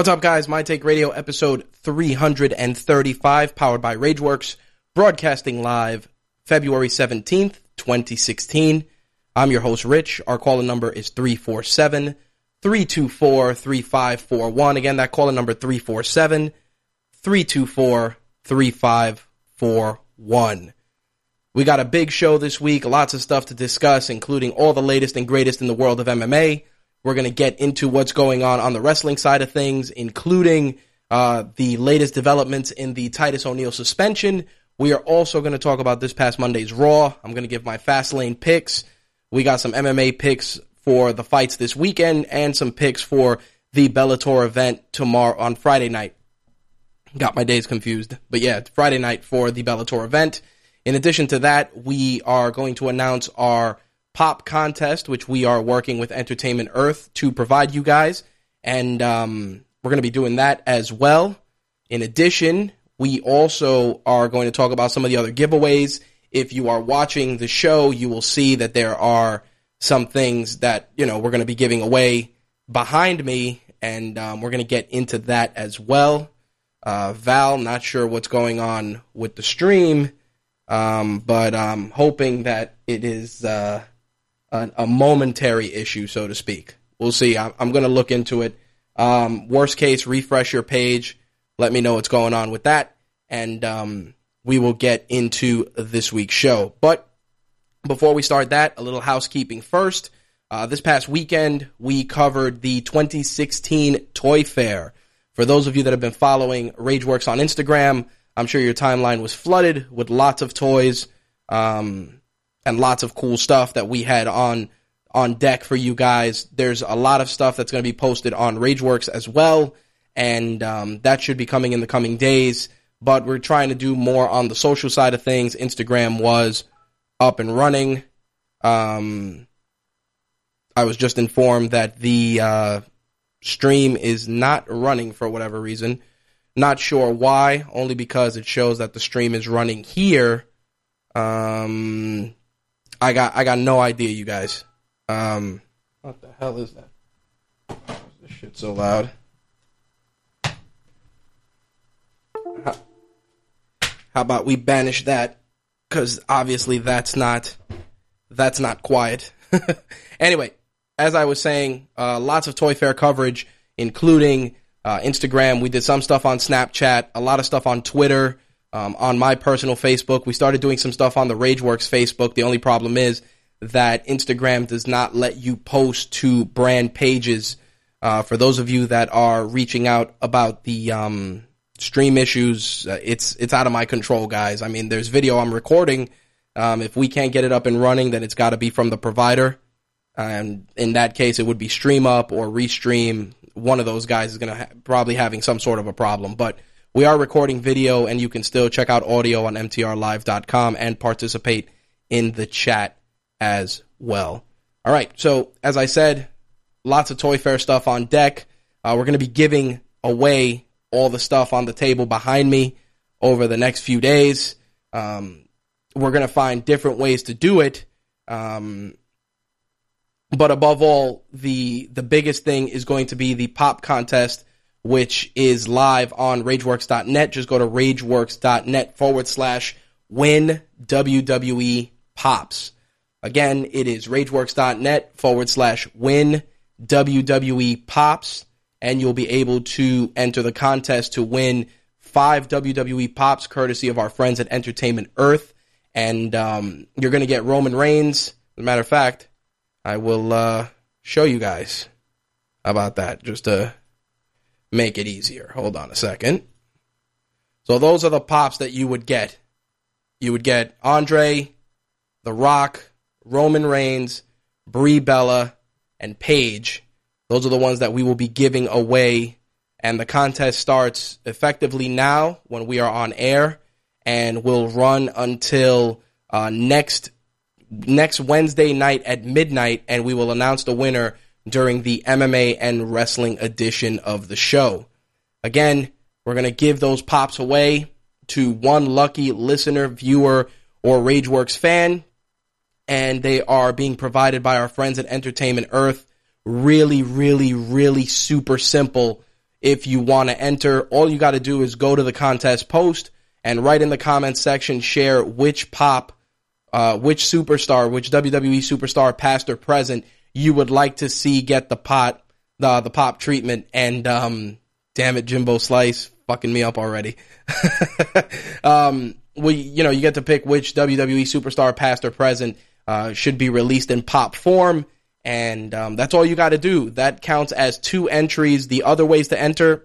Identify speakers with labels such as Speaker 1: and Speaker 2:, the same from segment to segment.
Speaker 1: What's up, guys? My Take Radio episode 335, powered by Rageworks, broadcasting live February 17th, 2016. I'm your host, Rich. Our calling number is 347 324 3541. Again, that calling number 347 324 3541. We got a big show this week, lots of stuff to discuss, including all the latest and greatest in the world of MMA. We're going to get into what's going on on the wrestling side of things, including uh, the latest developments in the Titus O'Neil suspension. We are also going to talk about this past Monday's Raw. I'm going to give my Fastlane picks. We got some MMA picks for the fights this weekend and some picks for the Bellator event tomorrow on Friday night. Got my days confused. But yeah, Friday night for the Bellator event. In addition to that, we are going to announce our pop contest, which we are working with Entertainment Earth to provide you guys. And um, we're going to be doing that as well. In addition, we also are going to talk about some of the other giveaways. If you are watching the show, you will see that there are some things that, you know, we're going to be giving away behind me. And um, we're going to get into that as well. Uh, Val, not sure what's going on with the stream, um, but I'm hoping that it is uh, a, a, momentary issue, so to speak. We'll see. I'm, I'm going to look into it. Um, worst case, refresh your page. Let me know what's going on with that, and um, we will get into this week's show. But before we start that, a little housekeeping first. Uh, this past weekend, we covered the 2016 Toy Fair. For those of you that have been following Rageworks on Instagram, I'm sure your timeline was flooded with lots of toys. Um, and lots of cool stuff that we had on on deck for you guys. There's a lot of stuff that's going to be posted on Rageworks as well, and um, that should be coming in the coming days. But we're trying to do more on the social side of things. Instagram was up and running. Um, I was just informed that the uh, stream is not running for whatever reason. Not sure why, only because it shows that the stream is running here. Um, I got I got no idea, you guys. Um, what the hell is that? This shit so loud. How, how about we banish that? Because obviously that's not that's not quiet. anyway, as I was saying, uh, lots of Toy Fair coverage, including uh, Instagram. We did some stuff on Snapchat, a lot of stuff on Twitter um, on my personal Facebook. We started doing some stuff on the Rageworks Facebook. The only problem is that Instagram does not let you post to brand pages. Uh, for those of you that are reaching out about the um, stream issues, uh, it's it's out of my control, guys. I mean, there's video I'm recording. Um, if we can't get it up and running, then it's got to be from the provider. And in that case, it would be StreamUp or Restream. One of those guys is going to ha- probably having some sort of a problem, but we are recording video, and you can still check out audio on mtrlive.com and participate in the chat as well. All right, so as I said, lots of Toy Fair stuff on deck. Uh, we're going to be giving away all the stuff on the table behind me over the next few days. Um, we're going to find different ways to do it. Um, but above all, the the biggest thing is going to be the pop contest, which is live on RageWorks.net. Just go to RageWorks.net forward slash win WWE pops. Again, it is RageWorks.net forward slash win WWE pops, and you'll be able to enter the contest to win five WWE pops courtesy of our friends at Entertainment Earth. And um, you're going to get Roman Reigns. As a matter of fact, I will uh, show you guys about that just to make it easier. Hold on a second. So those are the pops that you would get. You would get Andre, The Rock, Roman Reigns, Brie Bella, and Paige. Those are the ones that we will be giving away. And the contest starts effectively now when we are on air and will run until uh, next next Wednesday night at midnight, and we will announce the winner during the MMA and wrestling edition of the show. Again, we're going to give those pops away to one lucky listener, viewer, or Rageworks fan, and they are being provided by our friends at Entertainment Earth. Really, really, really super simple. If you want to enter, all you got to do is go to the contest post and write in the comments section, share which pop uh, which superstar, which WWE superstar, past or present, you would like to see get the pot, the the pop treatment. And um, damn it, Jimbo Slice, fucking me up already. um, we, you know, you get to pick which WWE superstar, past or present, uh, should be released in pop form. And um, that's all you got to do. That counts as two entries. The other ways to enter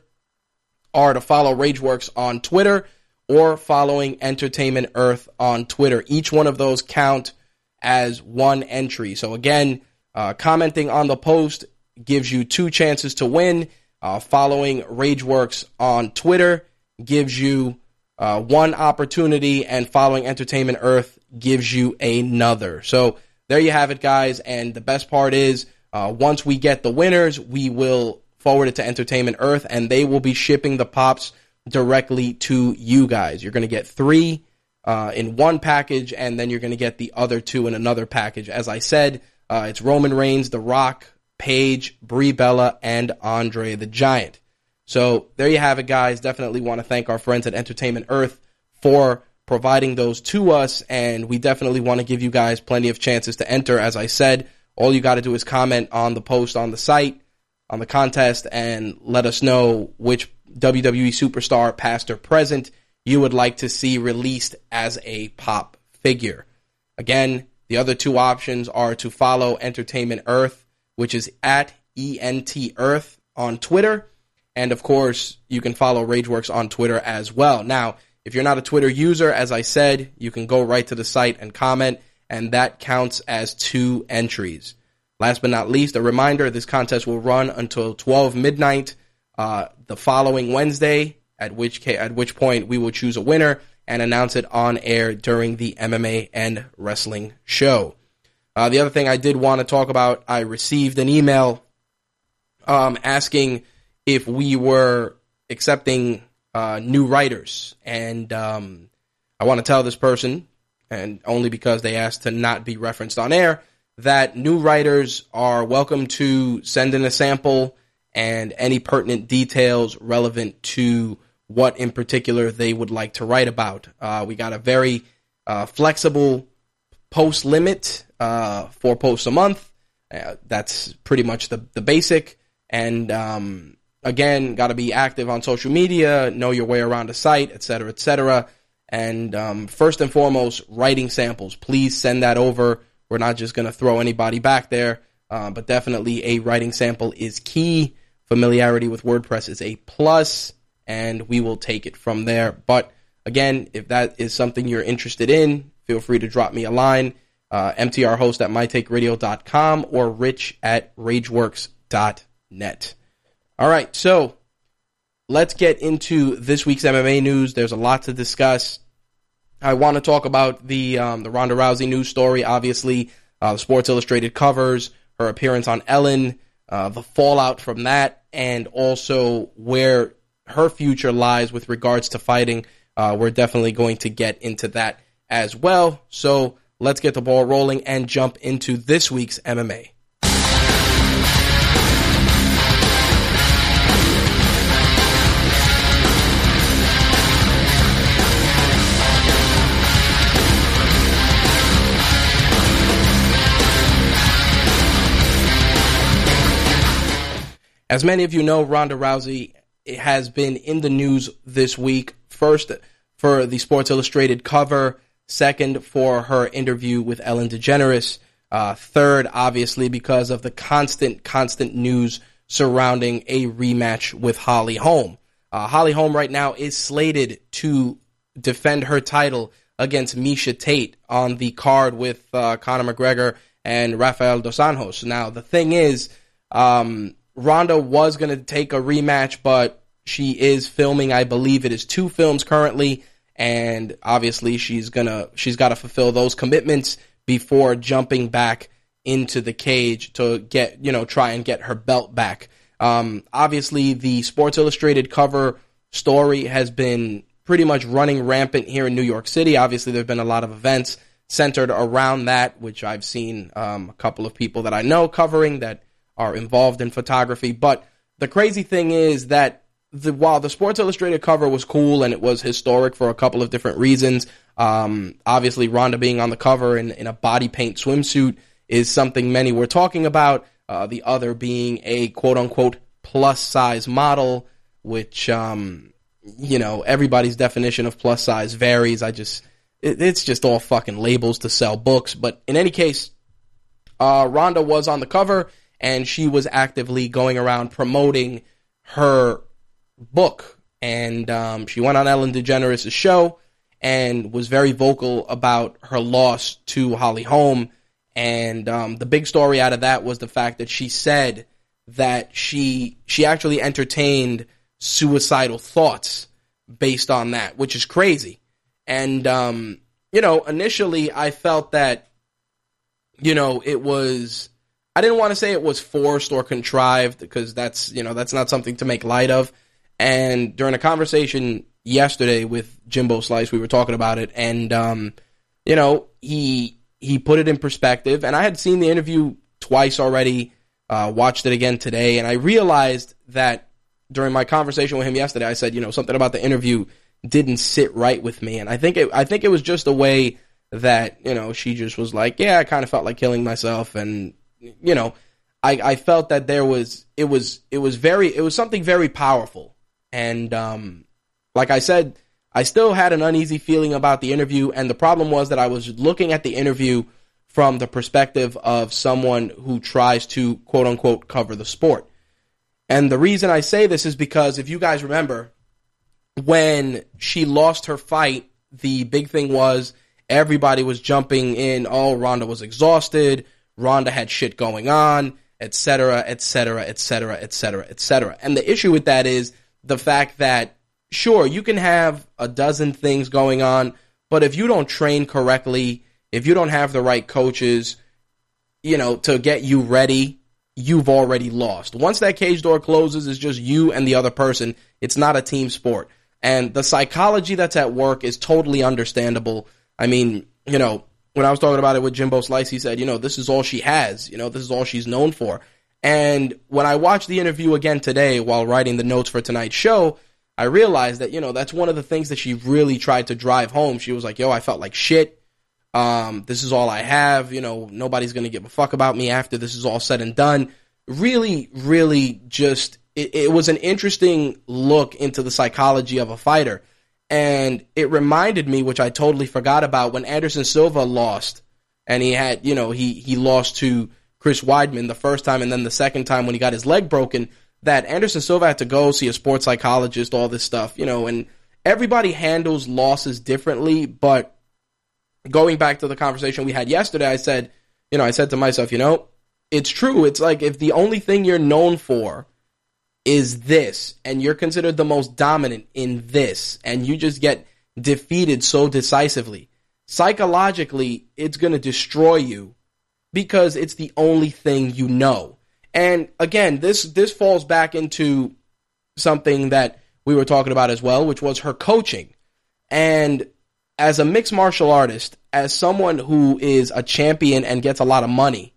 Speaker 1: are to follow Rageworks on Twitter or following Entertainment Earth on Twitter. Each one of those count as one entry. So again, uh, commenting on the post gives you two chances to win. Uh, following Rageworks on Twitter gives you uh, one opportunity, and following Entertainment Earth gives you another. So there you have it, guys. And the best part is, uh, once we get the winners, we will forward it to Entertainment Earth, and they will be shipping the pops directly to you guys. You're going to get three uh, in one package, and then you're going to get the other two in another package. As I said, uh, it's Roman Reigns, The Rock, Paige, Brie Bella, and Andre the Giant. So there you have it, guys. Definitely want to thank our friends at Entertainment Earth for providing those to us, and we definitely want to give you guys plenty of chances to enter. As I said, all you got to do is comment on the post on the site, on the contest, and let us know which WWE superstar, past or present, you would like to see released as a pop figure. Again, the other two options are to follow Entertainment Earth, which is at ENT Earth on Twitter. And of course, you can follow Rageworks on Twitter as well. Now, if you're not a Twitter user, as I said, you can go right to the site and comment, and that counts as two entries. Last but not least, a reminder this contest will run until 12 midnight uh, the following Wednesday, at which ca- at which point we will choose a winner and announce it on air during the MMA and wrestling show. Uh, the other thing I did want to talk about, I received an email um, asking if we were accepting uh, new writers, and um, I want to tell this person, and only because they asked to not be referenced on air, that new writers are welcome to send in a sample and any pertinent details relevant to what in particular they would like to write about. Uh, we got a very uh, flexible post limit, uh, four posts a month. Uh, that's pretty much the, the basic. And um, again, got to be active on social media, know your way around a site, etc., etc. And um, first and foremost, writing samples. Please send that over. We're not just going to throw anybody back there, uh, but definitely a writing sample is key familiarity with WordPress is a plus, and we will take it from there. But again, if that is something you're interested in, feel free to drop me a line. Uh, mtrhost at mytakeradio.com or rich at rageworks.net. All right, so let's get into this week's MMA news. There's a lot to discuss. I want to talk about the um, the Ronda Rousey news story. Obviously, uh, the Sports Illustrated covers her appearance on Ellen, uh, the fallout from that, and also where her future lies with regards to fighting. Uh, we're definitely going to get into that as well. So let's get the ball rolling and jump into this week's MMA. As many of you know, Ronda Rousey has been in the news this week. First, for the Sports Illustrated cover. Second, for her interview with Ellen DeGeneres. Uh, third, obviously, because of the constant, constant news surrounding a rematch with Holly Holm. Uh, Holly Holm right now is slated to defend her title against Miesha Tate on the card with uh, Conor McGregor and Rafael Dos Anjos. Now, the thing is, um, Ronda was going to take a rematch, but she is filming, I believe it is two films currently, and obviously she's gonna she's got to fulfill those commitments before jumping back into the cage to get you know try and get her belt back. Um, obviously, the Sports Illustrated cover story has been pretty much running rampant here in New York City. Obviously, there have been a lot of events centered around that, which I've seen um, a couple of people that I know covering that are involved in photography. But the crazy thing is that the, while the Sports Illustrated cover was cool and it was historic for a couple of different reasons, um, obviously Ronda being on the cover in, in a body paint swimsuit is something many were talking about. Uh, the other being a quote unquote plus size model, which, um, you know, everybody's definition of plus size varies. I just, it, it's just all fucking labels to sell books. But in any case, uh, Ronda was on the cover and she was actively going around promoting her book. And um, she went on Ellen DeGeneres' show and was very vocal about her loss to Holly Holm. And um, the big story out of that was the fact that she said that she she actually entertained suicidal thoughts based on that, which is crazy. And um, you know, initially I felt that you know it was I didn't want to say it was forced or contrived because that's you know that's not something to make light of. And during a conversation yesterday with Jimbo Slice, we were talking about it, and um, you know he he put it in perspective. And I had seen the interview twice already, uh, watched it again today, and I realized that during my conversation with him yesterday, I said you know something about the interview didn't sit right with me, and I think it I think it was just a way that you know she just was like, yeah, I kind of felt like killing myself, and you know, I, I felt that there was it was it was very it was something very powerful, and um, like I said, I still had an uneasy feeling about the interview, and the problem was that I was looking at the interview from the perspective of someone who tries to quote unquote cover the sport. And the reason I say this is because if you guys remember, when she lost her fight, the big thing was everybody was jumping in. Oh, Ronda was exhausted. Ronda had shit going on, etc., etc., etc., etc., etc. And the issue with that is the fact that sure, you can have a dozen things going on, but if you don't train correctly, if you don't have the right coaches, you know, to get you ready, you've already lost. Once that cage door closes, it's just you and the other person. It's not a team sport. And the psychology that's at work is totally understandable. I mean, you know, when I was talking about it with Jimbo Slice, he said, you know, this is all she has. You know, this is all she's known for. And when I watched the interview again today while writing the notes for tonight's show, I realized that, you know, that's one of the things that she really tried to drive home. She was like, yo, I felt like shit. Um, this is all I have. You know, nobody's going to give a fuck about me after this is all said and done. Really, really just, it, it was an interesting look into the psychology of a fighter and it reminded me, which I totally forgot about, when Anderson Silva lost, and he had, you know, he he lost to Chris Weidman the first time, and then the second time when he got his leg broken, that Anderson Silva had to go see a sports psychologist, all this stuff, you know, and everybody handles losses differently. But going back to the conversation we had yesterday, I said, you know, I said to myself, you know, it's true. It's like if the only thing you're known for is this, and you're considered the most dominant in this, and you just get defeated so decisively, psychologically, it's going to destroy you because it's the only thing you know. And again, this this falls back into something that we were talking about as well, which was her coaching. And as a mixed martial artist, as someone who is a champion and gets a lot of money,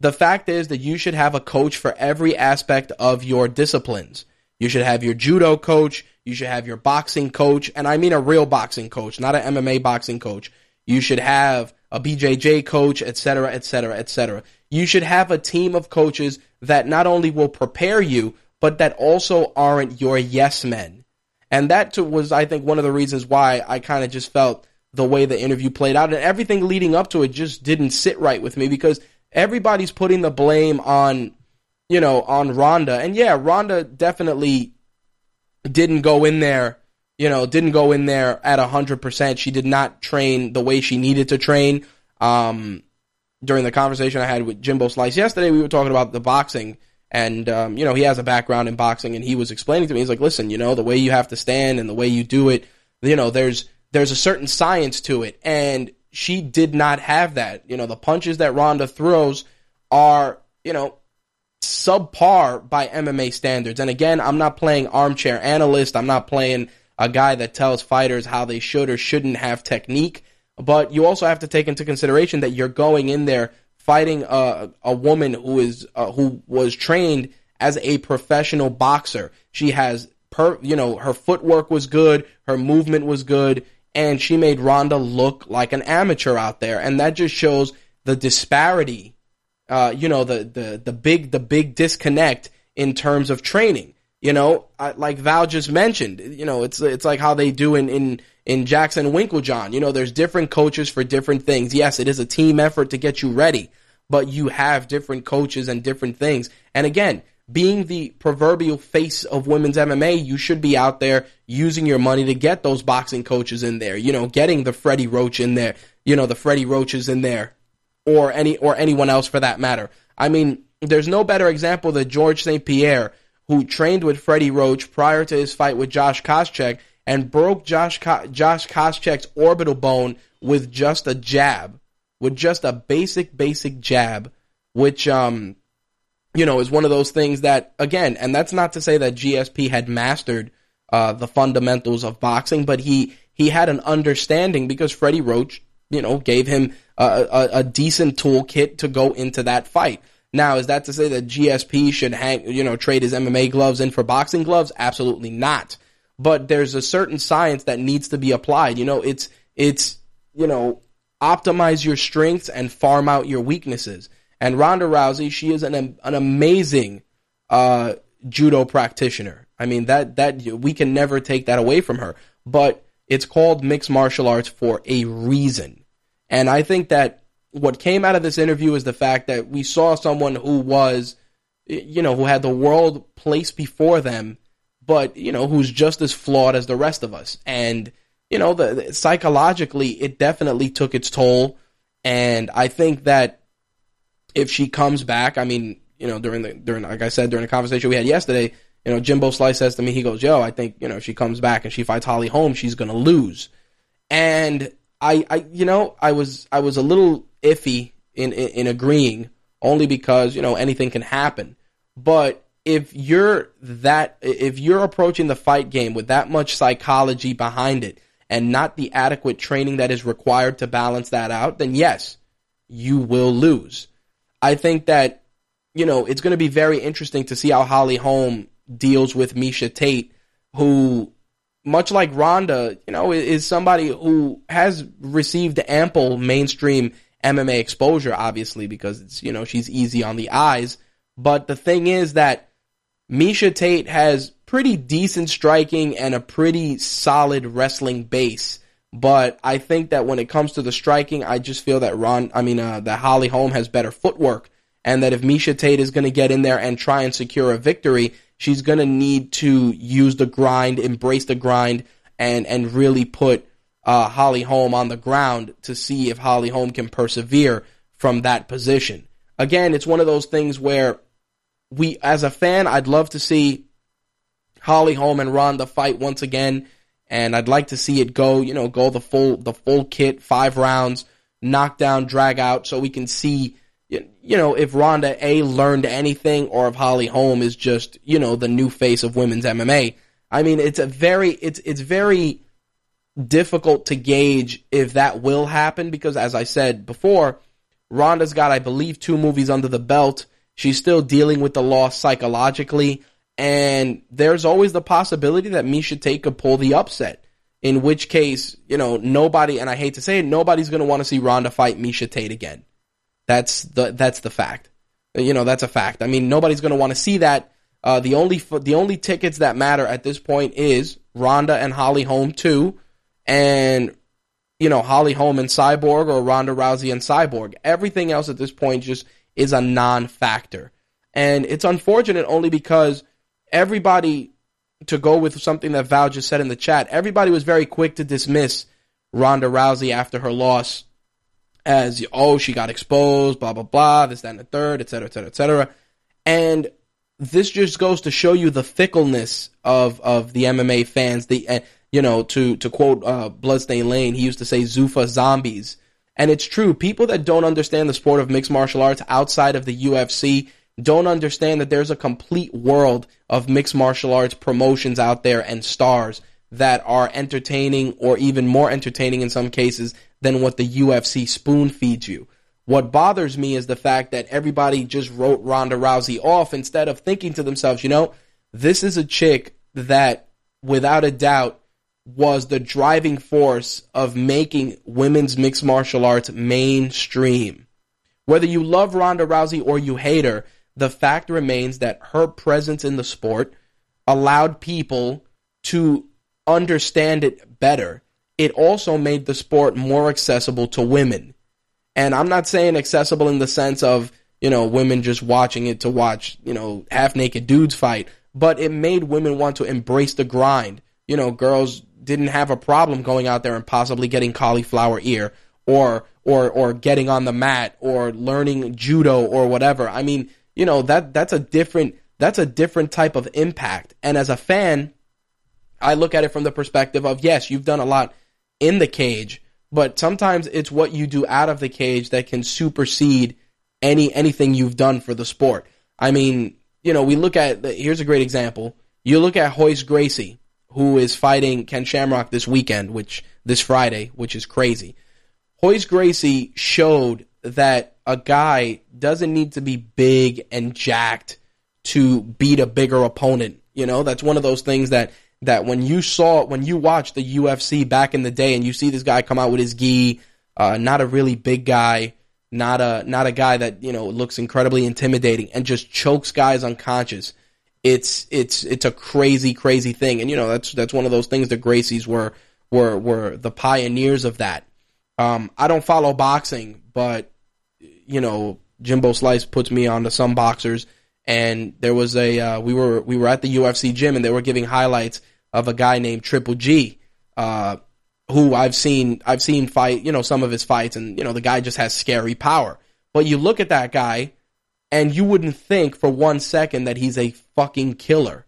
Speaker 1: the fact is that you should have a coach for every aspect of your disciplines. You should have your judo coach, you should have your boxing coach, and I mean a real boxing coach, not an MMA boxing coach. You should have a BJJ coach, etc., etc., etc. You should have a team of coaches that not only will prepare you, but that also aren't your yes men. And that was, I think, one of the reasons why I kind of just felt the way the interview played out and everything leading up to it just didn't sit right with me because everybody's putting the blame on, you know, on Ronda. And yeah, Ronda definitely didn't go in there, you know, didn't go in there at 100%. She did not train the way she needed to train. Um, during the conversation I had with Jimbo Slice yesterday, we were talking about the boxing. And, um, you know, he has a background in boxing and he was explaining to me, he's like, listen, you know, the way you have to stand and the way you do it, you know, there's, there's a certain science to it. And she did not have that. You know, the punches that Ronda throws are, you know, subpar by MMA standards. And again, I'm not playing armchair analyst. I'm not playing a guy that tells fighters how they should or shouldn't have technique. But you also have to take into consideration that you're going in there fighting a, a woman who is uh, who was trained as a professional boxer. She has per you know her footwork was good, her movement was good, and she made Ronda look like an amateur out there, and that just shows the disparity. Uh, you know the the the big the big disconnect in terms of training. You know, I, like Val just mentioned, you know, it's it's like how they do in in in Jackson Winkeljohn. You know, there's different coaches for different things. Yes, it is a team effort to get you ready, but you have different coaches and different things. And again, being the proverbial face of women's MMA, you should be out there using your money to get those boxing coaches in there. You know, getting the Freddie Roach in there. You know, the Freddie Roaches in there, or any or anyone else for that matter. I mean, there's no better example than George St. Pierre, who trained with Freddie Roach prior to his fight with Josh Koscheck and broke Josh Ko- Josh Koscheck's orbital bone with just a jab, with just a basic basic jab, which um you know, is one of those things that, again, and that's not to say that GSP had mastered uh, the fundamentals of boxing, but he he had an understanding because Freddie Roach, you know, gave him a, a, a decent toolkit to go into that fight. Now, is that to say that GSP should hang, you know, trade his MMA gloves in for boxing gloves? Absolutely not. But there's a certain science that needs to be applied. You know, it's it's you know, optimize your strengths and farm out your weaknesses. And Ronda Rousey, she is an an amazing uh, judo practitioner. I mean that that we can never take that away from her. But it's called mixed martial arts for a reason. And I think that what came out of this interview is the fact that we saw someone who was, you know, who had the world placed before them, but you know, who's just as flawed as the rest of us. And you know, the, the psychologically, it definitely took its toll. And I think that if she comes back, I mean, you know, during the during like I said during the conversation we had yesterday, you know, Jimbo Slice says to me, he goes, "Yo, I think you know if she comes back and she fights Holly Holm, she's gonna lose." And I, I, you know, I was I was a little iffy in, in, in agreeing only because you know anything can happen. But if you're that if you're approaching the fight game with that much psychology behind it and not the adequate training that is required to balance that out, then yes, you will lose. I think that, you know, it's going to be very interesting to see how Holly Holm deals with Miesha Tate, who, much like Ronda, you know, is somebody who has received ample mainstream MMA exposure, obviously, because it's, you know, she's easy on the eyes. But the thing is that Miesha Tate has pretty decent striking and a pretty solid wrestling base. But I think that when it comes to the striking, I just feel that Ron, I mean, uh, that Holly Holm has better footwork, and that if Miesha Tate is going to get in there and try and secure a victory, she's going to need to use the grind, embrace the grind, and and really put uh, Holly Holm on the ground to see if Holly Holm can persevere from that position. Again, it's one of those things where we, as a fan, I'd love to see Holly Holm and Ronda fight once again and I'd like to see it go, you know, go the full the full kit, five rounds, knockdown, drag out, so we can see, you know, if Ronda A learned anything or if Holly Holm is just, you know, the new face of women's MMA. I mean, it's a very, it's it's very difficult to gauge if that will happen because, as I said before, Ronda's got, I believe, two movies under the belt. She's still dealing with the loss psychologically, and there's always the possibility that Miesha Tate could pull the upset. In which case, you know, nobody, and I hate to say it, nobody's going to want to see Ronda fight Miesha Tate again. That's the that's the fact. You know, that's a fact. I mean, nobody's going to want to see that. Uh, the only the only tickets that matter at this point is Ronda and Holly Holm two, and you know Holly Holm and Cyborg or Ronda Rousey and Cyborg. Everything else at this point just is a non-factor, and it's unfortunate only because everybody to go with something that Val just said in the chat. Everybody was very quick to dismiss Ronda Rousey after her loss as oh she got exposed, blah blah blah, this that and the third, etc. etc. etc. And this just goes to show you the fickleness of of the MMA fans. The uh, you know to to quote uh, Bloodstain Lane, he used to say Zuffa zombies, and it's true. People that don't understand the sport of mixed martial arts outside of the UFC don't understand that there's a complete world of mixed martial arts promotions out there and stars that are entertaining or even more entertaining in some cases than what the UFC spoon feeds you. What bothers me is the fact that everybody just wrote Ronda Rousey off instead of thinking to themselves, you know, this is a chick that without a doubt was the driving force of making women's mixed martial arts mainstream. Whether you love Ronda Rousey or you hate her, the fact remains that her presence in the sport allowed people to understand it better. It also made the sport more accessible to women. And I'm not saying accessible in the sense of, you know, women just watching it to watch, you know, half naked dudes fight, but it made women want to embrace the grind. You know, girls didn't have a problem going out there and possibly getting cauliflower ear or or or getting on the mat or learning judo or whatever. I mean, you know, that that's a different that's a different type of impact. And as a fan, I look at it from the perspective of yes, you've done a lot in the cage, but sometimes it's what you do out of the cage that can supersede any anything you've done for the sport. I mean, you know, we look at here's a great example. You look at Royce Gracie, who is fighting Ken Shamrock this weekend, which this Friday, which is crazy. Royce Gracie showed that a guy doesn't need to be big and jacked to beat a bigger opponent. You know, that's one of those things that that when you saw when you watched the UFC back in the day and you see this guy come out with his gi, uh, not a really big guy, not a not a guy that you know looks incredibly intimidating and just chokes guys unconscious. It's it's it's a crazy crazy thing, and you know that's that's one of those things that Gracies were were were the pioneers of that. Um, I don't follow boxing, but you know Jimbo Slice puts me onto some boxers, and there was a uh, we were we were at the UFC gym and they were giving highlights of a guy named Triple G, uh, who I've seen I've seen fight, you know, some of his fights, and you know the guy just has scary power. But you look at that guy, and you wouldn't think for one second that he's a fucking killer.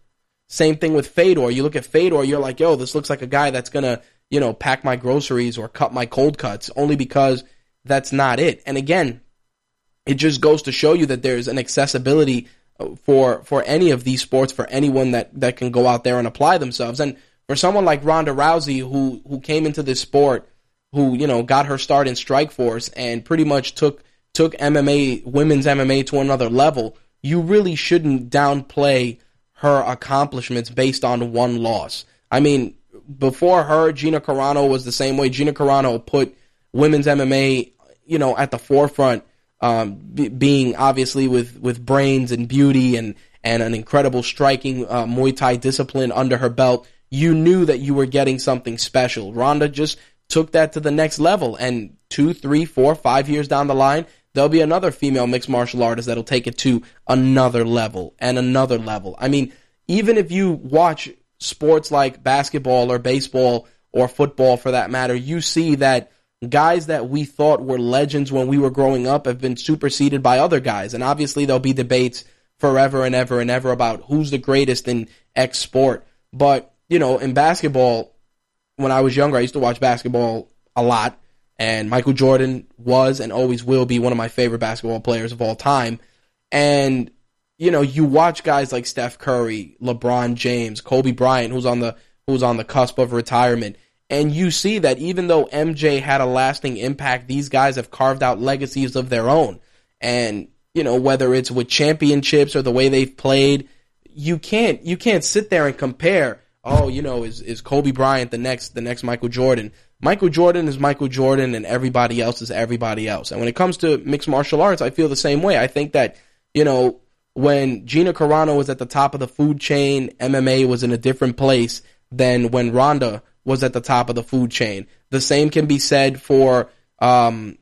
Speaker 1: Same thing with Fedor. You look at Fedor, you're like, yo, this looks like a guy that's gonna, you know, pack my groceries or cut my cold cuts, only because that's not it. And again, it just goes to show you that there's an accessibility uh, for for any of these sports for anyone that that can go out there and apply themselves. And for someone like Ronda Rousey who who came into this sport, who you know got her start in Strikeforce and pretty much took took MMA women's MMA to another level, you really shouldn't downplay her accomplishments based on one loss. I mean, before her, Gina Carano was the same way. Gina Carano put women's MMA, you know, at the forefront um, b- being obviously with, with brains and beauty and, and an incredible striking uh, Muay Thai discipline under her belt, you knew that you were getting something special. Ronda just took that to the next level, and two, three, four, five years down the line, there'll be another female mixed martial artist that'll take it to another level and another level. I mean, even if you watch sports like basketball or baseball or football for that matter, you see that guys that we thought were legends when we were growing up have been superseded by other guys. And obviously, there'll be debates forever and ever and ever about who's the greatest in X sport. But, you know, in basketball, when I was younger, I used to watch basketball a lot. And Michael Jordan was and always will be one of my favorite basketball players of all time. And, you know, you watch guys like Steph Curry, LeBron James, Kobe Bryant, who's on the who's on the cusp of retirement And you see that even though MJ had a lasting impact, these guys have carved out legacies of their own. And, you know, whether it's with championships or the way they've played, you can't, you can't sit there and compare, oh, you know, is, is Kobe Bryant the next, the next Michael Jordan? Michael Jordan is Michael Jordan and everybody else is everybody else. And when it comes to mixed martial arts, I feel the same way. I think that, you know, when Gina Carano was at the top of the food chain, MMA was in a different place than when Ronda was at the top of the food chain. The same can be said for um,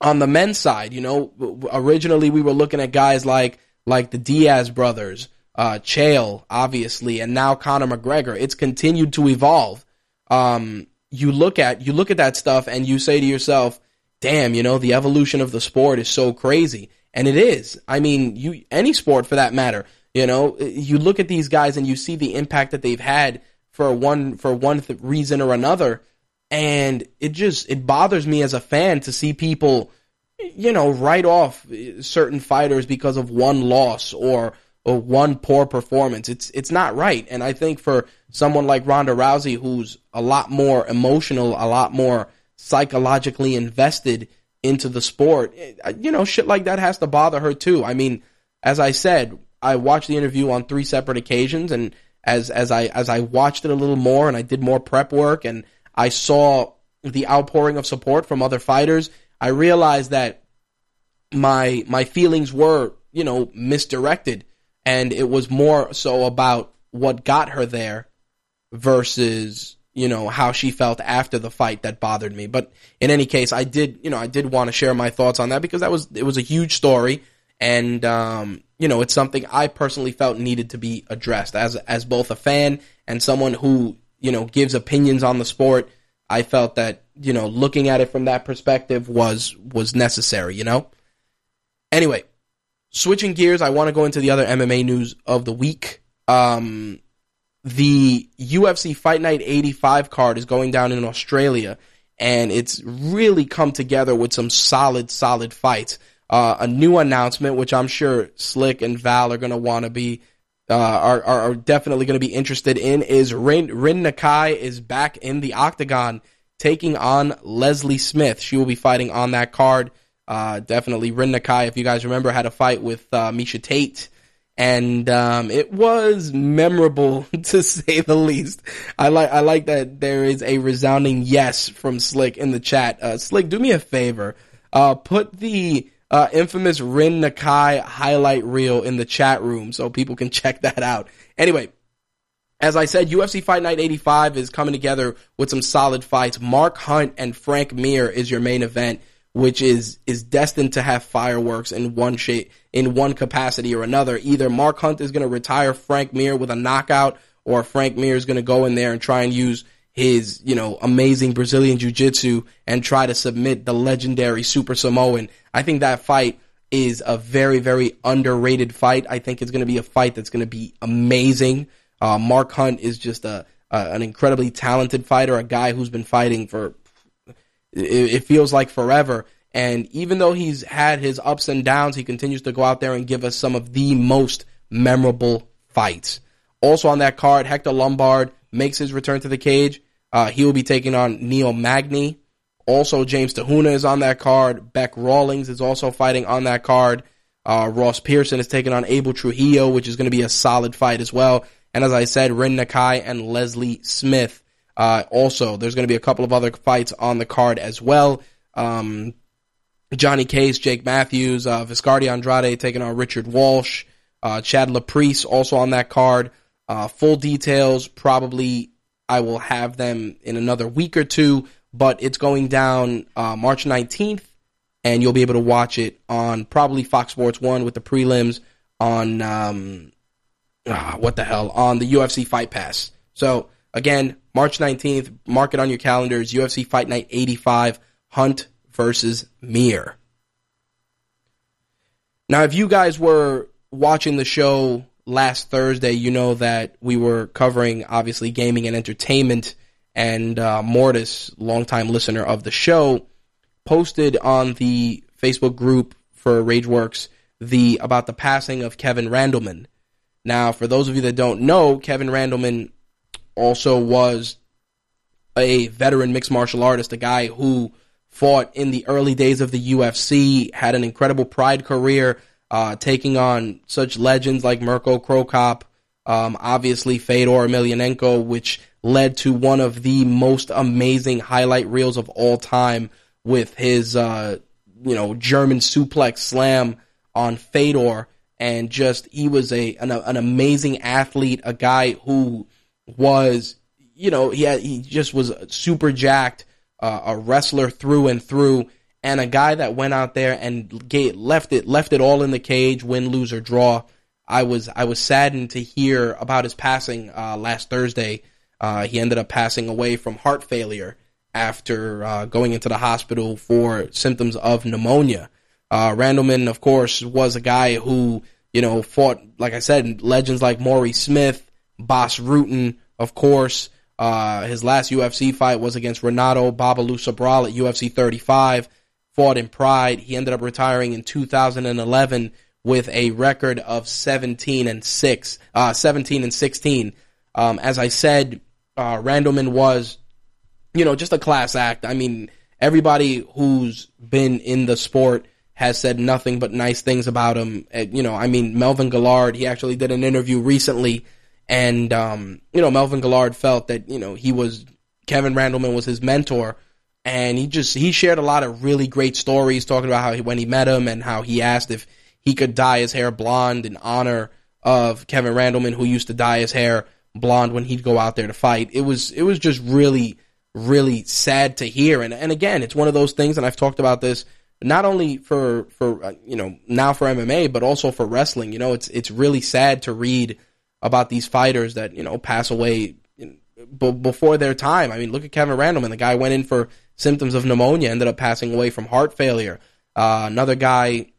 Speaker 1: on the men's side. You know, originally we were looking at guys like like the Diaz brothers, uh, Chael, obviously, and now Conor McGregor. It's continued to evolve. Um, you look at you look at that stuff and you say to yourself, "Damn, you know, the evolution of the sport is so crazy." And it is. I mean, you any sport for that matter. You know, you look at these guys and you see the impact that they've had for one for one th- reason or another, and it just it bothers me as a fan to see people, you know, write off certain fighters because of one loss or or one poor performance. It's it's not right, and I think for someone like Ronda Rousey, who's a lot more emotional, a lot more psychologically invested into the sport, eh, you know, shit like that has to bother her too. I mean, as I said, I watched the interview on three separate occasions, and as as I as I watched it a little more and I did more prep work and I saw the outpouring of support from other fighters, I realized that my my feelings were, you know, misdirected and it was more so about what got her there versus, you know, how she felt after the fight that bothered me. But in any case, I did, you know, I did want to share my thoughts on that because that was it was a huge story and um, you know it's something I personally felt needed to be addressed as as both a fan and someone who you know gives opinions on the sport. I felt that you know looking at it from that perspective was was necessary. You know. Anyway, switching gears, I want to go into the other MMA news of the week. Um, the UFC Fight Night 85 card is going down in Australia, and it's really come together with some solid, solid fights uh, a new announcement, which I'm sure Slick and Val are going to want to be, uh, are, are definitely going to be interested in, is Rin, Rin Nakai is back in the octagon taking on Leslie Smith. She will be fighting on that card. Uh, definitely Rin Nakai, if you guys remember, had a fight with uh, Miesha Tate. And um, it was memorable to say the least. I like I like that there is a resounding yes from Slick in the chat. Uh, Slick, do me a favor. Uh, put the uh, infamous Rin Nakai highlight reel in the chat room so people can check that out. Anyway, as I said, UFC Fight Night 85 is coming together with some solid fights. Mark Hunt and Frank Mir is your main event, which is is destined to have fireworks in one shape, in one capacity or another. Either Mark Hunt is going to retire Frank Mir with a knockout, or Frank Mir is going to go in there and try and use his, you know, amazing Brazilian jiu-jitsu and try to submit the legendary Super Samoan. I think that fight is a very, very underrated fight. I think it's going to be a fight that's going to be amazing. Uh, Mark Hunt is just a, a, an incredibly talented fighter, a guy who's been fighting for it, it feels like forever. And even though he's had his ups and downs, he continues to go out there and give us some of the most memorable fights. Also on that card, Hector Lombard makes his return to the cage. Uh, he will be taking on Neil Magny. Also, James Te Huna is on that card. Beck Rawlings is also fighting on that card. Uh, Ross Pearson is taking on Abel Trujillo, which is going to be a solid fight as well. And as I said, Rin Nakai and Leslie Smith. Uh, also, there's going to be a couple of other fights on the card as well. Um, Johnny Case, Jake Matthews, uh, Viscardi Andrade taking on Richard Walsh. Uh, Chad Laprise also on that card. Uh, full details probably I will have them in another week or two, but it's going down uh, March 19th, and you'll be able to watch it on probably Fox Sports 1 with the prelims on, um, ah, what the hell, on the UFC Fight Pass. So, again, March 19th, mark it on your calendars, UFC Fight Night 85, Hunt versus Mir. Now, if you guys were watching the show last Thursday, you know that we were covering obviously gaming and entertainment, and uh, Mortis, longtime listener of the show, posted on the Facebook group for RageWorks the about the passing of Kevin Randleman. Now, for those of you that don't know, Kevin Randleman also was a veteran mixed martial artist, a guy who fought in the early days of the UFC, had an incredible pride career, uh, taking on such legends like Mirko Cro Cop, um, obviously Fedor Emelianenko, which led to one of the most amazing highlight reels of all time with his, uh, you know, German suplex slam on Fedor. And just, he was a, an, an amazing athlete, a guy who was, you know, he had, he just was super jacked, uh, a wrestler through and through, and a guy that went out there and gave, left it, left it all in the cage, win, lose, or draw. I was, I was saddened to hear about his passing, uh, last Thursday. Uh, he ended up passing away from heart failure after uh, going into the hospital for symptoms of pneumonia. Uh, Randleman, of course, was a guy who, you know, fought, like I said, legends like Maurice Smith, Bas Rutten, of course. Uh, his last UFC fight was against Renato Babalu Sobral at UFC 35. Fought in Pride. He ended up retiring in 2011 with a record of 17 and six, uh, 17 and 16. Um, as I said, uh, Randleman was you know, just a class act. I mean, everybody who's been in the sport has said nothing but nice things about him. You know, I mean, Melvin Guillard, he actually did an interview recently, and, um, you know, Melvin Guillard felt that, you know, he was, Kevin Randleman was his mentor, and he just, he shared a lot of really great stories talking about how he, when he met him and how he asked if he could dye his hair blonde in honor of Kevin Randleman, who used to dye his hair blonde when he'd go out there to fight. It was, it was just really, really sad to hear. And and again, it's one of those things, and I've talked about this not only for for uh, you know now for MMA, but also for wrestling. You know, it's it's really sad to read about these fighters that you know pass away before their time. I mean, look at Kevin Randleman. The guy went in for symptoms of pneumonia, ended up passing away from heart failure. Uh, another guy,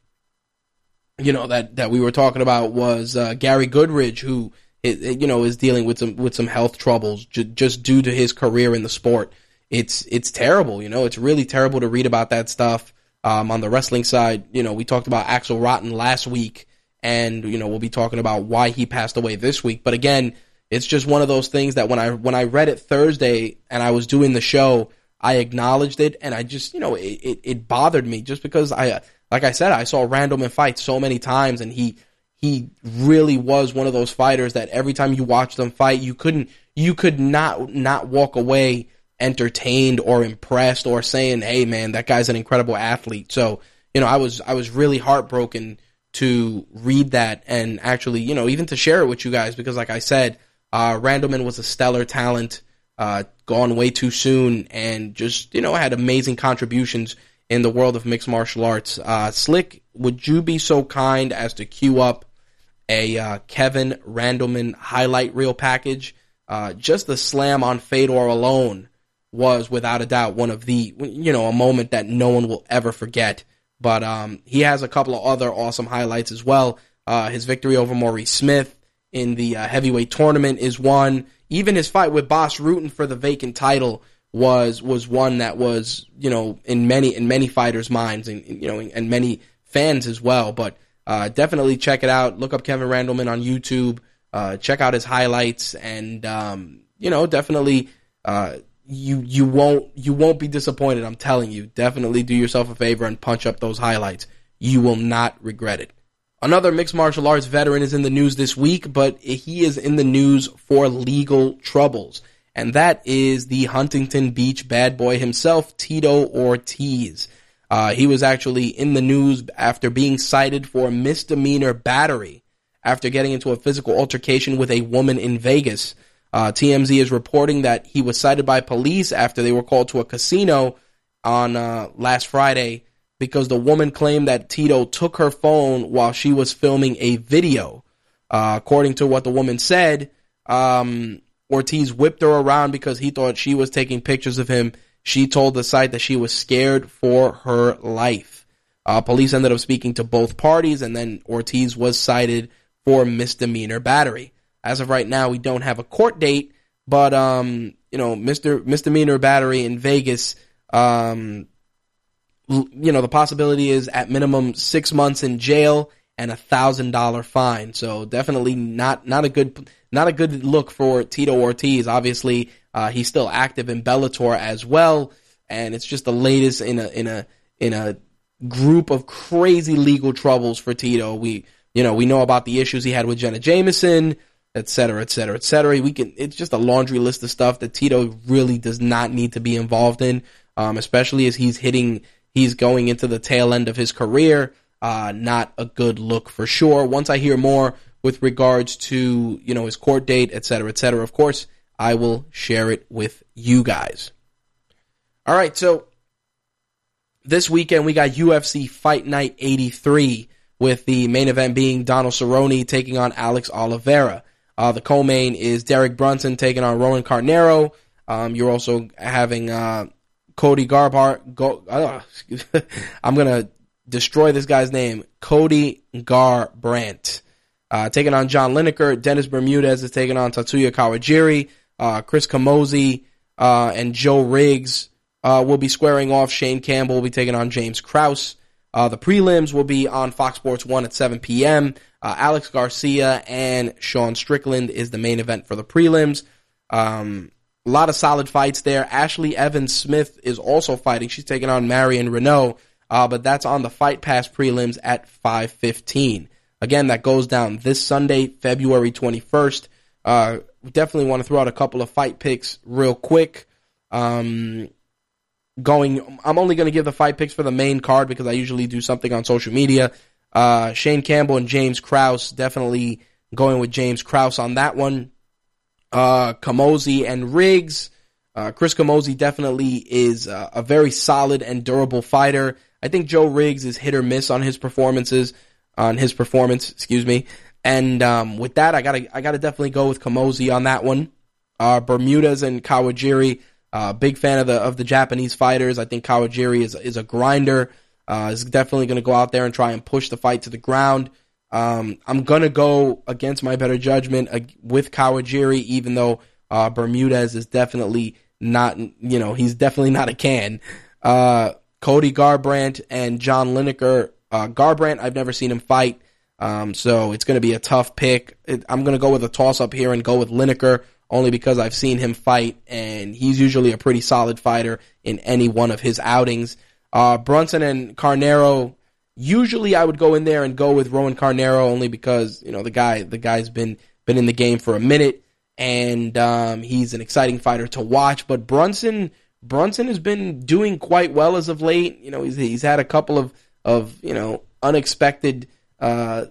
Speaker 1: you know that that we were talking about was uh, Gary Goodridge, who you know, is dealing with some with some health troubles j- just due to his career in the sport. It's it's terrible, you know. It's really terrible to read about that stuff. Um, on the wrestling side, you know, we talked about Axl Rotten last week, and you know, we'll be talking about why he passed away this week. But again, it's just one of those things that when I when I read it Thursday and I was doing the show, I acknowledged it, and I just you know it, it, it bothered me just because I like I said I saw Randleman fight so many times, and he he really was one of those fighters that every time you watched them fight, you couldn't, you could not, not walk away entertained or impressed or saying, Hey man, that guy's an incredible athlete. So, you know, I was, I was really heartbroken to read that and actually, you know, even to share it with you guys because like I said, uh, Randleman was a stellar talent, uh, gone way too soon and just, you know, had amazing contributions in the world of mixed martial arts. Uh, Slick, would you be so kind as to queue up a uh, Kevin Randleman highlight reel package. Uh, just the slam on Fedor alone was without a doubt one of the you know a moment that no one will ever forget. But um, he has a couple of other awesome highlights as well. Uh, his victory over Maurice Smith in the uh, heavyweight tournament is one. Even his fight with Bas Rutten for the vacant title was was one that was you know in many in many fighters' minds and you know and many fans as well. But uh, definitely check it out. Look up Kevin Randleman on YouTube. Uh, check out his highlights, and um, you know, definitely, uh, you you won't you won't be disappointed. I'm telling you. Definitely do yourself a favor and punch up those highlights. You will not regret it. Another mixed martial arts veteran is in the news this week, but he is in the news for legal troubles. And that is the Huntington Beach bad boy himself, Tito Ortiz. Uh, he was actually in the news after being cited for misdemeanor battery after getting into a physical altercation with a woman in Vegas. Uh, TMZ is reporting that he was cited by police after they were called to a casino on uh, last Friday because the woman claimed that Tito took her phone while she was filming a video. Uh, according to what the woman said, um, Ortiz whipped her around because he thought she was taking pictures of him she told the site that she was scared for her life. Uh, police ended up speaking to both parties, and then Ortiz was cited for misdemeanor battery. As of right now, we don't have a court date, but um, you know, Mr. misdemeanor battery in Vegas, um, you know, the possibility is at minimum six months in jail and a thousand dollar fine. So definitely not not a good not a good look for Tito Ortiz. Obviously, Uh, he's still active in Bellator as well, and it's just the latest in a in a in a group of crazy legal troubles for Tito. We you know we know about the issues he had with Jenna Jameson, et cetera, et cetera, et cetera. We can it's just a laundry list of stuff that Tito really does not need to be involved in, um, especially as he's hitting he's going into the tail end of his career. Uh, not a good look for sure. Once I hear more with regards to you know his court date, et cetera, et cetera, of course I will share it with you guys. All right, so this weekend we got UFC Fight Night 83 with the main event being Donald Cerrone taking on Alex Oliveira. Uh, the co-main is Derek Brunson taking on Roan Carneiro. Um, you're also having uh, Cody Garbrandt. Go, uh, I'm gonna destroy this guy's name. Cody Garbrandt uh, taking on John Lineker. Dennis Bermudez is taking on Tatsuya Kawajiri. Uh, Chris Camozzi uh, and Joe Riggs uh, will be squaring off. Shane Campbell will be taking on James Krause. Uh, the prelims will be on Fox Sports 1 at 7 p.m. Alex Garcia and Sean Strickland is the main event for the prelims. Um, a lot of solid fights there. Ashley Evans Smith is also fighting. She's taking on Marion Reneau, uh, but that's on the Fight Pass prelims at 5:15. Again, that goes down this Sunday, February 21st. Uh, definitely want to throw out a couple of fight picks real quick. Um, going, I'm only going to give the fight picks for the main card because I usually do something on social media. Uh, Shane Campbell and James Krause, definitely going with James Krause on that one. Uh, and Riggs. Uh, Chris Camozzi definitely is uh, a very solid and durable fighter. I think Joe Riggs is hit or miss on his performances, on his performance, excuse me. And um, with that, I gotta I gotta definitely go with Camozzi on that one. Uh, Bermudez and Kawajiri, uh, big fan of the of the Japanese fighters. I think Kawajiri is is a grinder. Uh, is definitely going to go out there and try and push the fight to the ground. Um, I'm gonna go against my better judgment uh, with Kawajiri, even though uh, Bermudez is definitely not, you know, he's definitely not a can. Uh, Cody Garbrandt and John Lineker. Uh, Garbrandt, I've never seen him fight, um, so it's to be a tough pick. It, I'm to go with a toss up here and go with Lineker only because I've seen him fight, and he's usually a pretty solid fighter in any one of his outings. Uh, Brunson and Carneiro Usually, I would go in there and go with Roan Carneiro only because you know the guy the guy's been been in the game for a minute and um, he's an exciting fighter to watch. But Brunson Brunson has been doing quite well as of late. You know, he's he's had a couple of of you know unexpected uh,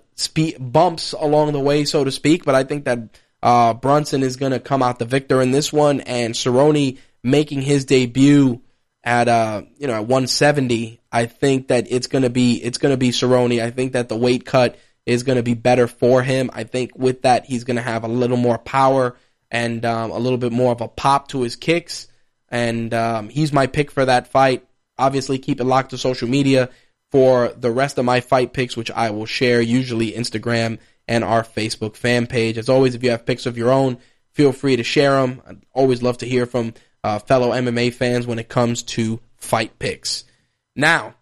Speaker 1: bumps along the way, so to speak. But I think that uh, Brunson is going to come out the victor in this one, and Cerrone making his debut at uh you know at 170 I think that it's going to be it's to be Cerrone. I think that the weight cut is going to be better for him. I think with that he's going to have a little more power and um, a little bit more of a pop to his kicks. And um, he's my pick for that fight. Obviously keep it locked to social media for the rest of my fight picks which I will share usually Instagram and our Facebook fan page. As always if you have picks of your own feel free to share them I'd always love to hear from uh, fellow MMA fans when it comes to fight picks. Now,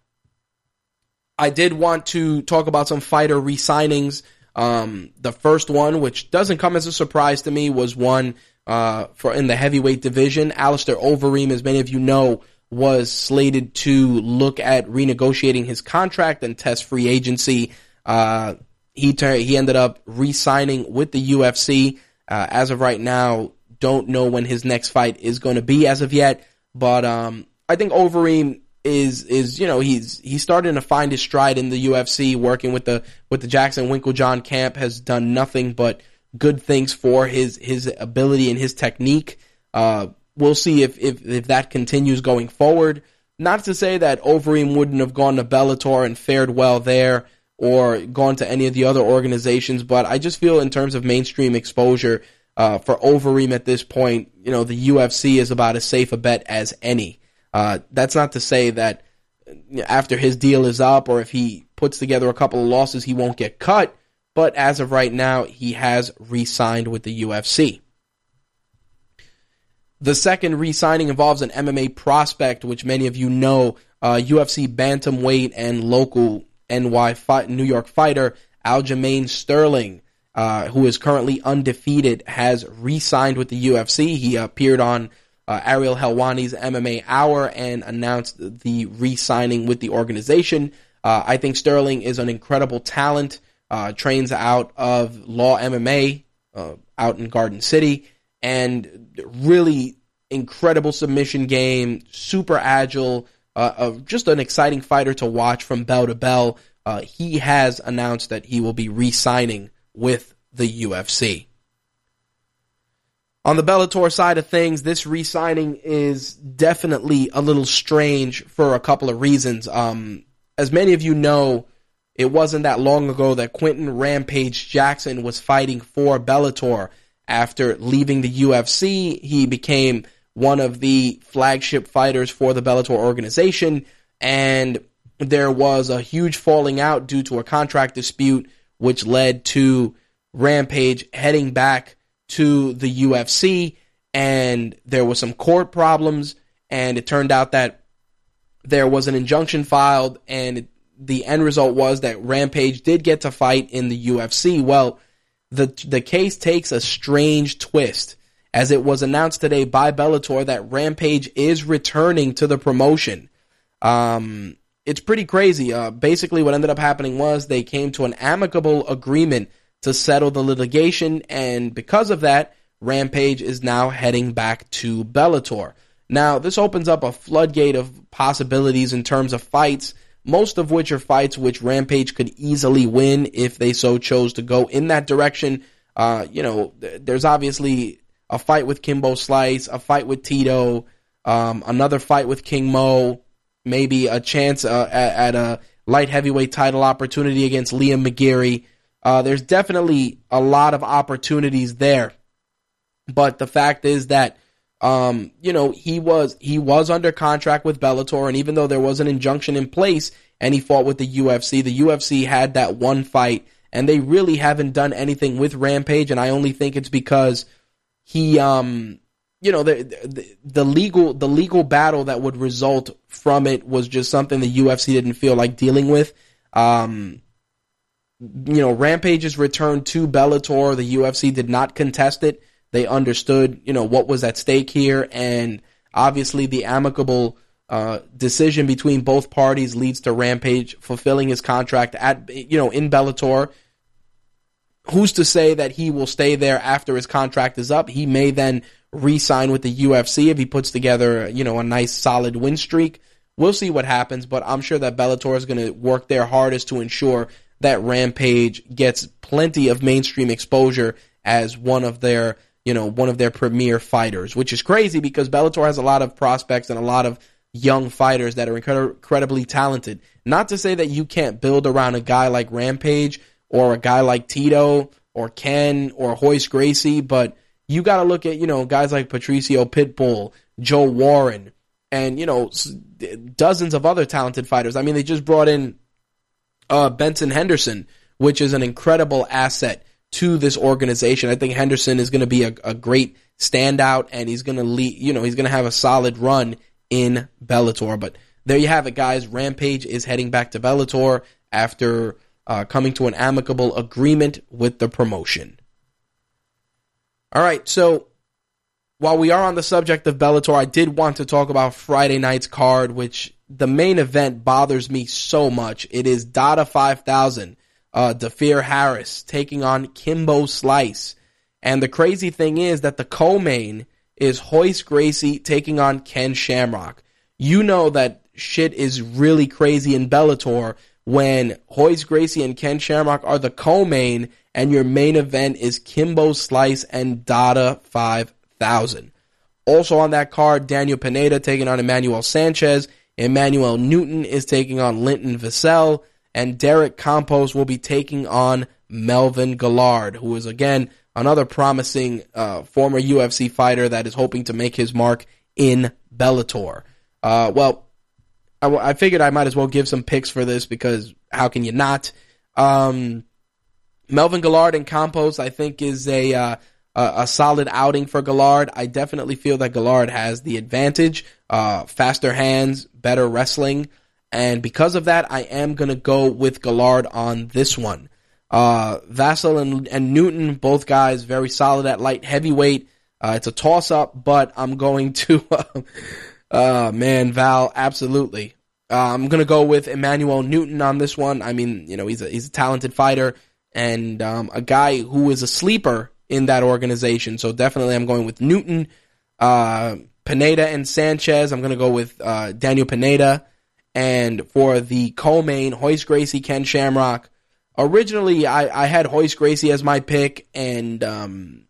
Speaker 1: I did want to talk about some fighter re-signings. Um, the first one, which doesn't come as a surprise to me, was one uh, for in the heavyweight division. Alistair Overeem, as many of you know, was slated to look at renegotiating his contract and test free agency. Uh, he ter- he ended up re-signing with the UFC. Uh, as of right now, don't know when his next fight is going to be as of yet, but um, I think Overeem is is you know he's he's starting to find his stride in the UFC. Working with the with the Jackson Winkeljohn camp has done nothing but good things for his his ability and his technique. Uh, we'll see if, if if that continues going forward. Not to say that Overeem wouldn't have gone to Bellator and fared well there or gone to any of the other organizations, but I just feel in terms of mainstream exposure, uh, for Overeem at this point, you know, the UFC is about as safe a bet as any. Uh, that's not to say that after his deal is up or if he puts together a couple of losses, he won't get cut. But as of right now, he has re signed with the UFC. The second re signing involves an MMA prospect, which many of you know, uh, UFC bantamweight and local NY New York fighter Aljamain Sterling uh, who is currently undefeated, has re-signed with the UFC. He appeared on uh, Ariel Helwani's MMA Hour and announced the re-signing with the organization. Uh, I think Sterling is an incredible talent. Uh, trains out of Law MMA uh, out in Garden City, and really incredible submission game, super agile, just an exciting fighter to watch from bell to bell. He has announced that he will be re-signing with the UFC. On the Bellator side of things, this re-signing is definitely a little strange for a couple of reasons. Um, as many of you know, it wasn't that long ago that Quinton Rampage Jackson was fighting for Bellator. After leaving the UFC, he became one of the flagship fighters for the Bellator organization, and there was a huge falling out due to a contract dispute, which led to Rampage heading back to the UFC, and there was some court problems, and it turned out that there was an injunction filed, and the end result was that Rampage did get to fight in the UFC. Well, the the case takes a strange twist as it was announced today by Bellator that Rampage is returning to the promotion. Um, it's pretty crazy. Uh, basically, what ended up happening was they came to an amicable agreement to settle the litigation, and because of that, Rampage is now heading back to Bellator. Now, this opens up a floodgate of possibilities in terms of fights, most of which are fights which Rampage could easily win if they so chose to go in that direction. Uh, you know, there's obviously a fight with Kimbo Slice, a fight with Tito, um, another fight with King Mo, maybe a chance uh, at, at, a light heavyweight title opportunity against Liam McGeary. Uh, there's definitely a lot of opportunities there, but the fact is that um, you know he was he was under contract with Bellator, and even though there was an injunction in place and he fought with the UFC, the UFC had that one fight, and they really haven't done anything with Rampage, and I only think it's because he um you know the, the, the legal the legal battle that would result from it was just something the UFC didn't feel like dealing with. Um, you know, Rampage's return to Bellator, the UFC did not contest it. They understood, you know, what was at stake here, and obviously the amicable uh, decision between both parties leads to Rampage fulfilling his contract at, you know, in Bellator. Who's to say that he will stay there after his contract is up? He may then re-sign with the UFC if he puts together, you know, a nice solid win streak. We'll see what happens, but I'm sure that Bellator is going to work their hardest to ensure that Rampage gets plenty of mainstream exposure as one of their, you know, one of their premier fighters, which is crazy because Bellator has a lot of prospects and a lot of young fighters that are incredibly talented. Not to say that you can't build around a guy like Rampage or a guy like Tito or Ken or Royce Gracie, but you got to look at, you know, guys like Patricio Pitbull, Joe Warren, and, you know, dozens of other talented fighters. I mean, they just brought in uh, Benson Henderson, which is an incredible asset to this organization. I think Henderson is going to be a, a, great standout, and he's going to lead. You know, he's going to have a solid run in Bellator. But there you have it, guys. Rampage is heading back to Bellator after uh, coming to an amicable agreement with the promotion. All right, so while we are on the subject of Bellator, I did want to talk about Friday night's card, which the main event bothers me so much. It is Dada 5000, uh, Harris taking on Kimbo Slice. And the crazy thing is that the co-main is Royce Gracie taking on Ken Shamrock. You know that shit is really crazy in Bellator when Royce Gracie and Ken Shamrock are the co-main and your main event is Kimbo Slice and Dada 5000. Also on that card, Daniel Pineda taking on Emmanuel Sanchez Emmanuel Newton is taking on Linton Vassell, and Derek Campos will be taking on Melvin Guillard, who is again another promising uh, former UFC fighter that is hoping to make his mark in Bellator. Uh, well, I, I, figured I might as well give some picks for this because how can you not? Um, Melvin Guillard and Campos, I think, is a uh, a, a solid outing for Guillard. I definitely feel that Guillard has the advantage, uh, faster hands, better wrestling, and because of that, I am gonna go with Guillard on this one. Uh, and, and Newton, both guys very solid at light heavyweight. Uh, it's a toss up, but I'm going to, uh, man, Val, absolutely. Uh, I'm gonna go with Emmanuel Newton on this one. I mean, you know, he's a he's a talented fighter and um, a guy who is a sleeper in that organization. So definitely, I'm going with Newton, uh, Pineda, and Sanchez. I'm gonna go with uh, Daniel Pineda, and for the co-main, Royce Gracie, Ken Shamrock. Originally, I, I had Royce Gracie as my pick, and um,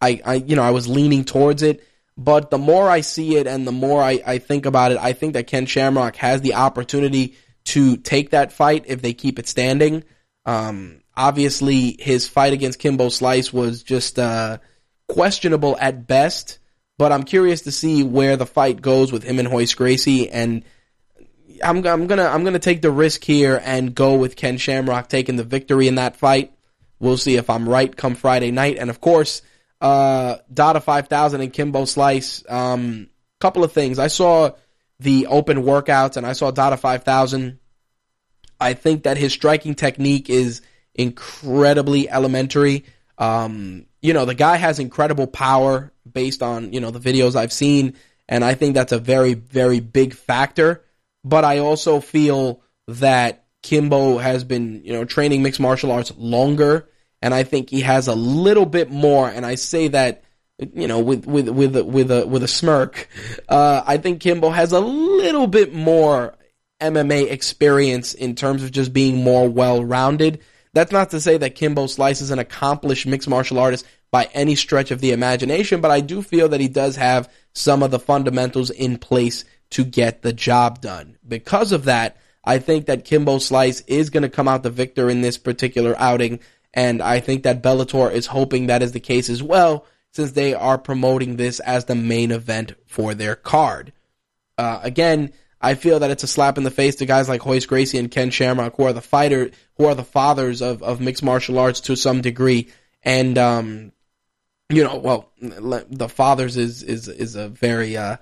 Speaker 1: I, I you know I was leaning towards it. But the more I see it and the more I, I think about it, I think that Ken Shamrock has the opportunity to take that fight if they keep it standing. Um, obviously, his fight against Kimbo Slice was just uh, questionable at best. But I'm curious to see where the fight goes with him and Royce Gracie, and I'm, I'm gonna I'm gonna take the risk here and go with Ken Shamrock taking the victory in that fight. We'll see if I'm right come Friday night, and of course uh, Dada 5000 and Kimbo Slice. Um, couple of things. I saw the open workouts and I saw Dada 5000. I think that his striking technique is incredibly elementary. Um, you know, the guy has incredible power based on, you know, the videos I've seen. And I think that's a very, very big factor. But I also feel that Kimbo has been, you know, training mixed martial arts longer and I think he has a little bit more. And I say that, you know, with with with with a with a smirk. Uh, I think Kimbo has a little bit more MMA experience in terms of just being more well rounded. That's not to say that Kimbo Slice is an accomplished mixed martial artist by any stretch of the imagination, but I do feel that he does have some of the fundamentals in place to get the job done. Because of that, I think that Kimbo Slice is going to come out the victor in this particular outing. And I think that Bellator is hoping that is the case as well, since they are promoting this as the main event for their card. Uh, again, I feel that it's a slap in the face to guys like Royce Gracie and Ken Shamrock, who are the fighter, who are the fathers of, of mixed martial arts to some degree. And, um, you know, well, the fathers is, is, is a very, uh,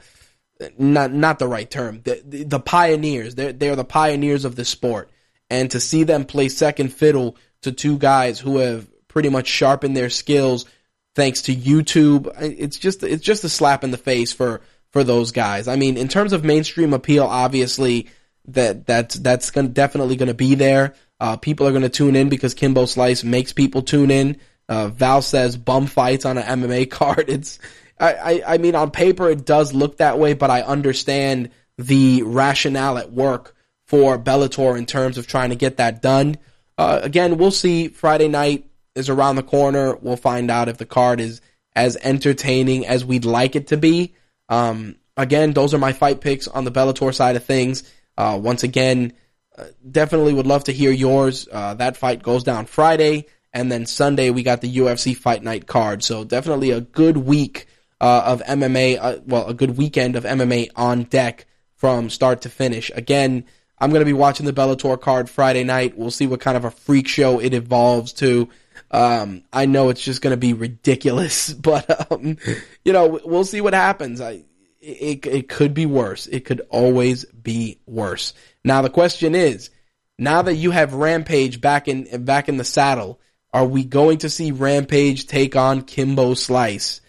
Speaker 1: not, not the right term. The, the, the pioneers, they're, they're the pioneers of the sport. And to see them play second fiddle to two guys who have pretty much sharpened their skills thanks to YouTube. It's just it's just a slap in the face for for those guys. I mean, in terms of mainstream appeal, obviously that that's that's gonna, definitely going to be there. Uh, people are going to tune in because Kimbo Slice makes people tune in. Uh, Val says bum fights on an MMA card. It's I, I I mean on paper it does look that way, but I understand the rationale at work for Bellator in terms of trying to get that done. Uh, again, we'll see. Friday night is around the corner. We'll find out if the card is as entertaining as we'd like it to be. Um, again, those are my fight picks on the Bellator side of things. Uh, once again, uh, definitely would love to hear yours. Uh, that fight goes down Friday, and then Sunday we got the UFC Fight Night card. So definitely a good week uh, of MMA. Uh, well, a good weekend of MMA on deck from start to finish. Again, I'm going to be watching the Bellator card Friday night. We'll see what kind of a freak show it evolves to. Um, I know it's just going to be ridiculous, but um, you know, we'll see what happens. I, it it could be worse. It could always be worse. Now the question is, now that you have Rampage back in back in the saddle, are we going to see Rampage take on Kimbo Slice?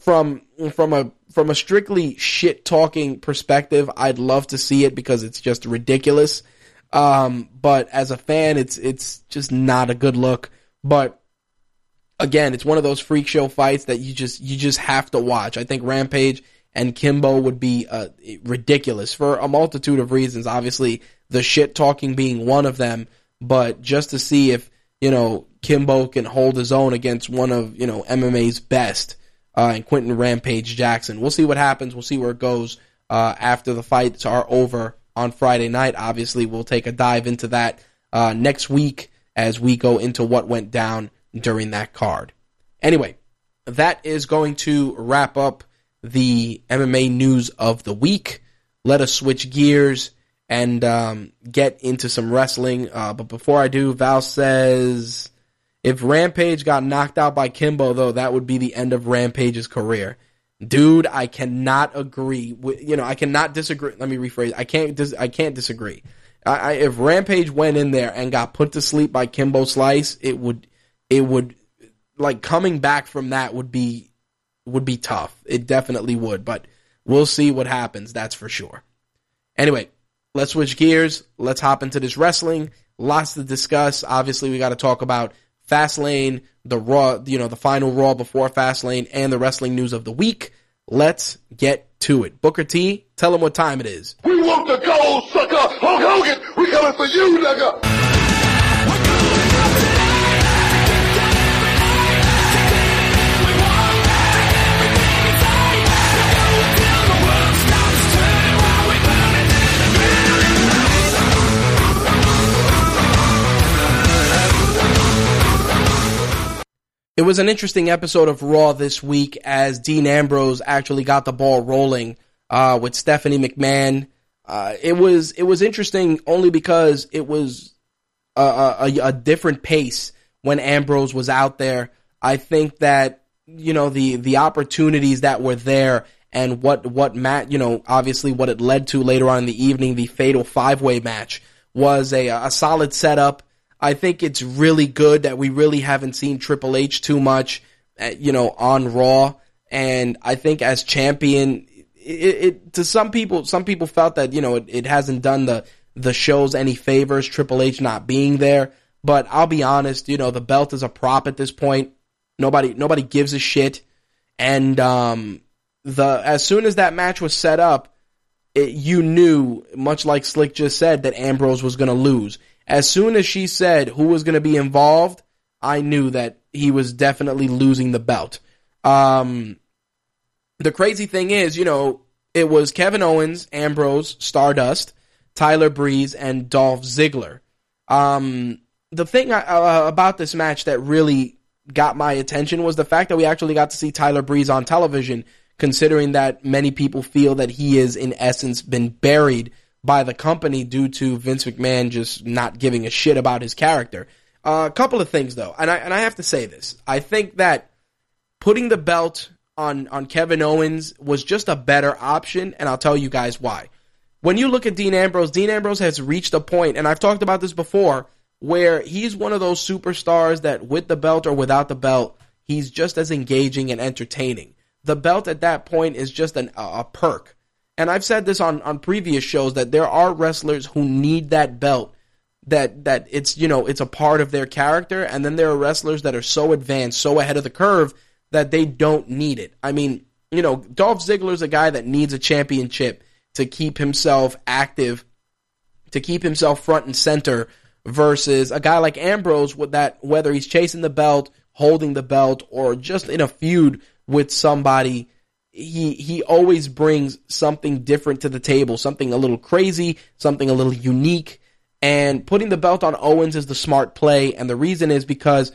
Speaker 1: From from a from a strictly shit talking perspective, I'd love to see it because it's just ridiculous. Um, but as a fan, it's it's just not a good look. But again, it's one of those freak show fights that you just you just have to watch. I think Rampage and Kimbo would be uh, ridiculous for a multitude of reasons. Obviously, the shit talking being one of them, but just to see if you know Kimbo can hold his own against one of you know MMA's best uh, and Quinton Rampage Jackson. We'll see what happens. We'll see where it goes uh, after the fights are over on Friday night. Obviously, we'll take a dive into that uh, next week as we go into what went down during that card. Anyway, that is going to wrap up the MMA news of the week. Let us switch gears and um, get into some wrestling. Uh, but before I do, Val says if Rampage got knocked out by Kimbo, though, that would be the end of Rampage's career. Dude, I cannot agree. With, you know, I cannot disagree. Let me rephrase. I can't. Dis, I can't disagree. I, I, if Rampage went in there and got put to sleep by Kimbo Slice, it would, it would, like coming back from that would be, would be tough. It definitely would, but we'll see what happens. That's for sure. Anyway, let's switch gears. Let's hop into this wrestling. Lots to discuss. Obviously, we got to talk about Fastlane, the Raw, you know, the final Raw before Fastlane, and the wrestling news of the week. Let's get to it. Booker T, tell them what time it is.
Speaker 2: We want the gold, sucker! Hulk Hogan, we coming for you, nigga!
Speaker 1: It was an interesting episode of Raw this week as Dean Ambrose actually got the ball rolling uh, with Stephanie McMahon. Uh, it was it was interesting only because it was a, a, a, different pace when Ambrose was out there. I think that you know the the opportunities that were there and what what Matt you know obviously what it led to later on in the evening the fatal five way match was a a solid setup I think it's really good that we really haven't seen Triple H too much, uh, you know, on Raw. And I think as champion, it, it to some people, some people felt that you know it, it hasn't done the the shows any favors. Triple H not being there, but I'll be honest, you know, the belt is a prop at this point. Nobody nobody gives a shit. And um, the as soon as that match was set up, it, you knew, much like Slick just said, that Ambrose was going to lose as soon as she said who was going to be involved, I knew that he was definitely losing the belt. Um, the crazy thing is, you know, it was Kevin Owens, Ambrose, Stardust, Tyler Breeze, and Dolph Ziggler. Um, the thing I, uh, about this match that really got my attention was the fact that we actually got to see Tyler Breeze on television, considering that many people feel that he is, in essence, been buried by the company due to Vince McMahon just not giving a shit about his character. Uh, a couple of things though, and I and I have to say this. I think that putting the belt on on Kevin Owens was just a better option, and I'll tell you guys why. When you look at Dean Ambrose, Dean Ambrose has reached a point, and I've talked about this before, where he's one of those superstars that with the belt or without the belt, he's just as engaging and entertaining. The belt at that point is just an, a perk and I've said this on, on previous shows that there are wrestlers who need that belt that that it's you know it's a part of their character. And then there are wrestlers that are so advanced so ahead of the curve that they don't need it. I mean you know dolph ziggler's a guy that needs a championship to keep himself active to keep himself front and center versus a guy like ambrose with that whether he's chasing the belt holding the belt or just in a feud with somebody he he always brings something different to the table, something a little crazy, something a little unique. And putting the belt on Owens is the smart play, and the reason is because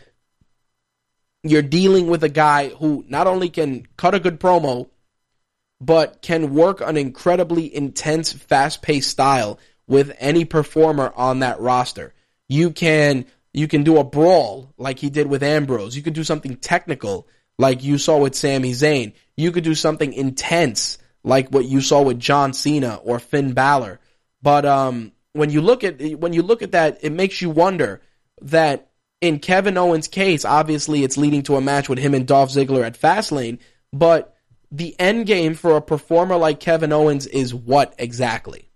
Speaker 1: you're dealing with a guy who not only can cut a good promo, but can work an incredibly intense, fast-paced style with any performer on that roster. You can you can do a brawl like he did with Ambrose. You can do something technical like you saw with Sami Zayn. You could do something intense like what you saw with John Cena or Finn Balor. But um, when you look at when you look at that, it makes you wonder that in Kevin Owens' case, obviously it's leading to a match with him and Dolph Ziggler at Fastlane, but the end game for a performer like Kevin Owens is what exactly?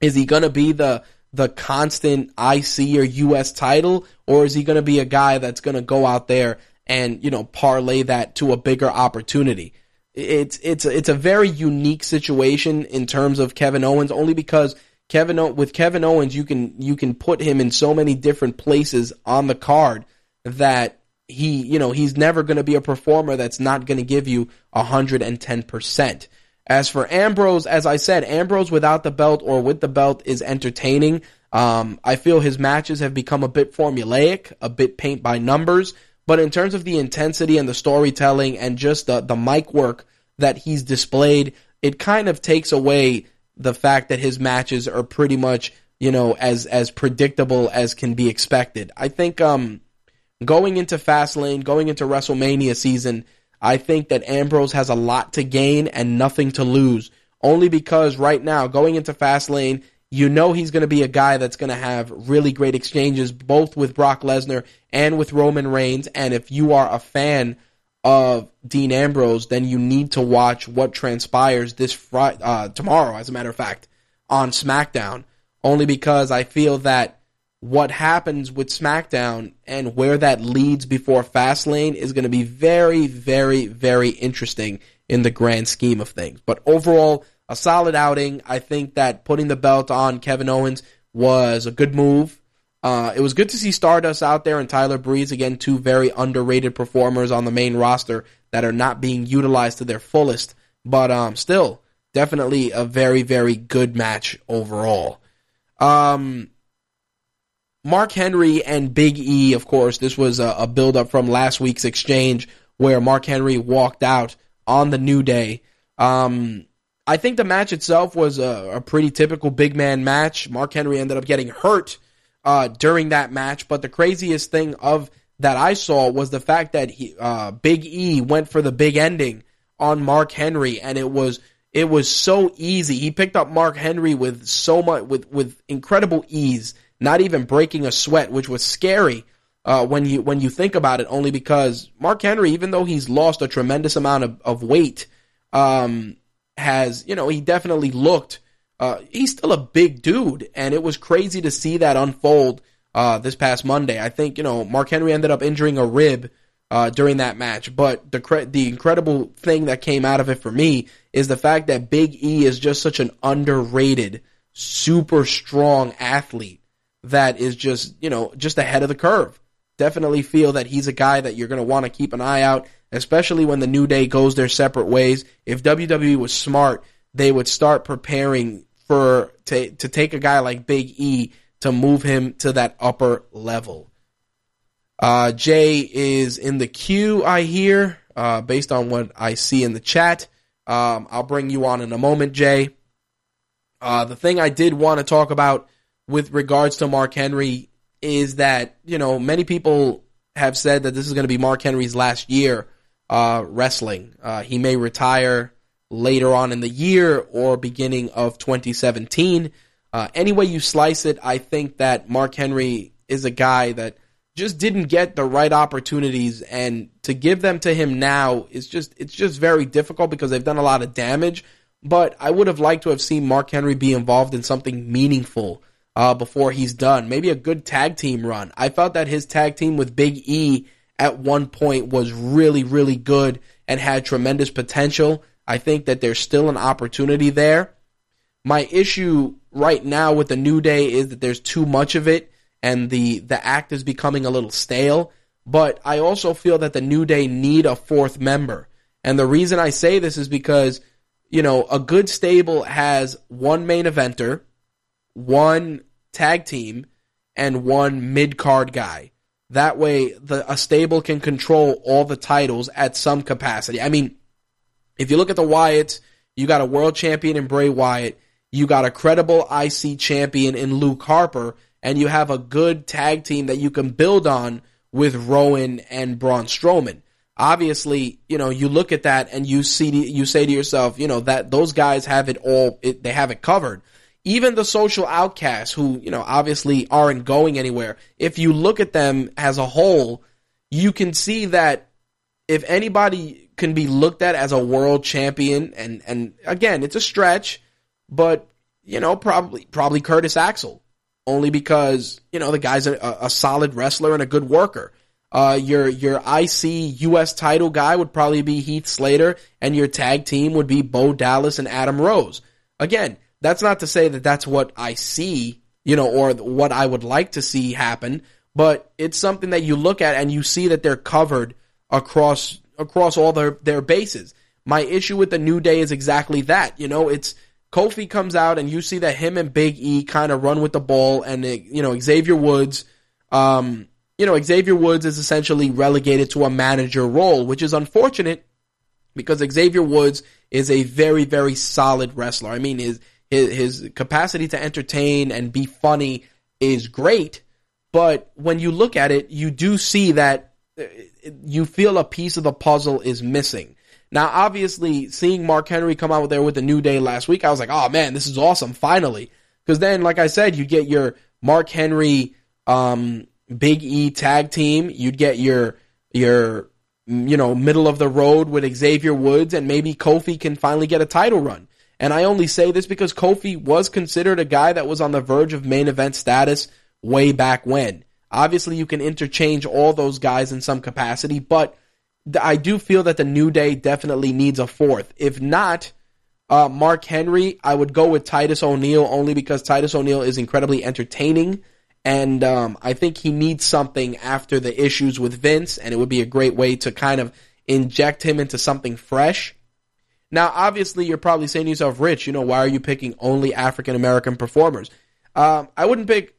Speaker 1: Is he going to be the the constant IC or US title or is he going to be a guy that's going to go out there and you know parlay that to a bigger opportunity. It's it's it's a very unique situation in terms of Kevin Owens, only because Kevin o- with Kevin Owens you can you can put him in so many different places on the card that he you know he's never going to be a performer that's not going to give you hundred and ten percent. As for Ambrose, as I said, Ambrose without the belt or with the belt is entertaining. Um, I feel his matches have become a bit formulaic, a bit paint by numbers. But in terms of the intensity and the storytelling and just the, the mic work that he's displayed, it kind of takes away the fact that his matches are pretty much, you know, as as predictable as can be expected. I think um going into Fastlane, going into WrestleMania season, I think that Ambrose has a lot to gain and nothing to lose. Only because right now, going into Fastlane, You know he's going to be a guy that's going to have really great exchanges both with Brock Lesnar and with Roman Reigns. And if you are a fan of Dean Ambrose, then you need to watch what transpires this Friday, uh, tomorrow, as a matter of fact, on SmackDown. Only because I feel that what happens with SmackDown and where that leads before Fastlane is going to be very, very, very interesting in the grand scheme of things. But overall, a solid outing. I think that putting the belt on Kevin Owens was a good move. Uh, it was good to see Stardust out there and Tyler Breeze again, two very underrated performers on the main roster that are not being utilized to their fullest. But um, still, definitely a very, very good match overall. Um, Mark Henry and Big E, of course, this was a, a build up from last week's exchange where Mark Henry walked out on the New Day. Um, I think the match itself was a, a, pretty typical big man match. Mark Henry ended up getting hurt uh, during that match, but the craziest thing of that I saw was the fact that he, uh, Big E went for the big ending on Mark Henry, and it was it was so easy. He picked up Mark Henry with so much with with incredible ease, not even breaking a sweat, which was scary. Uh, when you when you think about it, only because Mark Henry, even though he's lost a tremendous amount of, of weight, um, has, you know, he definitely looked, uh, he's still a big dude. And it was crazy to see that unfold, uh, this past Monday. I think, you know, Mark Henry ended up injuring a rib, uh, during that match. But the, cre- the incredible thing that came out of it for me is the fact that Big E is just such an underrated, super strong athlete that is just, you know, just ahead of the curve. Definitely feel that he's a guy that you're going to want to keep an eye out especially when the New Day goes their separate ways. If WWE was smart, they would start preparing for to to take a guy like Big E to move him to that upper level. Uh, Jay is in the queue, I hear, uh, based on what I see in the chat. Um, I'll bring you on in a moment, Jay. Uh, the thing I did want to talk about with regards to Mark Henry is that, you know, many people have said that this is going to be Mark Henry's last year uh, wrestling. Uh, he may retire later on in the year or beginning of 2017. Uh, any way you slice it, I think that Mark Henry is a guy that just didn't get the right opportunities, and to give them to him now is just it's just very difficult because they've done a lot of damage. But I would have liked to have seen Mark Henry be involved in something meaningful uh, before he's done. Maybe a good tag team run. I felt that his tag team with Big E at one point was really, really good and had tremendous potential. I think that there's still an opportunity there. My issue right now with the New Day is that there's too much of it and the, the act is becoming a little stale. But I also feel that the New Day need a fourth member. And the reason I say this is because, you know, a good stable has one main eventer, one tag team, and one mid card guy. That way, the a stable can control all the titles at some capacity. I mean, if you look at the Wyatts, you got a world champion in Bray Wyatt, you got a credible IC champion in Luke Harper, and you have a good tag team that you can build on with Rowan and Braun Strowman. Obviously, you know, you look at that and you see, you say to yourself, you know, that those guys have it all, it, they have it covered even the social outcasts who, you know, obviously aren't going anywhere, if you look at them as a whole, you can see that if anybody can be looked at as a world champion, and, and again, it's a stretch, but, you know, probably, probably Curtis Axel. Only because, you know, the guy's a, a solid wrestler and a good worker. Uh, your your IC US title guy would probably be Heath Slater, and your tag team would be Bo Dallas and Adam Rose. Again, that's not to say that that's what I see, you know, or what I would like to see happen, but it's something that you look at and you see that they're covered across across all their their bases. My issue with the New Day is exactly that. You know, it's Kofi comes out and you see that him and Big E kind of run with the ball, and it, you know Xavier Woods, um, you know Xavier Woods is essentially relegated to a manager role, which is unfortunate because Xavier Woods is a very very solid wrestler. I mean, his his, his capacity to entertain and be funny is great. But when you look at it, you do see that uh, you feel a piece of the puzzle is missing. Now, obviously, seeing Mark Henry come out there with the New Day last week, I was like, oh man, this is awesome, finally. Because then, like I said, you get your Mark Henry, um, Big E tag team. You'd get your your you know middle of the road with Xavier Woods, and maybe Kofi can finally get a title run. And I only say this because Kofi was considered a guy that was on the verge of main event status way back when. Obviously, you can interchange all those guys in some capacity, but I do feel that the New Day definitely needs a fourth. If not, uh, Mark Henry, I would go with Titus O'Neil only because Titus O'Neil is incredibly entertaining. And um, I think he needs something after the issues with Vince, and it would be a great way to kind of inject him into something fresh. Now, obviously, you're probably saying to yourself, Rich, you know, why are you picking only African American performers? Um, I wouldn't pick,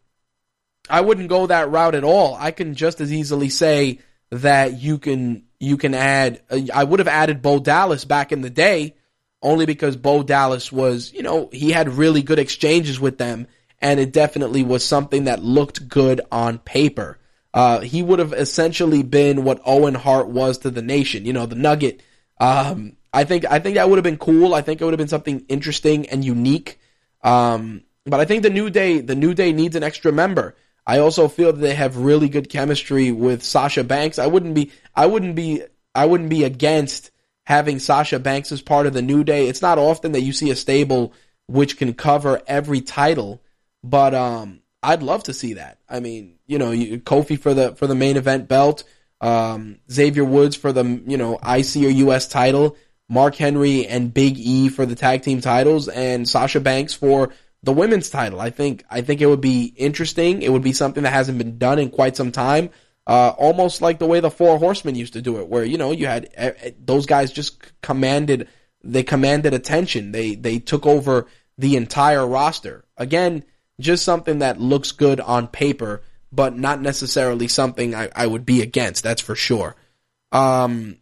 Speaker 1: I wouldn't go that route at all. I can just as easily say that you can, you can add, uh, I would have added Bo Dallas back in the day, only because Bo Dallas was, you know, he had really good exchanges with them, and it definitely was something that looked good on paper. Uh, he would have essentially been what Owen Hart was to the nation, you know, the nugget. Um, I think I think that would have been cool. I think it would have been something interesting and unique. Um, but I think the new day the new day needs an extra member. I also feel that they have really good chemistry with Sasha Banks. I wouldn't be I wouldn't be I wouldn't be against having Sasha Banks as part of the new day. It's not often that you see a stable which can cover every title, but um, I'd love to see that. I mean, you know, you, Kofi for the for the main event belt, um, Xavier Woods for the you know IC or US title. Mark Henry and Big E for the tag team titles and Sasha Banks for the women's title. I think I think it would be interesting. It would be something that hasn't been done in quite some time. Uh, almost like the way the Four Horsemen used to do it, where you know you had uh, those guys just commanded they commanded attention. They they took over the entire roster. Again, just something that looks good on paper, but not necessarily something I, I would be against. That's for sure. Um,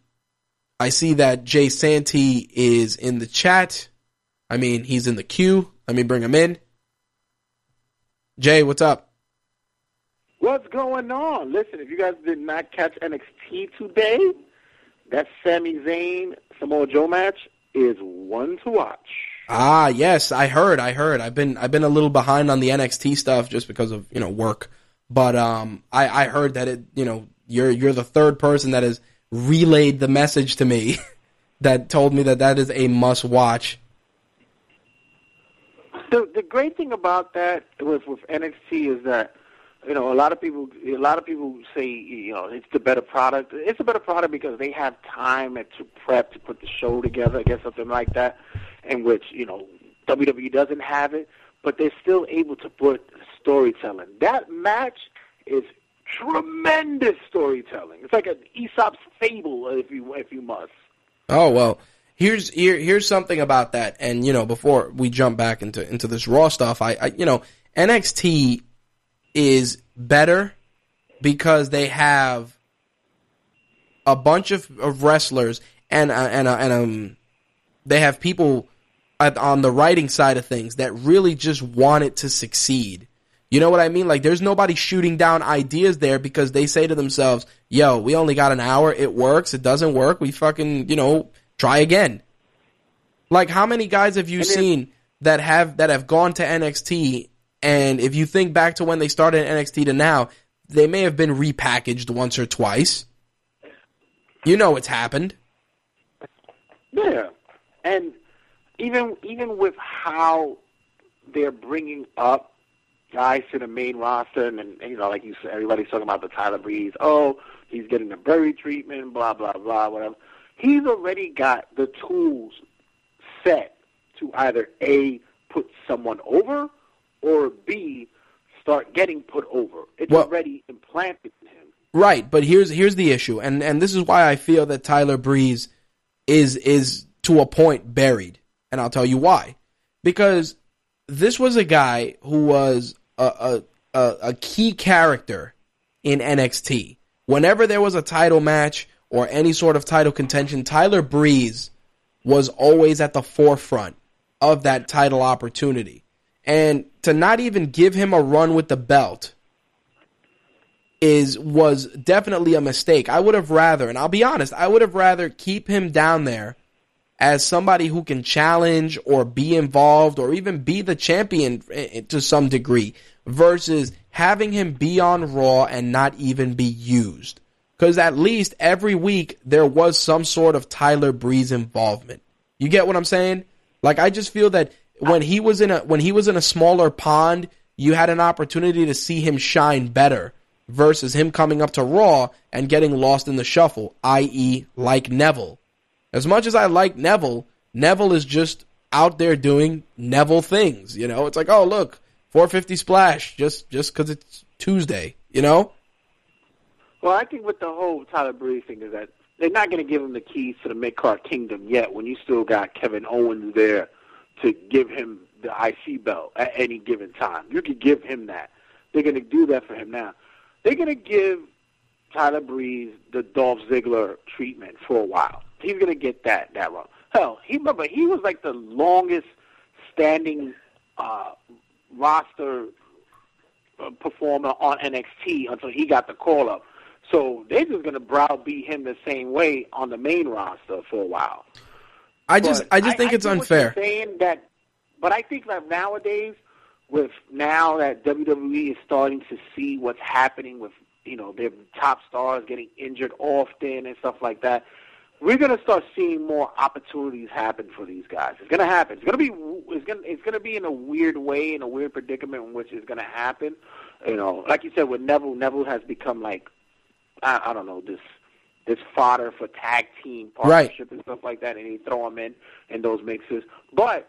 Speaker 1: I see that Jay Santy is in the chat. I mean, he's in the queue. Let me bring him in. Jay, what's up?
Speaker 3: What's going on? Listen, if you guys did not catch NXT today, that Sami Zayn Samoa Joe match is one to watch.
Speaker 1: Ah, yes, I heard. I heard. I've been I've been a little behind on the NXT stuff just because of you know work, but um, I I heard that it you know you're you're the third person that has relayed the message to me that told me that that is a must watch.
Speaker 3: The the great thing about that with with NXT is that you know a lot of people a lot of people say you know it's the better product. It's a better product because they have time to prep to put the show together, I guess something like that, in which you know WWE doesn't have it, but they're still able to put storytelling. That match is tremendous storytelling. It's like an Aesop's fable, if you if you must.
Speaker 1: Oh well, here's here here's something about that. And you know, before we jump back into into this Raw stuff, I, I you know NXT is better because they have a bunch of, of wrestlers and uh, and uh, and um they have people on the writing side of things that really just want it to succeed you know what I mean? Like there's nobody shooting down ideas there because they say to themselves, yo, we only got an hour. It works. It doesn't work. We fucking, you know, try again. Like how many guys have you and seen that have, that have gone to NXT and if you think back to when they started NXT to now, they may have been repackaged once or twice. You know it's happened.
Speaker 3: Yeah. And even even with how they're bringing up guys to the main roster, and, and you know, like you said, everybody's talking about the Tyler Breeze. Oh, he's getting the Berry treatment, blah blah blah, whatever. He's already got the tools set to either a put someone over, or b start getting put over. It's well, already implanted in him.
Speaker 1: Right, but here's here's the issue, and and this is why I feel that Tyler Breeze is is to a point buried, and I'll tell you why. Because this was a guy who was a, a, a key character in NXT. Whenever there was a title match or any sort of title contention, Tyler Breeze was always at the forefront of that title opportunity. And to not even give him a run with the belt is was definitely a mistake. I would have rather, and I'll be honest, I would have rather keep him down there as somebody who can challenge or be involved or even be the champion eh, eh, to some degree versus having him be on Raw and not even be used. Because at least every week there was some sort of Tyler Breeze involvement. You get what I'm saying? Like I just feel that when he was in a when he was in a smaller pond, you had an opportunity to see him shine better versus him coming up to Raw and getting lost in the shuffle, i.e., like Neville. As much as I like Neville, Neville is just out there doing Neville things. You know, it's like, oh look, 450 splash just just because it's Tuesday. You know.
Speaker 3: Well, I think with the whole Tyler Breeze thing is that they're not going to give him the keys to the mid card kingdom yet. When you still got Kevin Owens there to give him the IC belt at any given time, you could give him that. They're going to do that for him now. They're going to give Tyler Breeze the Dolph Ziggler treatment for a while. He's going to get that that run. Hell, he remember he was like the longest standing uh, roster uh, performer on NXT until he got the call up. So they're just going to browbeat him the same way on the main roster for a while.
Speaker 1: I just, I just think
Speaker 3: I
Speaker 1: it's
Speaker 3: get
Speaker 1: unfair.
Speaker 3: Saying that, but I think that nowadays, with now that WWE is starting to see what's happening with you know their top stars getting injured often and stuff like that, we're going to start seeing more opportunities happen for these guys. It's going to happen. It's going to be it's going it's going to be in a weird way, in a weird predicament in which it's going to happen. You know, like you said with Neville, Neville has become like I, I don't know this this fodder for tag team
Speaker 1: Right.
Speaker 3: partnership and stuff like that, and he throw them in in those mixes. But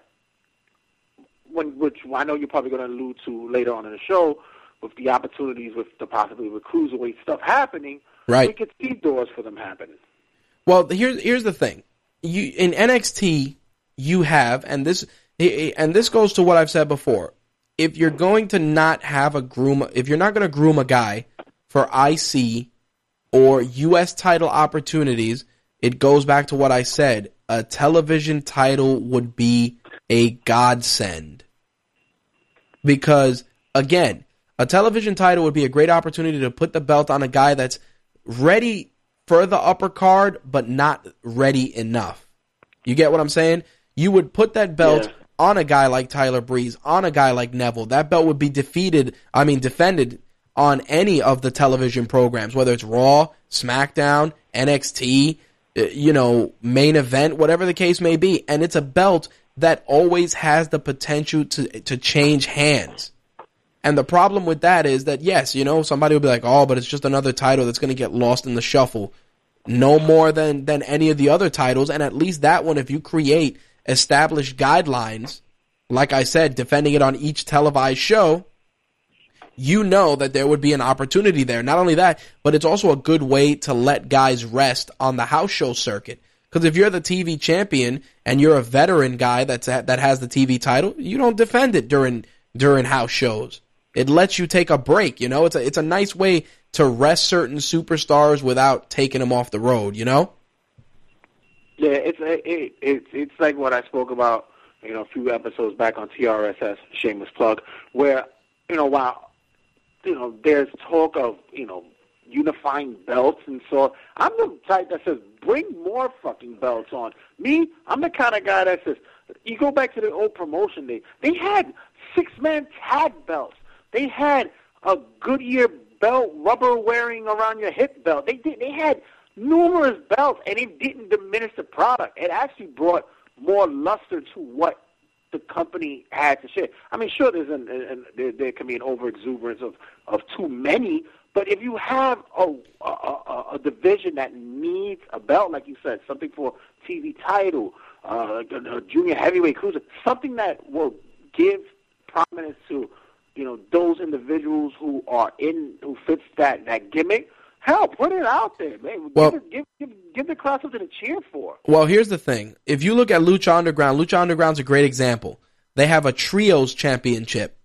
Speaker 3: when which I know you're probably going to allude to later on in the show with the opportunities with the possibly with cruiserweight stuff happening,
Speaker 1: Right.
Speaker 3: we could see doors for them happening.
Speaker 1: Well, here's here's the thing. You in NXT, you have, and this and this goes to what I've said before. If you're going to not have a groom, if you're not going to groom a guy for IC or US title opportunities, it goes back to what I said. A television title would be a godsend. Because again, a television title would be a great opportunity to put the belt on a guy that's ready for the upper card, but not ready enough. You get what I'm saying? You would put that belt
Speaker 3: Yeah.
Speaker 1: on a guy like Tyler Breeze, on a guy like Neville. That belt would be defeated, I mean, defended on any of the television programs, whether it's Raw, SmackDown, NXT, uh, you know, main event, whatever the case may be. And it's a belt that always has the potential to, to change hands. And the problem with that is that yes, you know, somebody will be like, "Oh, but it's just another title that's going to get lost in the shuffle." No more than than any of the other titles, and at least that one, if you create established guidelines, like I said, defending it on each televised show, you know that there would be an opportunity there. Not only that, but it's also a good way to let guys rest on the house show circuit. Because if you're the TV champion and you're a veteran guy that's that has the TV title, you don't defend it during during house shows. It lets you take a break. You know, it's a it's a nice way to rest certain superstars without taking them off the road. You know.
Speaker 3: Yeah, it's it, it it's like what I spoke about, you know, a few episodes back on TRSS, shameless plug, where you know while you know there's talk of you know unifying belts and so I'm the type that says bring more fucking belts on. Me, I'm the kind of guy that says you go back to the old promotion day. They had six man tag belts. They had a Goodyear belt, rubber wearing around your hip belt. They did. They had numerous belts, and it didn't diminish the product. It actually brought more luster to what the company had to share. I mean, sure, there's an, an there, there can be an over exuberance of of too many, but if you have a, a a division that needs a belt, like you said, something for TV title, uh, a junior heavyweight cruiser, something that will give prominence to you know those individuals who are in who fits that that gimmick. Hell, put it out there, man.
Speaker 1: Well-
Speaker 3: give, give give give the crowd something to cheer for.
Speaker 1: Well, here's the thing. If you look at Lucha Underground, Lucha Underground's a great example. They have a trios championship,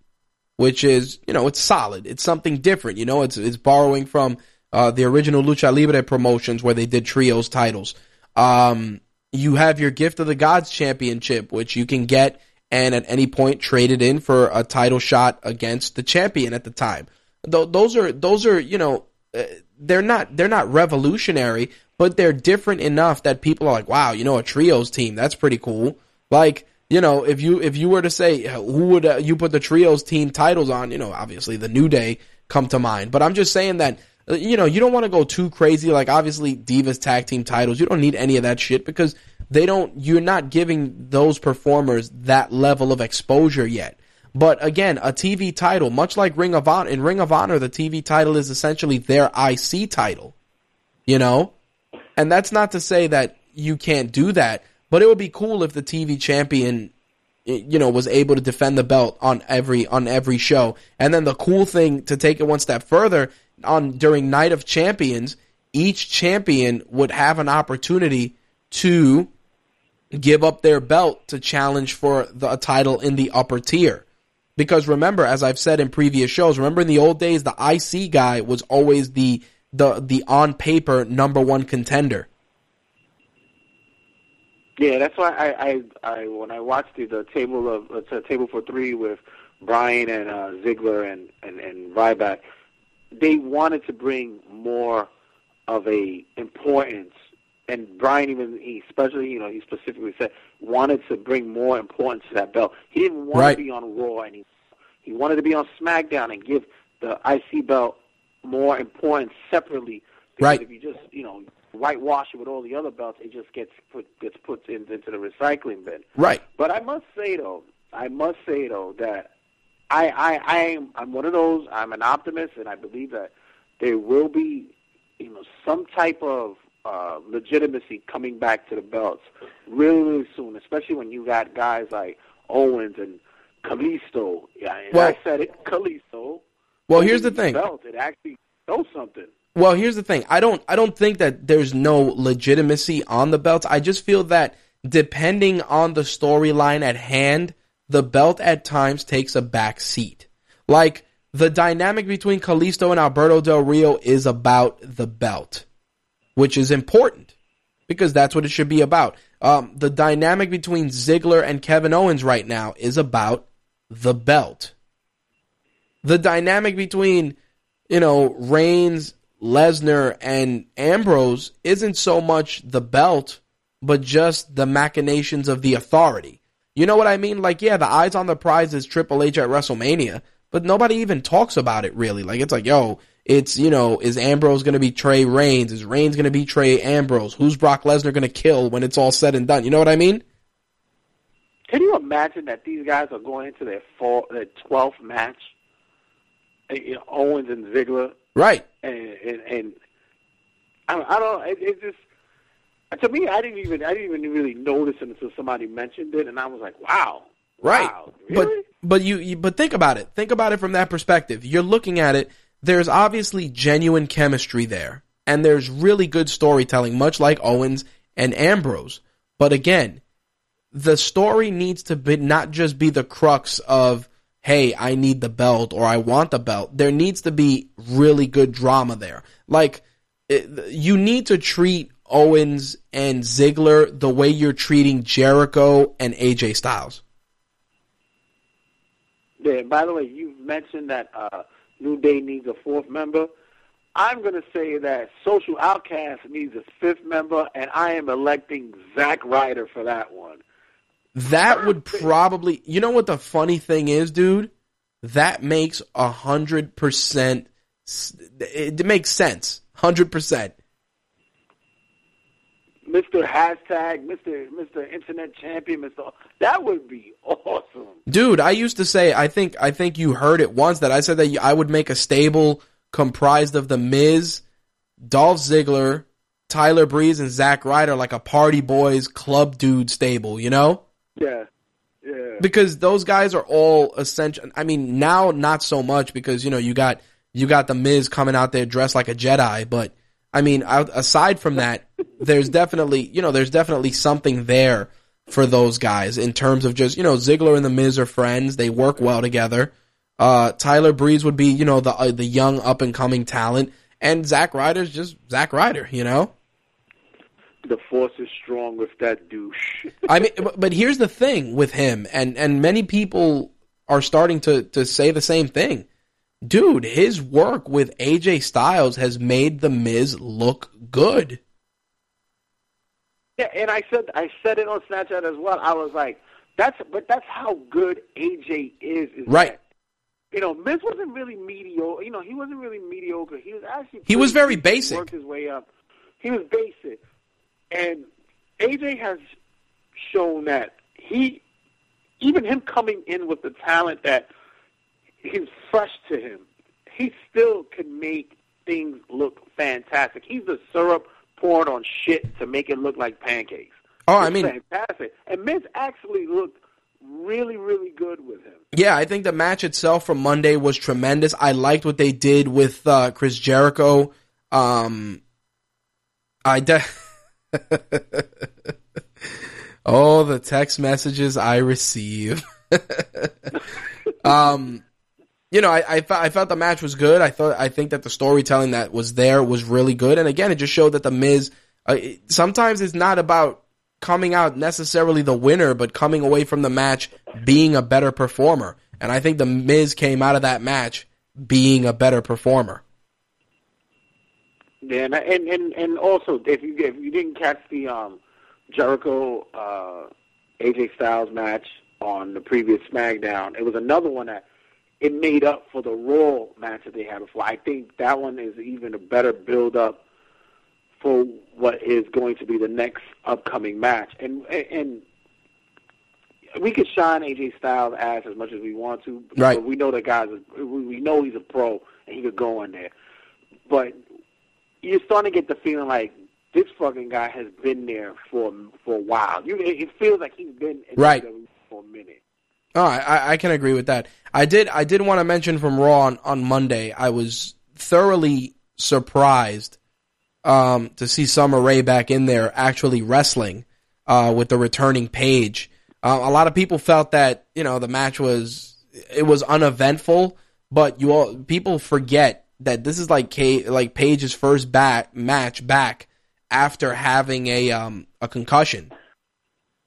Speaker 1: which is, you know, it's solid. It's something different. You know, it's it's borrowing from uh, the original Lucha Libre promotions where they did trios titles. Um, you have your Gift of the Gods championship, which you can get and at any point traded in for a title shot against the champion at the time. Th- those are those are you know uh, they're not they're not revolutionary, but they're different enough that people are like, wow, you know, a trios team, that's pretty cool. Like, you know, if you if you were to say who would uh, you put the trios team titles on, you know, obviously the New Day come to mind. But I'm just saying that uh, you know, you don't want to go too crazy. Like obviously Divas tag team titles, you don't need any of that shit because they don't. You're not giving those performers that level of exposure yet. But again, a TV title, much like Ring of Honor, in Ring of Honor, the TV title is essentially their IC title. You know, and that's not to say that you can't do that, but it would be cool if the TV champion, you know, was able to defend the belt on every on every show. And then the cool thing to take it one step further on during Night of Champions, each champion would have an opportunity to give up their belt to challenge for the title in the upper tier. Because remember, as I've said in previous shows, remember in the old days, the IC guy was always the the the on paper number one contender.
Speaker 3: Yeah, that's why I, I, I when I watched the, the table of a table for three with Bryan and uh, Ziggler and and and Ryback, they wanted to bring more of a importance, and Bryan even he especially you know he specifically said wanted to bring more importance to that belt. He didn't want
Speaker 1: Right.
Speaker 3: to be on Raw, and he he wanted to be on SmackDown and give the IC belt more importance separately. Because
Speaker 1: Right.
Speaker 3: If you just you know whitewash it with all the other belts, it just gets put gets put in, into the recycling bin.
Speaker 1: Right.
Speaker 3: But I must say though, I must say though that I I I am I'm one of those. I'm an optimist, and I believe that there will be you know some type of uh, legitimacy coming back to the belts really really soon, especially when you got guys like Owens and Kalisto. Yeah, and
Speaker 1: Well-
Speaker 3: I said it, Kalisto.
Speaker 1: Well, here's the thing.
Speaker 3: Belt, it actually shows something.
Speaker 1: Well, here's the thing. I don't I don't think that there's no legitimacy on the belts. I just feel that depending on the storyline at hand, the belt at times takes a back seat. Like the dynamic between Kalisto and Alberto Del Rio is about the belt, which is important because that's what it should be about. Um, the dynamic between Ziggler and Kevin Owens right now is about the belt. The dynamic between you know, Reigns, Lesnar, and Ambrose isn't so much the belt, but just the machinations of the authority. You know what I mean? Like, yeah, the eyes on the prize is Triple H at WrestleMania, but nobody even talks about it really. Like, it's like, yo, it's, you know, is Ambrose going to be Trey Reigns? Is Reigns going to be Trey Ambrose? Who's Brock Lesnar going to kill when it's all said and done? You know what I mean?
Speaker 3: Can you imagine that these guys are going into their four, their twelfth match? Uh, You know, Owens and Ziggler,
Speaker 1: Right.
Speaker 3: and and, and I, don't- I don't. It, it just to me, I didn't even I didn't even really notice it until somebody mentioned it, and I was like, wow,
Speaker 1: Right.
Speaker 3: wow, really?
Speaker 1: But but you, you but think about it. Think about it from that perspective. You're looking at it. There's obviously genuine chemistry there, and there's really good storytelling, much like Owens and Ambrose. But again, the story needs to be not just be the crux of hey, I need the belt or I want the belt. There needs to be really good drama there. Like it, you need to treat Owens and Ziggler the way you're treating Jericho and AJ Styles.
Speaker 3: Yeah, by the way, you mentioned that uh, New Day needs a fourth member. I'm going to say that Social Outcast needs a fifth member, and I am electing Zack Ryder for that one.
Speaker 1: That would probably, you know what the funny thing is, dude? That makes a hundred percent, it makes sense. Hundred percent.
Speaker 3: Mr. Hashtag, Mr. Mr. Internet Champion, Mr. That would be awesome.
Speaker 1: Dude, I used to say, I think, I think you heard it once that I said that I would make a stable comprised of the Miz, Dolph Ziggler, Tyler Breeze, and Zack Ryder, like a party boys club dude stable, you know?
Speaker 3: Yeah, yeah.
Speaker 1: because those guys are all essential. I mean, now not so much because you know you got you got the Miz coming out there dressed like a Jedi, but I mean, aside from that, there's definitely you know there's definitely something there for those guys in terms of just you know Ziggler and the Miz are friends, they work well together. Uh, Tyler Breeze would be you know the uh, the young up and coming talent, and Zack Ryder's just Zack Ryder, you know.
Speaker 3: The force is strong with that douche.
Speaker 1: I mean, but, but here's the thing with him, and and many people are starting to to say the same thing. Dude, his work with AJ Styles has made the Miz look good.
Speaker 3: Yeah, and I said I said it on Snapchat as well. I was like, that's but that's how good AJ is. is
Speaker 1: Right.
Speaker 3: that, you know, Miz wasn't really mediocre. You know, he wasn't really mediocre. He was actually
Speaker 1: He was very.
Speaker 3: He
Speaker 1: basic.
Speaker 3: Worked his way up. He was basic, and AJ has shown that he, even him coming in with the talent that is fresh to him, he still can make things look fantastic. He's the syrup poured on shit to make it look like pancakes.
Speaker 1: Oh, I mean,
Speaker 3: fantastic. And Miz actually looked really, really good with him.
Speaker 1: Yeah, I think the match itself from Monday was tremendous. I liked what they did with uh, Chris Jericho. Um, I de- oh, the text messages I receive. um, you know, I I, I felt the match was good. I thought I think that the storytelling that was there was really good. And again, it just showed that the Miz. Uh, it- sometimes it's not about coming out necessarily the winner, but coming away from the match being a better performer. And I think the Miz came out of that match being a better performer.
Speaker 3: Yeah, and and and, and also if you if you didn't catch the um, Jericho uh, AJ Styles match on the previous SmackDown, it was another one that it made up for the Raw match that they had before. I think that one is even a better build up for what is going to be the next upcoming match. And and we could shine AJ Styles ass as much as we want to,
Speaker 1: Right.
Speaker 3: But we know that guy's we know he's a pro and he could go in there. But you're starting to get the feeling like this fucking guy has been there for for a while. You it feels like he's been in
Speaker 1: Right.
Speaker 3: For a minute.
Speaker 1: Oh, I, I can agree with that. I did. I did want to mention from Raw on, on Monday. I was thoroughly surprised um, to see Summer Rae back in there actually wrestling uh, with the returning Paige. Uh, a lot of people felt that you know the match was it was uneventful, but you all people forget that this is like like Paige's first back match back after having a um a concussion.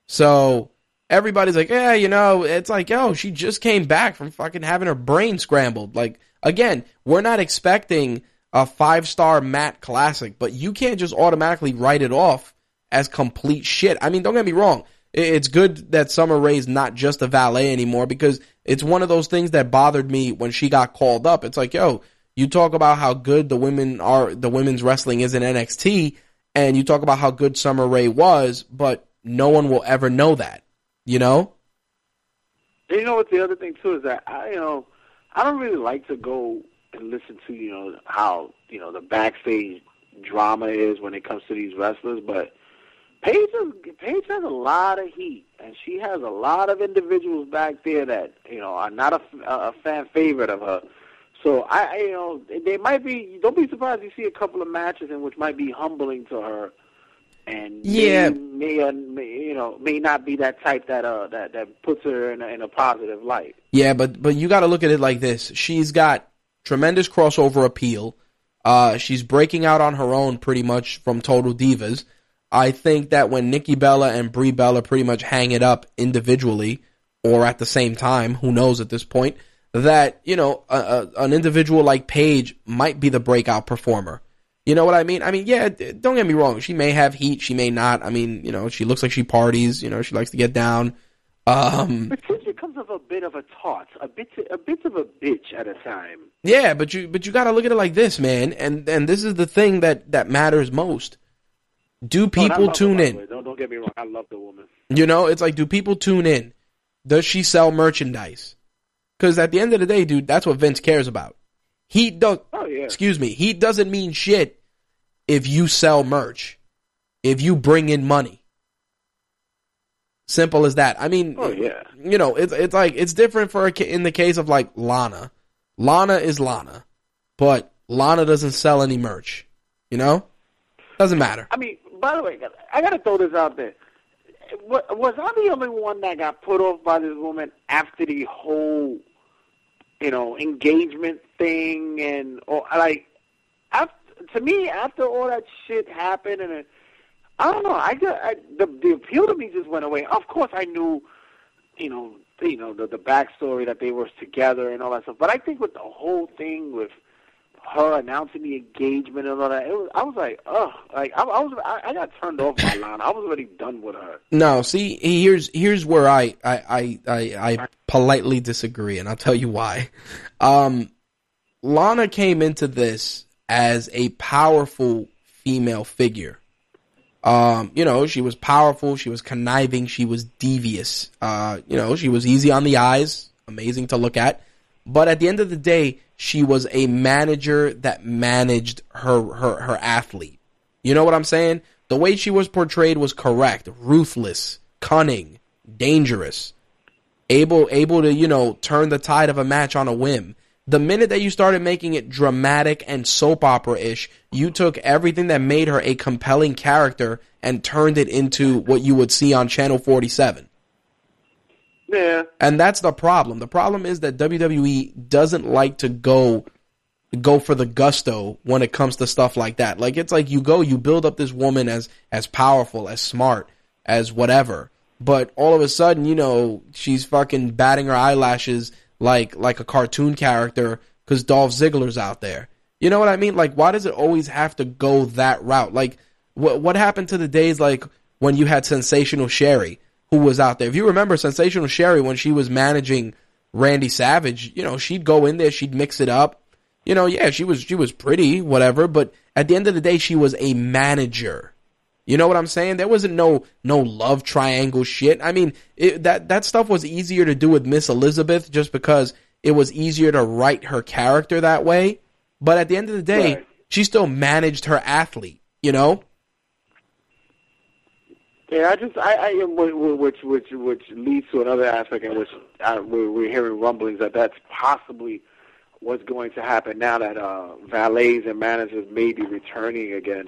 Speaker 1: So everybody's like, yeah, you know, it's like, oh, she just came back from fucking having her brain scrambled. Like, again, we're not expecting a five star Matt classic, but you can't just automatically write it off as complete shit. I mean, don't get me wrong. It's good that Summer Rae's not just a valet anymore because it's one of those things that bothered me when she got called up. It's like, yo, you talk about how good the women are, the women's wrestling is in NXT, and you talk about how good Summer Rae was, but no one will ever know that. You know?
Speaker 3: And you know what? The other thing too is that I, you know, I don't really like to go and listen to you know how you know the backstage drama is when it comes to these wrestlers, but Paige has, Paige has a lot of heat, and she has a lot of individuals back there that you know are not a, a fan favorite of her. So I, I, you know, they might be. Don't be surprised if you see a couple of matches in which might be humbling to her, and
Speaker 1: Yeah.
Speaker 3: may, may, may you know may not be that type that uh that that puts her in a, in a positive light.
Speaker 1: Yeah, but but you got to look at it like this. She's got tremendous crossover appeal. Uh, she's breaking out on her own pretty much from Total Divas. I think that when Nikki Bella and Brie Bella pretty much hang it up individually or at the same time, who knows at this point, that, you know, a, a, an individual like Paige might be the breakout performer. You know what I mean? I mean, yeah, don't get me wrong. She may have heat, she may not. I mean, you know, she looks like she parties, you know, she likes to get down. Um,
Speaker 3: But she becomes of a bit of a tot, a bit a bit of a bitch at a time.
Speaker 1: Yeah, but you but you got to look at it like this, man. And and this is the thing that that matters most. Do
Speaker 3: Oh,
Speaker 1: people tune
Speaker 3: the
Speaker 1: in?
Speaker 3: Don't don't get me wrong. I love the woman.
Speaker 1: You know, it's like do people tune in? Does she sell merchandise? Cuz at the end of the day, dude, that's what Vince cares about. He does
Speaker 3: Oh yeah.
Speaker 1: excuse me, he doesn't mean shit if you sell merch. If you bring in money. Simple as that. I mean,
Speaker 3: Oh yeah.
Speaker 1: you know, it's it's like it's different for a, in the case of like Lana. Lana is Lana, but Lana doesn't sell any merch. You know, doesn't matter.
Speaker 3: I mean, by the way, I got to throw this out there. Was I the only one that got put off by this woman after the whole, you know, engagement thing and or like, after, to me, after all that shit happened and it, I don't know, I got I, the the appeal to me just went away. Of course, I knew, you know, you know the the backstory that they were together and all that stuff. But I think with the whole thing with her announcing the engagement and all that. Was, I was like, ugh, like I, I was, I, I got turned off by Lana. I was already done with her.
Speaker 1: No, see, here's here's where I I I I, I politely disagree, and I'll tell you why. Um, Lana came into this as a powerful female figure. Um, you know, she was powerful, she was conniving, she was devious. Uh, you know, she was easy on the eyes, amazing to look at. But at the end of the day, she was a manager that managed her her her athlete. You know what I'm saying? The way she was portrayed was correct, ruthless, cunning, dangerous, able able to, you know, turn the tide of a match on a whim. The minute that you started making it dramatic and soap opera-ish, you took everything that made her a compelling character and turned it into what you would see on Channel 47.
Speaker 3: Yeah.
Speaker 1: And that's the problem. The problem is that WWE doesn't like to go go for the gusto when it comes to stuff like that. Like it's like you go, you build up this woman as as powerful, as smart, as whatever. But all of a sudden, you know, she's fucking batting her eyelashes like like a cartoon character cuz Dolph Ziggler's out there. You know what I mean? Like why does it always have to go that route? Like what what happened to the days like when you had sensational Sherri? Who was out there. If you remember Sensational Sherri when she was managing Randy Savage, you know, she'd go in there, she'd mix it up. You know, yeah, she was she was pretty, whatever, but at the end of the day she was a manager. You know what I'm saying? There wasn't no no love triangle shit. I mean, it, that that stuff was easier to do with Miss Elizabeth just because it was easier to write her character that way. But at the end of the day,
Speaker 3: Right.
Speaker 1: she still managed her athlete, you know?
Speaker 3: Yeah, I just I, I which which which leads to another aspect in which I, we're, we're hearing rumblings that that's possibly what's going to happen now that uh, valets and managers may be returning again,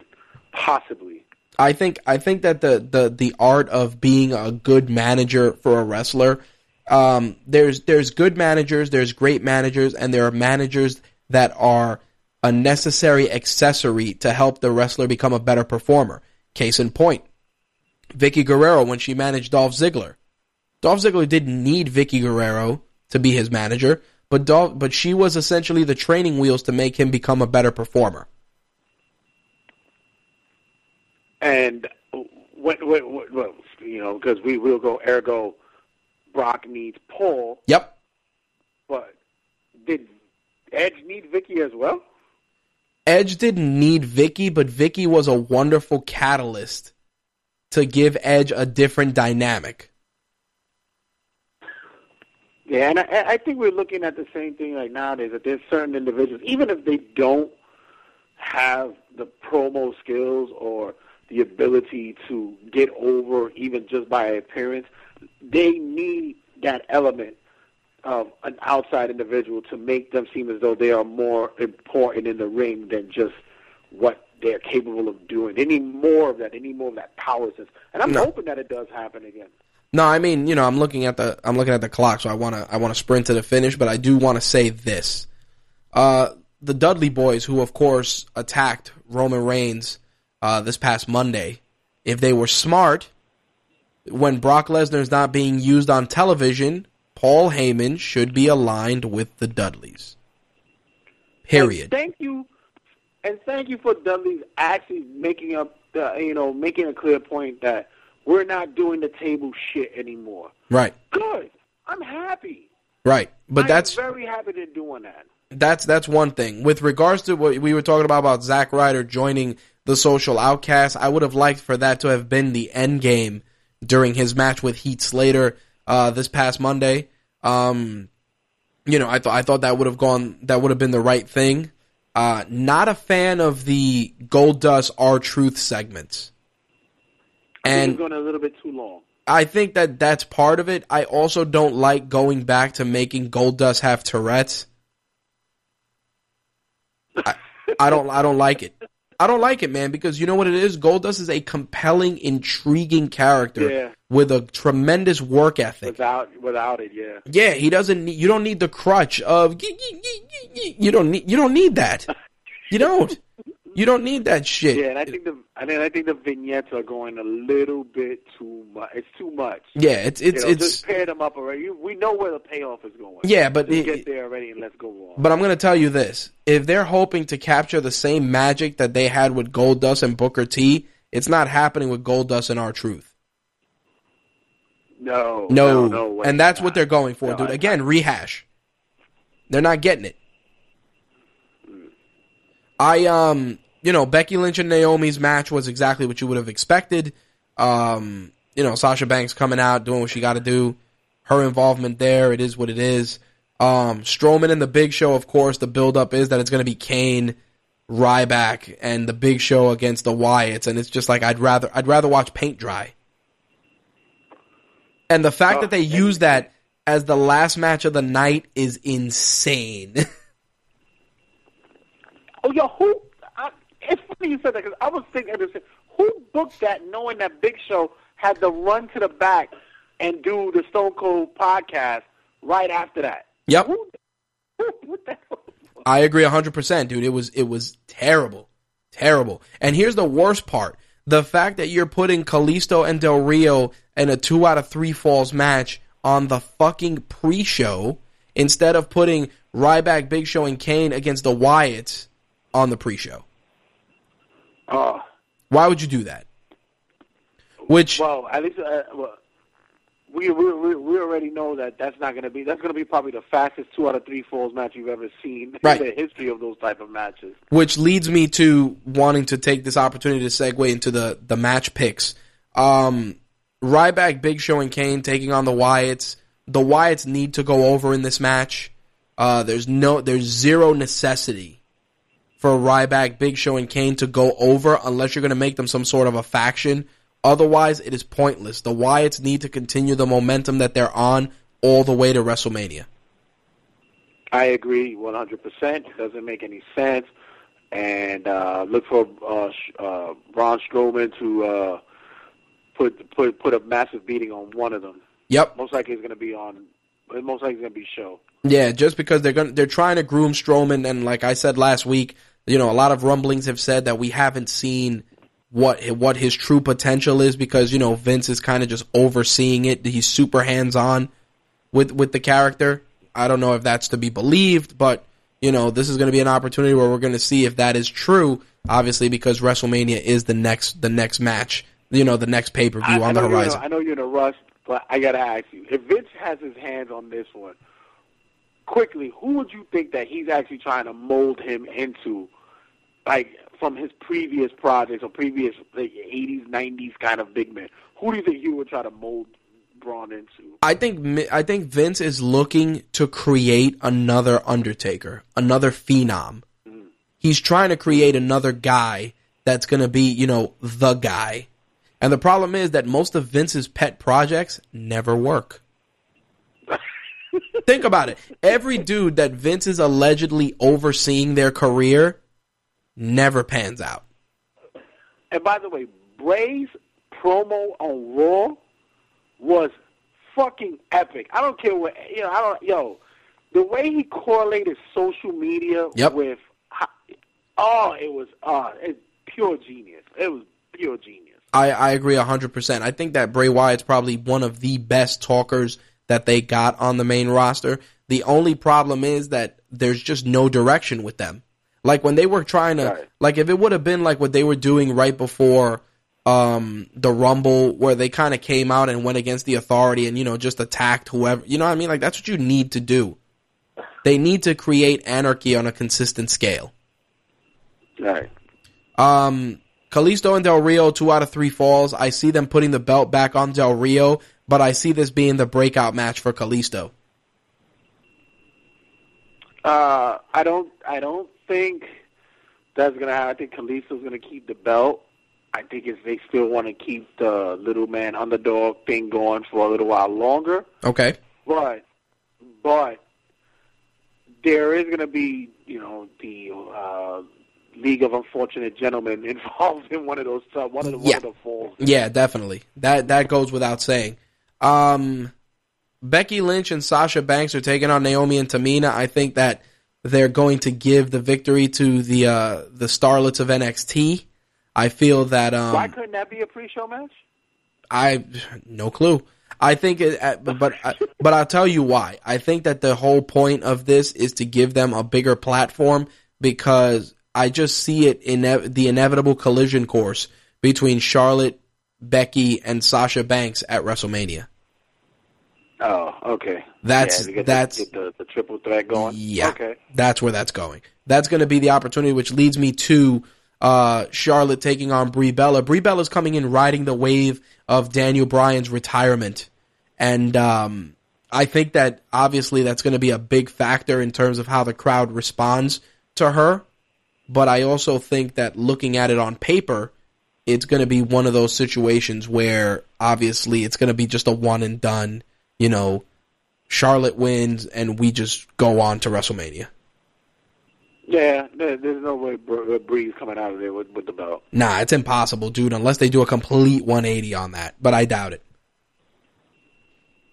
Speaker 3: possibly.
Speaker 1: I think I think that the the the art of being a good manager for a wrestler, um, there's there's good managers, there's great managers, and there are managers that are a necessary accessory to help the wrestler become a better performer. Case in point, Vickie Guerrero when she managed Dolph Ziggler. Dolph Ziggler didn't need Vickie Guerrero to be his manager, but Dolph, but she was essentially the training wheels to make him become a better performer.
Speaker 3: And what what what, what you know because we will go ergo, Brock needs Paul,
Speaker 1: Yep.
Speaker 3: but did Edge need Vickie as well?
Speaker 1: Edge didn't need Vickie, but Vickie was a wonderful catalyst to give Edge a different dynamic.
Speaker 3: Yeah, and I, I think we're looking at the same thing like nowadays. That there's certain individuals, even if they don't have the promo skills or the ability to get over, even just by appearance, they need that element of an outside individual to make them seem as though they are more important in the ring than just what they're capable of doing. They need more of that. They need more of that power sense, and I'm
Speaker 1: No.
Speaker 3: hoping that it does happen again.
Speaker 1: No, I mean, you know, I'm looking at the I'm looking at the clock, so I want to I want to sprint to the finish, but I do want to say this. Uh the Dudley boys who of course attacked Roman Reigns uh this past Monday, if they were smart, when Brock Lesnar's not being used on television, Paul Heyman should be aligned with the Dudleys. Period.
Speaker 3: Thank you, and thank you for Dudley's actually making up, the, you know, making a clear point that we're not doing the table shit anymore.
Speaker 1: Right.
Speaker 3: Good. I'm happy.
Speaker 1: Right. But
Speaker 3: I
Speaker 1: that's
Speaker 3: very happy they're doing that.
Speaker 1: that's that's one thing. With regards to what we were talking about about Zack Ryder joining the Social Outcast, I would have liked for that to have been the end game during his match with Heath Slater uh, this past Monday. Um, you know, I thought I thought that would have gone that would have been the right thing. Uh, not a fan of the Goldust R Truth segments.
Speaker 3: I think
Speaker 1: And
Speaker 3: it's going a little bit too long.
Speaker 1: I think that that's part of it. I also don't like going back to making Goldust have Tourette's. I, I don't. I don't like it. I don't like it, man, because you know what it is. Goldust is a compelling, intriguing character
Speaker 3: Yeah.
Speaker 1: With a tremendous work ethic.
Speaker 3: Without without it, yeah.
Speaker 1: Yeah, he doesn't. Need, you don't need the crutch of. You don't need. You don't need that. You don't. You don't need that shit.
Speaker 3: Yeah, and I think the and then I think the vignettes are going a little bit too much. It's too much.
Speaker 1: Yeah, it's it's
Speaker 3: you know,
Speaker 1: it's
Speaker 3: just pair them up already. We know where the payoff is going.
Speaker 1: Yeah, but it-
Speaker 3: get there already and let's go on.
Speaker 1: But I'm going to tell you this: if they're hoping to capture the same magic that they had with Goldust and Booker T, it's not happening with Goldust and R-Truth.
Speaker 3: No,
Speaker 1: No,
Speaker 3: no,
Speaker 1: and that's what they're going for,
Speaker 3: No,
Speaker 1: dude. Again, rehash. They're not getting it. I um, you know, Becky Lynch and Naomi's match was exactly what you would have expected. Um, you know, Sasha Banks coming out doing what she got to do. Her involvement there, it is what it is. Um, Strowman and the Big Show, of course, the build up is that it's going to be Kane, Ryback, and the Big Show against the Wyatts, and it's just like I'd rather I'd rather watch paint dry. And the fact
Speaker 3: Oh,
Speaker 1: that they
Speaker 3: and-
Speaker 1: use that as the last match of the night is insane.
Speaker 3: Oh, yo, who? I, it's funny you said that because I was thinking. Who booked that, knowing that Big Show had to run to the back and do the Stone Cold podcast right after that?
Speaker 1: Yep.
Speaker 3: Who, what?
Speaker 1: I agree 100%, dude. It was it was terrible. Terrible. And here's the worst part. The fact that you're putting Kalisto and Del Rio in a 2 out of 3 falls match on the fucking pre-show instead of putting Ryback, Big Show and Kane against the Wyatts on the pre-show.
Speaker 3: Oh,
Speaker 1: Why would you do that? Which
Speaker 3: well, at least uh, well, we, we we we already know that that's not going to be that's going to be probably the fastest two out of three falls match you've ever seen
Speaker 1: Right.
Speaker 3: in the history of those type of matches.
Speaker 1: which leads me to wanting to take this opportunity to segue into the the match picks. Um, Ryback, Big Show, and Kane taking on the Wyatts. The Wyatts need to go over in this match. Uh, there's no, there's zero necessity for Ryback, Big Show, and Kane to go over unless you're going to make them some sort of a faction. Otherwise, it is pointless. The Wyatts need to continue the momentum that they're on all the way to WrestleMania.
Speaker 3: I agree 100%. It doesn't make any sense. And uh, look for uh, uh, Braun Strowman to uh, put put put a massive beating on one of them.
Speaker 1: Yep.
Speaker 3: Most likely, it's going to be on. Most likely, it's going to be Show.
Speaker 1: Yeah, just because they're going they're trying to groom Strowman, and like I said last week, you know, a lot of rumblings have said that we haven't seen what what his true potential is because you know Vince is kind of just overseeing it. He's super hands on with with the character. I don't know if that's to be believed, but you know, this is going to be an opportunity where we're going to see if that is true. Obviously, because WrestleMania is the next the next match, you know, the next pay per view on the horizon.
Speaker 3: I know you're in a rush, but I got to ask you: if Vince has his hands on this one, quickly, who would you think that he's actually trying to mold him into, like from his previous projects or previous like, 80s, 90s kind of big man? Who do you think he would try to mold Braun into?
Speaker 1: I think I think Vince is looking to create another Undertaker, another phenom. Mm. He's trying to create another guy that's going to be, you know, the guy. And the problem is that most of Vince's pet projects never work. Think about it. Every dude that Vince is allegedly overseeing their career never pans out.
Speaker 3: And by the way, Bray's promo on Raw was fucking epic. I don't care what you know. I don't yo the way he correlated social media
Speaker 1: Yep.
Speaker 3: with oh, it was uh, it's pure genius. It was pure genius.
Speaker 1: I, I agree 100%. I think that Bray Wyatt's probably one of the best talkers that they got on the main roster. The only problem is that there's just no direction with them. Like when they were trying to,
Speaker 3: Right.
Speaker 1: like if it would have been like what they were doing right before um, the Rumble, where they kind of came out and went against the authority and, you know, just attacked whoever, you know what I mean? Like that's what you need to do. They need to create anarchy on a consistent scale.
Speaker 3: Right.
Speaker 1: Um, Kalisto and Del Rio, two out of three falls. I see them putting the belt back on Del Rio, but I see this being the breakout match for Kalisto.
Speaker 3: Uh, I don't. I don't think that's gonna happen. I think Kalisto's gonna keep the belt. I think if they still want to keep the little man underdog thing going for a little while longer.
Speaker 1: Okay.
Speaker 3: But, but there is going to be, you know, the uh, League of Unfortunate Gentlemen involved in one of those, uh, one of the, one
Speaker 1: Yeah.
Speaker 3: of the falls.
Speaker 1: Yeah, definitely. That that goes without saying. Um, Becky Lynch and Sasha Banks are taking on Naomi and Tamina. I think that they're going to give the victory to the uh, the starlets of NXT. I feel that um,
Speaker 3: Why couldn't that be a pre-show match?
Speaker 1: I no clue. I think it, uh, but but, uh, but I'll tell you why. I think that the whole point of this is to give them a bigger platform because I just see it in the inevitable collision course between Charlotte, Becky, and Sasha Banks at WrestleMania.
Speaker 3: Oh, okay.
Speaker 1: That's
Speaker 3: yeah,
Speaker 1: that's
Speaker 3: the, the, the triple threat going.
Speaker 1: yeah.
Speaker 3: Okay.
Speaker 1: That's where that's going. That's going to be the opportunity, which leads me to uh, Charlotte taking on Brie Bella. Brie Bella's coming in riding the wave of Daniel Bryan's retirement, and um, I think that obviously that's going to be a big factor in terms of how the crowd responds to her. But I also think that looking at it on paper, it's going to be one of those situations where obviously it's going to be just a one and done. You know, Charlotte wins and we just go on to WrestleMania.
Speaker 3: Yeah, there's no way Br- Brie's coming out of there with, with the belt.
Speaker 1: Nah, it's impossible, dude, unless they do a complete 180 on that. But I doubt it.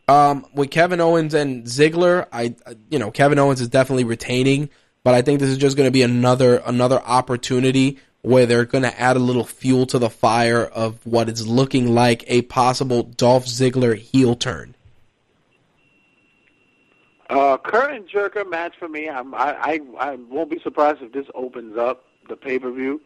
Speaker 1: Um, with Kevin Owens and Ziggler, I, you know, Kevin Owens is definitely retaining, but I think this is just going to be another another opportunity where they're going to add a little fuel to the fire of what is looking like a possible Dolph Ziggler heel turn.
Speaker 3: Uh, current jerker match for me. I'm, I, I I won't be surprised if this opens up the pay per view.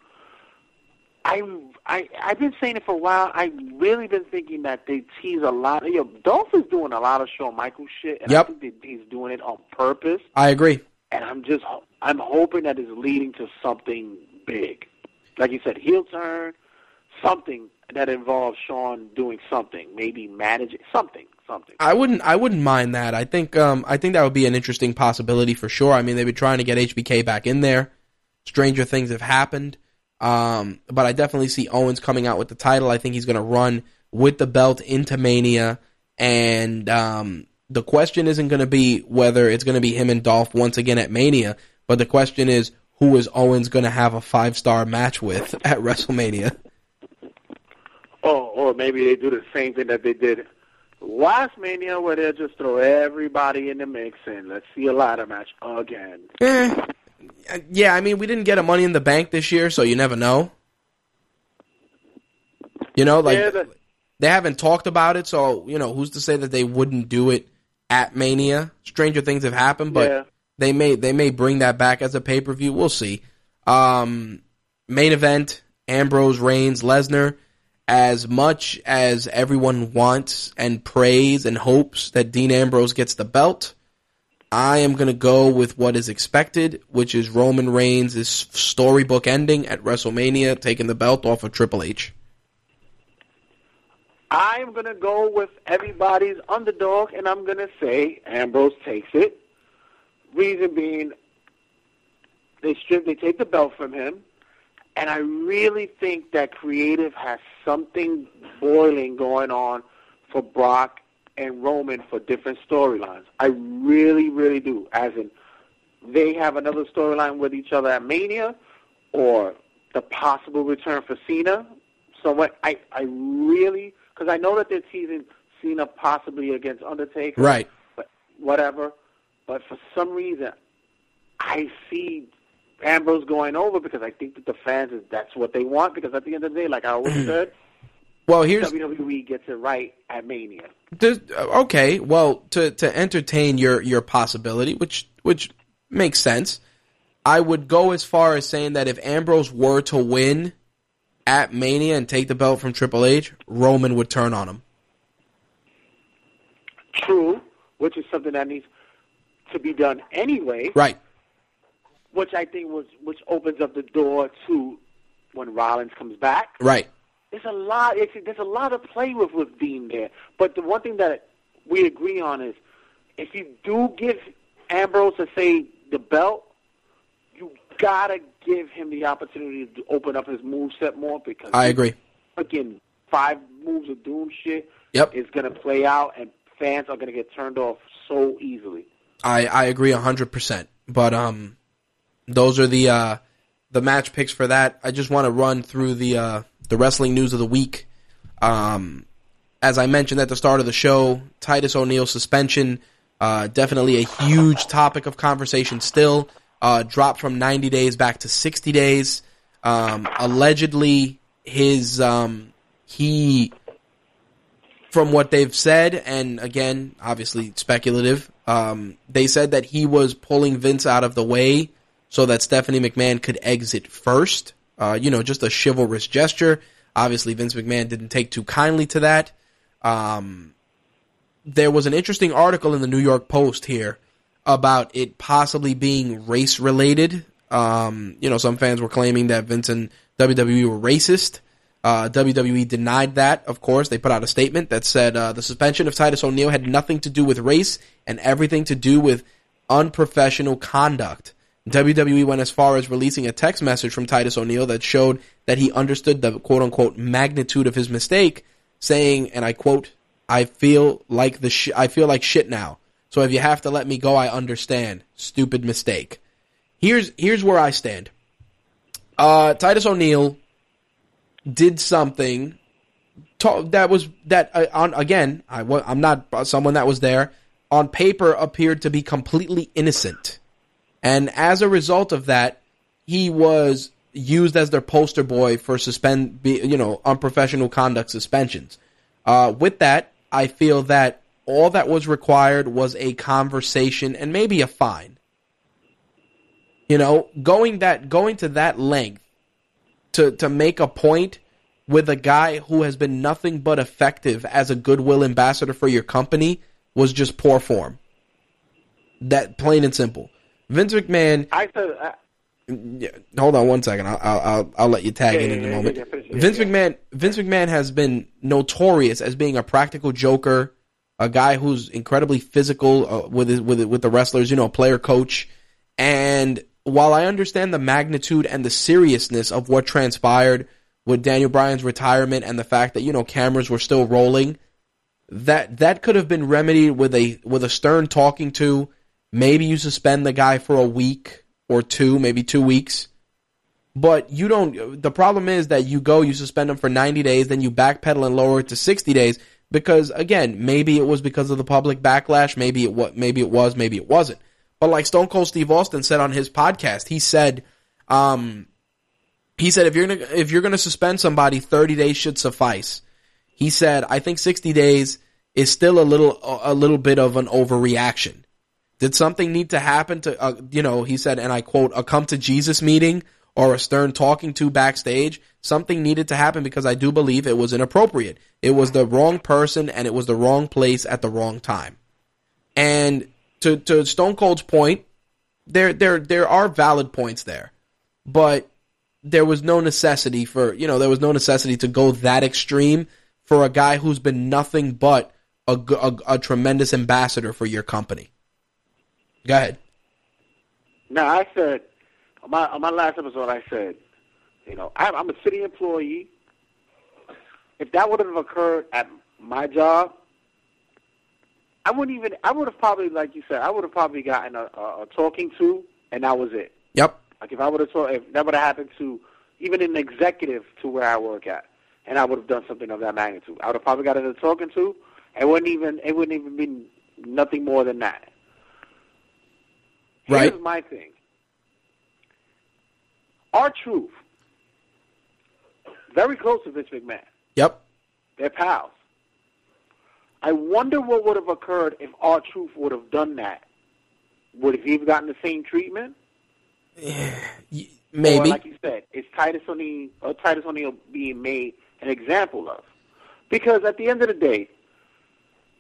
Speaker 3: I I I've been saying it for a while. I've really been thinking that they tease a lot. You know, Dolph is doing a lot of Shawn Michaels shit, and
Speaker 1: Yep.
Speaker 3: I think that he's doing it on purpose.
Speaker 1: I agree.
Speaker 3: And I'm just I'm hoping that is leading to something big, like you said, heel turn, something that involves Shawn doing something, maybe managing something, something.
Speaker 1: I wouldn't. I wouldn't mind that. I think. Um. I think that would be an interesting possibility for sure. I mean, they've been trying to get HBK back in there. Stranger things have happened. Um. But I definitely see Owens coming out with the title. I think he's going to run with the belt into Mania, and um. The question isn't going to be whether it's going to be him and Dolph once again at Mania, but the question is who is Owens going to have a five star match with at WrestleMania?
Speaker 3: Or, or maybe they do the same thing that they did last Mania, where they'll just throw everybody in the mix and let's see a ladder match again.
Speaker 1: Eh, yeah, I mean, we didn't get a Money in the Bank this year, so you never know. You know, like
Speaker 3: yeah, the,
Speaker 1: they haven't talked about it, so you know, who's to say that they wouldn't do it at Mania? Stranger things have happened, but
Speaker 3: Yeah.
Speaker 1: they may they may bring that back as a pay per view. We'll see. Um, main event: Ambrose, Reigns, Lesnar. As much as everyone wants and prays and hopes that Dean Ambrose gets the belt, I am going to go with what is expected, which is Roman Reigns' storybook ending at WrestleMania, taking the belt off of Triple H.
Speaker 3: I'm going to go with everybody's underdog, and I'm going to say Ambrose takes it. Reason being, they strip, they take the belt from him, and I really think that creative has something boiling going on for Brock and Roman for different storylines. I really, really do. As in, they have another storyline with each other at Mania, or the possible return for Cena. So what I I really because I know that they're teasing Cena possibly against Undertaker,
Speaker 1: Right.
Speaker 3: But whatever. But for some reason, I see Ambrose going over because I think that the fans is that's what they want. Because at the end of the day, like I always said,
Speaker 1: Well, here's
Speaker 3: WWE gets it right at Mania.
Speaker 1: Does- uh, okay. Well, to to entertain your your possibility, which which makes sense, I would go as far as saying that if Ambrose were to win at Mania and take the belt from Triple H, Roman would turn on him.
Speaker 3: True, which is something that needs to be done anyway.
Speaker 1: Right.
Speaker 3: Which I think was which opens up the door to when Rollins comes back.
Speaker 1: Right.
Speaker 3: There's a lot. It's, there's a lot to play with with Dean there. But the one thing that we agree on is, if you do give Ambrose to say the belt, you gotta give him the opportunity to open up his moveset more because
Speaker 1: I agree.
Speaker 3: again, five moves of doom shit
Speaker 1: Yep.
Speaker 3: is gonna play out, and fans are gonna get turned off so easily.
Speaker 1: I, I agree hundred percent. But um, those are the uh, the match picks for that. I just want to run through the uh, the wrestling news of the week. Um, as I mentioned at the start of the show, Titus O'Neil suspension uh, definitely a huge topic of conversation still. Uh, dropped from 90 days back to 60 days. Um, allegedly, his um, he, from what they've said, and again, obviously speculative, um, they said that he was pulling Vince out of the way so that Stephanie McMahon could exit first. Uh, you know, just a chivalrous gesture. Obviously, Vince McMahon didn't take too kindly to that. Um, there was an interesting article in the New York Post here about it possibly being race related. Um, you know, some fans were claiming that Vince and WWE were racist. Uh, WWE denied that, of course. They put out a statement that said uh, the suspension of Titus O'Neil had nothing to do with race and everything to do with unprofessional conduct. WWE went as far as releasing a text message from Titus O'Neil that showed that he understood the quote unquote magnitude of his mistake, saying, and I quote, I feel like the sh- I feel like shit now. So if you have to let me go, I understand. Stupid mistake. Here's here's where I stand. Uh, Titus O'Neil did something to- that was that uh, on again. I, I'm not someone that was there. On paper, appeared to be completely innocent, and as a result of that, he was used as their poster boy for suspend, you know, unprofessional conduct suspensions. Uh, with that, I feel that all that was required was a conversation and maybe a fine. You know, going that going to that length to to make a point with a guy who has been nothing but effective as a goodwill ambassador for your company was just poor form. That plain and simple. Vince McMahon.
Speaker 3: I said. I,
Speaker 1: yeah, hold on one second. I'll I'll I'll let you tag
Speaker 3: Yeah,
Speaker 1: in
Speaker 3: yeah,
Speaker 1: in a moment. Vince. McMahon Vince McMahon has been notorious as being a practical joker, a guy who's incredibly physical uh, with with with the wrestlers. You know, a player coach. And while I understand the magnitude and the seriousness of what transpired with Daniel Bryan's retirement and the fact that you know cameras were still rolling, that that could have been remedied with a with a stern talking to. Maybe you suspend the guy for a week or two, maybe two weeks. But you don't. The problem is that you go, you suspend him for 90 days, then you backpedal and lower it to 60 days because again, maybe it was because of the public backlash, maybe it what, maybe it was, maybe it wasn't. But like Stone Cold Steve Austin said on his podcast, he said, um, he said if you're gonna if you're gonna suspend somebody, 30 days should suffice. He said, I think 60 days is still a little a little bit of an overreaction. Did something need to happen to, uh, you know, he said, and I quote, a come to Jesus meeting or a stern talking to backstage? Something needed to happen because I do believe it was inappropriate. It was the wrong person and it was the wrong place at the wrong time. And to, to Stone Cold's point, there, there, there are valid points there, but there was no necessity for, you know, there was no necessity to go that extreme for a guy who's been nothing but a a tremendous ambassador for your company. Go ahead.
Speaker 3: No, I said my on my last episode, I said, you know, I'm, I'm a city employee. If that would have occurred at my job, I wouldn't even. I would have probably, like you said, I would have probably gotten a, a, a talking to, and that was it.
Speaker 1: Yep.
Speaker 3: Like if I would have told, if that would have happened to even an executive to where I work at, and I would have done something of that magnitude, I would have probably gotten a talking to. It wouldn't even. It wouldn't even be nothing more than that.
Speaker 1: Right.
Speaker 3: Here's my thing. R-Truth, very close to Vince McMahon.
Speaker 1: Yep.
Speaker 3: They're pals. I wonder what would have occurred if R-Truth would have done that. Would he have gotten the same treatment?
Speaker 1: Maybe.
Speaker 3: Or, like you said, is Titus O'Neil or uh, Titus O'Neil being made an example of? Because at the end of the day,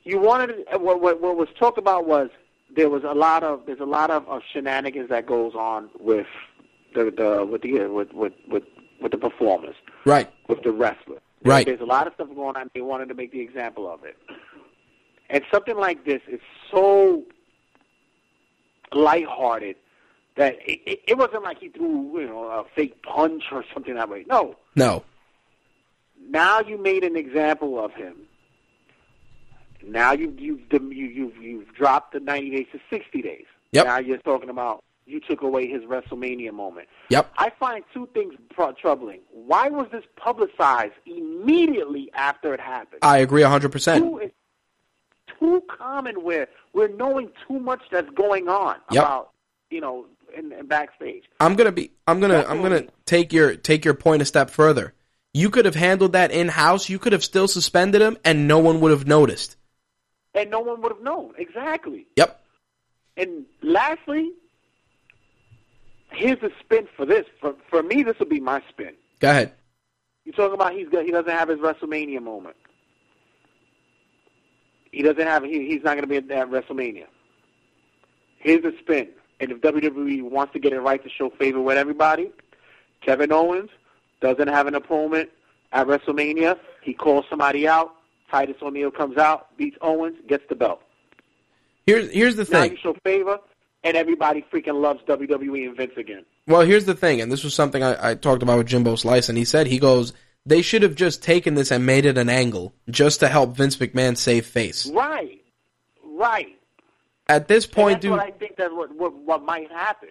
Speaker 3: you wanted uh, what, what, what was talked about was there was a lot of there's a lot of, of shenanigans that goes on with the, the with the with with with, with the performers
Speaker 1: right.
Speaker 3: with the wrestler.
Speaker 1: Right.
Speaker 3: There's a lot of stuff going on. They wanted to make the example of it. And something like this is so lighthearted that it, it, it wasn't like he threw, you know, a fake punch or something that way. No.
Speaker 1: No.
Speaker 3: Now you made an example of him. Now you've you've you, you've you've dropped the 90 days to 60 days.
Speaker 1: Yep.
Speaker 3: Now you're talking about you took away his WrestleMania moment.
Speaker 1: Yep.
Speaker 3: I find two things pro- troubling. Why was this publicized immediately after it happened?
Speaker 1: I agree 100%.
Speaker 3: Two is too common where we're knowing too much that's going on
Speaker 1: Yep.
Speaker 3: about, you know, in, in backstage.
Speaker 1: I'm gonna be. I'm gonna. I'm gonna take your take your point a step further. You could have handled that in house. You could have still suspended him, and no one would have noticed.
Speaker 3: And no one would have known. Exactly.
Speaker 1: Yep.
Speaker 3: And lastly, here's the spin for this. For for me, this will be my spin.
Speaker 1: Go ahead.
Speaker 3: You talking about he's he doesn't have his WrestleMania moment. He doesn't have he, he's not going to be at, WrestleMania. Here's the spin, and if WWE wants to get it right to show favor with everybody, Kevin Owens doesn't have an opponent at WrestleMania. He calls somebody out. Titus O'Neil comes out, beats Owens, gets the belt.
Speaker 1: Here's here's the
Speaker 3: Now
Speaker 1: thing.
Speaker 3: you show favor, and everybody freaking loves WWE and Vince again.
Speaker 1: Well, here's the thing, and this was something I, I talked about with Jimbo Slice, and he said he goes, they should have just taken this and made it an angle just to help Vince McMahon save face.
Speaker 3: Right, right.
Speaker 1: At this point, dude,
Speaker 3: what I think that's what, what what might happen.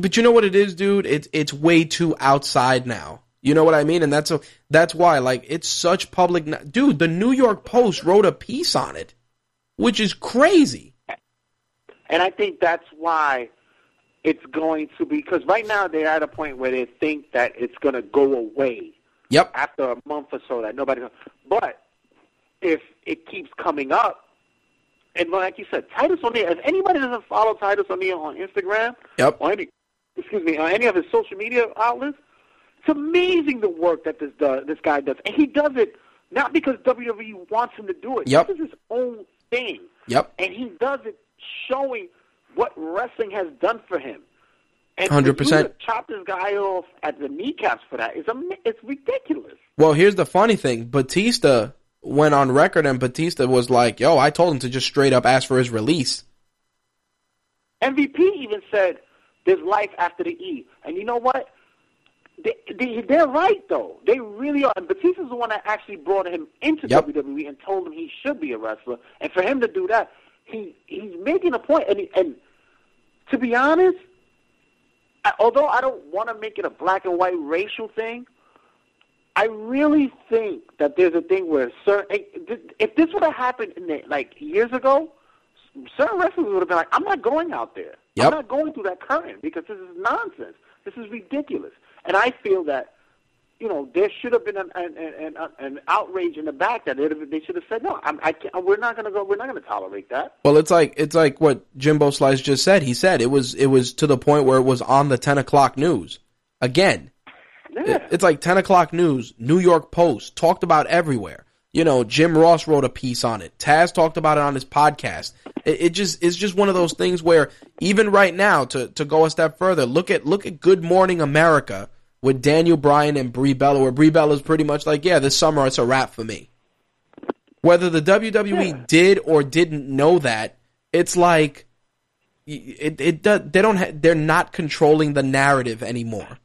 Speaker 1: but you know what it is, dude? It's it's way too outside now. You know what I mean? And that's a, that's why, like, it's such public. Dude, the New York Post wrote a piece on it, which is crazy.
Speaker 3: And I think that's why it's going to be because right now they're at a point where they think that it's going to go away
Speaker 1: Yep.
Speaker 3: after a month or so that nobody. But if it keeps coming up, and like you said, Titus O'Neil. If anybody doesn't follow Titus O'Neil on Instagram
Speaker 1: Yep.
Speaker 3: or any, excuse me, on any of his social media outlets, it's amazing the work that this does, this guy does, and he does it not because WWE wants him to do it.
Speaker 1: Yep.
Speaker 3: This is his own thing
Speaker 1: Yep.
Speaker 3: and he does it showing what wrestling has done for him. And
Speaker 1: 100%.
Speaker 3: you to chop this guy off at the kneecaps for that is am- it's ridiculous.
Speaker 1: Well, here's the funny thing. Batista went on record and Batista was like, yo, I told him to just straight up ask for his release.
Speaker 3: MVP even said there's life after the E, and you know what? They, they, they're right though. They really are. And Batista's the one that actually brought him into
Speaker 1: Yep.
Speaker 3: WWE and told him he should be a wrestler. And for him to do that, he he's making a. And he, and to be honest, I, although I don't want to make it a black and white racial thing, I really think that there's a thing where certain if this would have happened in the, like years ago, certain wrestlers would have been like, "I'm not going out there.
Speaker 1: Yep.
Speaker 3: I'm not going through that current because this is nonsense. This is ridiculous." And I feel that you know there should have been an an, an, an uh, outrage in the back that they'd they should have said, "No, I'm, I can't, we're not going to go. We're not going to tolerate that."
Speaker 1: Well, it's like it's like what Jimbo Slice just said. He said it was it was to the point where it was on the ten o'clock news. Again,
Speaker 3: Yeah.
Speaker 1: It- it's like 10 o'clock news, New York Post, talked about everywhere. You know, Jim Ross wrote a piece on it. Taz talked about it on his podcast. It, it just, it's just one of those things where even right now, to, to go a step further, look at, look at Good Morning America with Daniel Bryan and Brie Bella, where Brie Bella is pretty much like, yeah, this summer it's a wrap for me. Whether the WWE
Speaker 3: Yeah.
Speaker 1: did or didn't know that, it's like, it, it does, they don't, ha- they're not controlling the narrative anymore.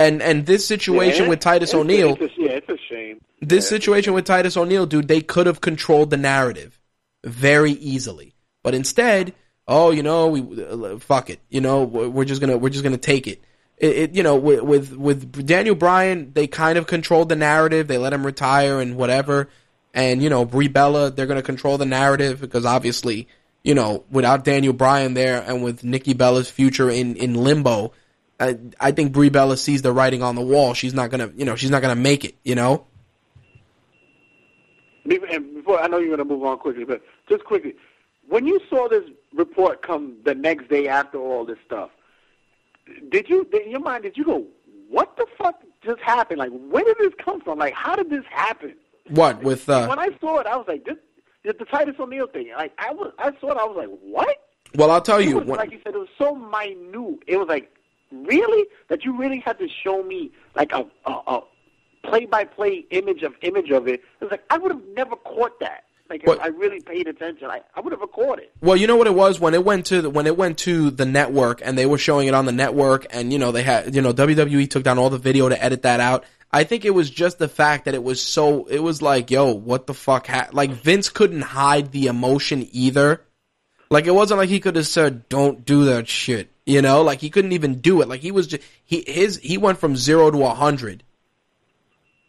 Speaker 1: And and this situation
Speaker 3: Yeah,
Speaker 1: with Titus O'Neil,
Speaker 3: yeah, it's a shame.
Speaker 1: this
Speaker 3: Yeah.
Speaker 1: situation with Titus O'Neil, dude, they could have controlled the narrative very easily. But instead, oh, you know, we uh, fuck it. You know, we're we're just gonna we're just gonna take it. It, it you know, with, with with Daniel Bryan, they kind of controlled the narrative. They let him retire and whatever. And you know, Brie Bella, they're gonna control the narrative because obviously, you know, without Daniel Bryan there and with Nikki Bella's future in in limbo, I, I think Brie Bella sees the writing on the wall. She's not gonna, you know, she's not gonna make it. You know.
Speaker 3: And before I know you're going to move on quickly, but just quickly, when you saw this report come the next day after all this stuff, did you in your mind did you go, what the fuck just happened? Like, where did this come from? Like, how did this happen?
Speaker 1: What with uh,
Speaker 3: when I saw it, I was like, this, the Titus O'Neil thing. Like, I was, I saw it, I was like, what?
Speaker 1: Well, I'll tell
Speaker 3: It
Speaker 1: you.
Speaker 3: was,
Speaker 1: When,
Speaker 3: like you said, it was so minute. It was like, really? That you really had to show me like a a, a play-by-play image of image of it. It was like I would have never caught that. Like if I really paid attention, I, I would have recorded.
Speaker 1: well, you know what it was when it went to the, when it went to the network and they were showing it on the network, and you know they had you know WWE took down all the video to edit that out. I think it was just the fact that it was so. It was like, yo, what the fuck? Ha-? Like Vince couldn't hide the emotion either. Like it wasn't like he could have said, "Don't do that shit," you know. Like he couldn't even do it. Like he was just he his he went from zero to a hundred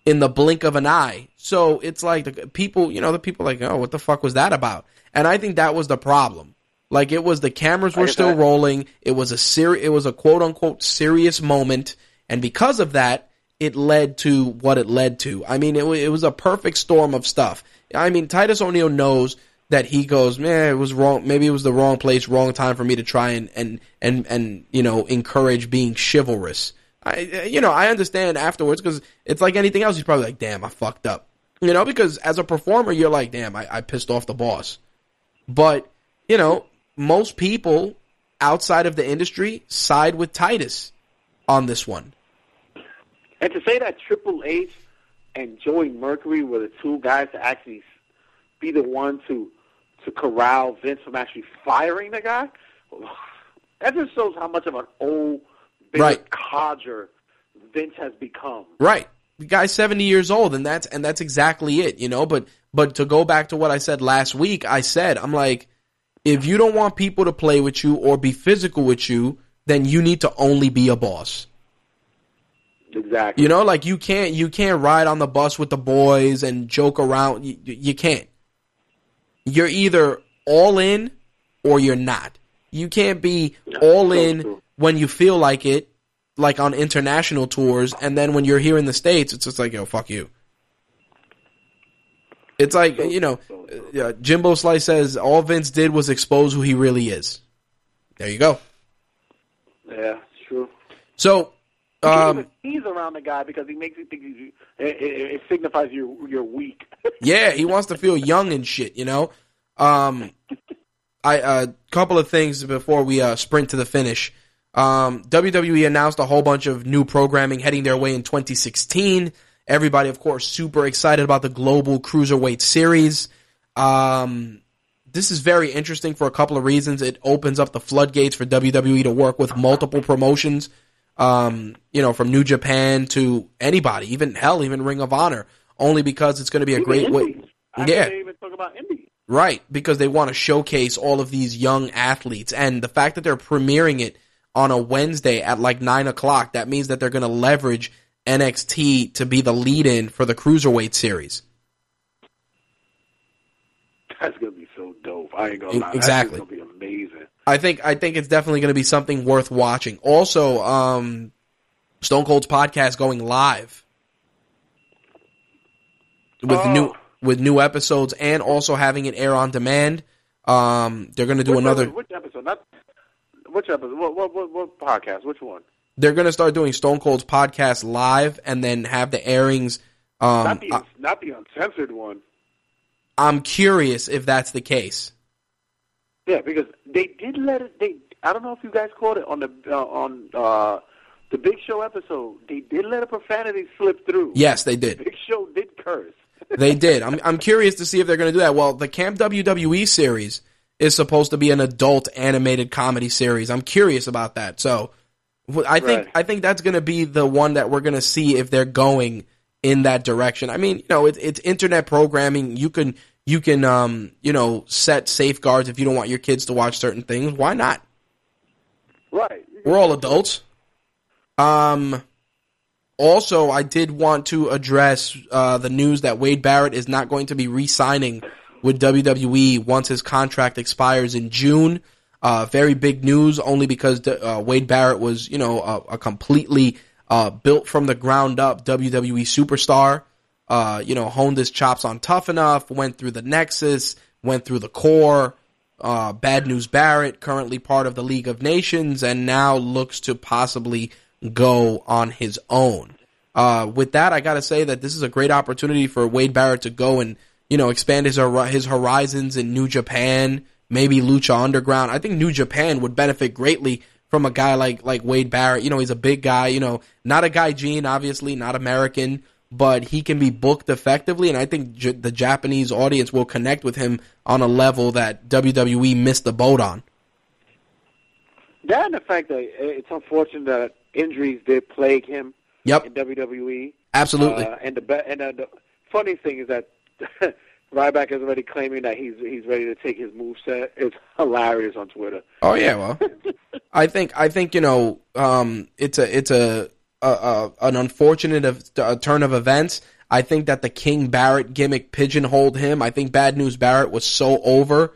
Speaker 1: in the blink of an eye. So it's like the people, you know, the people like, oh, what the fuck was that about? And I think that was the problem. Like it was the cameras were still
Speaker 3: that.
Speaker 1: rolling. It was a seri- it was a quote unquote serious moment, and because of that, it led to what it led to. I mean, it, wa- it was a perfect storm of stuff. I mean, Titus O'Neil knows that he goes, man, it was wrong. Maybe it was the wrong place, wrong time for me to try and and and and you know encourage being chivalrous. I you know I understand afterwards because it's like anything else. He's probably like, damn, I fucked up. You know, because as a performer, you're like, damn, I, I pissed off the boss. But you know, most people outside of the industry side with Titus on this one.
Speaker 3: And to say that Triple H and Joey Mercury were the two guys to actually be the one to to corral Vince from actually firing the guy, that just shows how much of an old
Speaker 1: Right.
Speaker 3: codger Vince has become.
Speaker 1: Right. The guy's 70 years old and that's and that's exactly it, you know, but but to go back to what I said last week, I said I'm like if you don't want people to play with you or be physical with you, then you need to only be a boss.
Speaker 3: Exactly.
Speaker 1: You know, like you can't you can't ride on the bus with the boys and joke around. You, you can't. You're either all in or you're not. You can't be all in. When you feel like it, like on international tours, and then when you're here in the states, it's just like yo, fuck you. It's like you know, uh, Jimbo Slice says all Vince did was expose who he really is. There you go.
Speaker 3: yeah, it's true.
Speaker 1: So, um,
Speaker 3: he's around the guy because he makes you think you, it, it, it signifies you're you're weak.
Speaker 1: Yeah, he wants to feel young and shit, you know. Um, I a couple of things before we uh, sprint to the finish. Um, WWE announced a whole bunch of new programming heading their way in 2016. Everybody, of course, super excited about the Global Cruiserweight Series. Um, this is very interesting for a couple of reasons. It opens up the floodgates for WWE to work with multiple promotions. Um, you know, from New Japan to anybody, even hell, even Ring of Honor, only because it's going to be a great way.
Speaker 3: I
Speaker 1: Yeah.
Speaker 3: even talk about.
Speaker 1: Right, because they want to showcase all of these young athletes, and the fact that they're premiering it on a Wednesday at like nine o'clock, that means that they're going to leverage NXT to be the lead-in for the cruiserweight series.
Speaker 3: That's gonna be so dope. I ain't gonna
Speaker 1: E-
Speaker 3: lie.
Speaker 1: exactly.
Speaker 3: That's gonna be amazing.
Speaker 1: I think I think it's definitely going to be something worth watching. Also, um, Stone Cold's podcast going live with
Speaker 3: Oh.
Speaker 1: new with new episodes, and also having it air on demand. Um, they're going to do
Speaker 3: which
Speaker 1: another.
Speaker 3: Episode, which episode? Not which episode? What, what what what podcast? Which one?
Speaker 1: they're going to start doing Stone Cold's podcast live and then have the airings. Um,
Speaker 3: not the
Speaker 1: I,
Speaker 3: not the uncensored one.
Speaker 1: I'm curious if that's the case.
Speaker 3: Yeah, because they did let it. They I don't know if you guys caught it on the uh, on uh, the Big Show episode. They did let a profanity slip through.
Speaker 1: Yes, they did.
Speaker 3: Big Show did curse.
Speaker 1: They did. I'm I'm curious to see if they're going to do that. Well, the Camp WWE series is supposed to be an adult animated comedy series. I'm curious about that. So, I think
Speaker 3: Right.
Speaker 1: I think that's going to be the one that we're going to see if they're going in that direction. I mean, you know, it's it's internet programming. You can you can um you know set safeguards if you don't want your kids to watch certain things. Why not?
Speaker 3: right.
Speaker 1: We're all adults. Um. Also, I did want to address uh, the news that Wade Barrett is not going to be re-signing with WWE once his contract expires in June. Uh, very big news, only because uh, Wade Barrett was, you know, a, a completely uh, built from the ground up WWE superstar. Uh, you know, honed his chops on Tough Enough, went through the Nexus, went through the Core. Uh, Bad News Barrett, currently part of the League of Nations, and now looks to possibly go on his own. Uh, with that, I gotta say that this is a great opportunity for Wade Barrett to go and, you know, expand his, his horizons in New Japan, maybe Lucha Underground. I think New Japan would benefit greatly from a guy like, like Wade Barrett. You know, he's a big guy, you know, not a guy Gene, obviously, not American, but he can be booked effectively, and I think J- the Japanese audience will connect with him on a level that WWE missed the boat on.
Speaker 3: That and the fact that it's unfortunate that injuries did plague him
Speaker 1: Yep,
Speaker 3: in WWE.
Speaker 1: absolutely.
Speaker 3: Uh, and the and uh, the funny thing is that Ryback is already claiming that he's he's ready to take his move set. It's hilarious on Twitter.
Speaker 1: Oh yeah, well, I think I think you know um, it's a it's a, a, a an unfortunate of, a turn of events. I think that the King Barrett gimmick pigeonholed him. I think Bad News Barrett was so over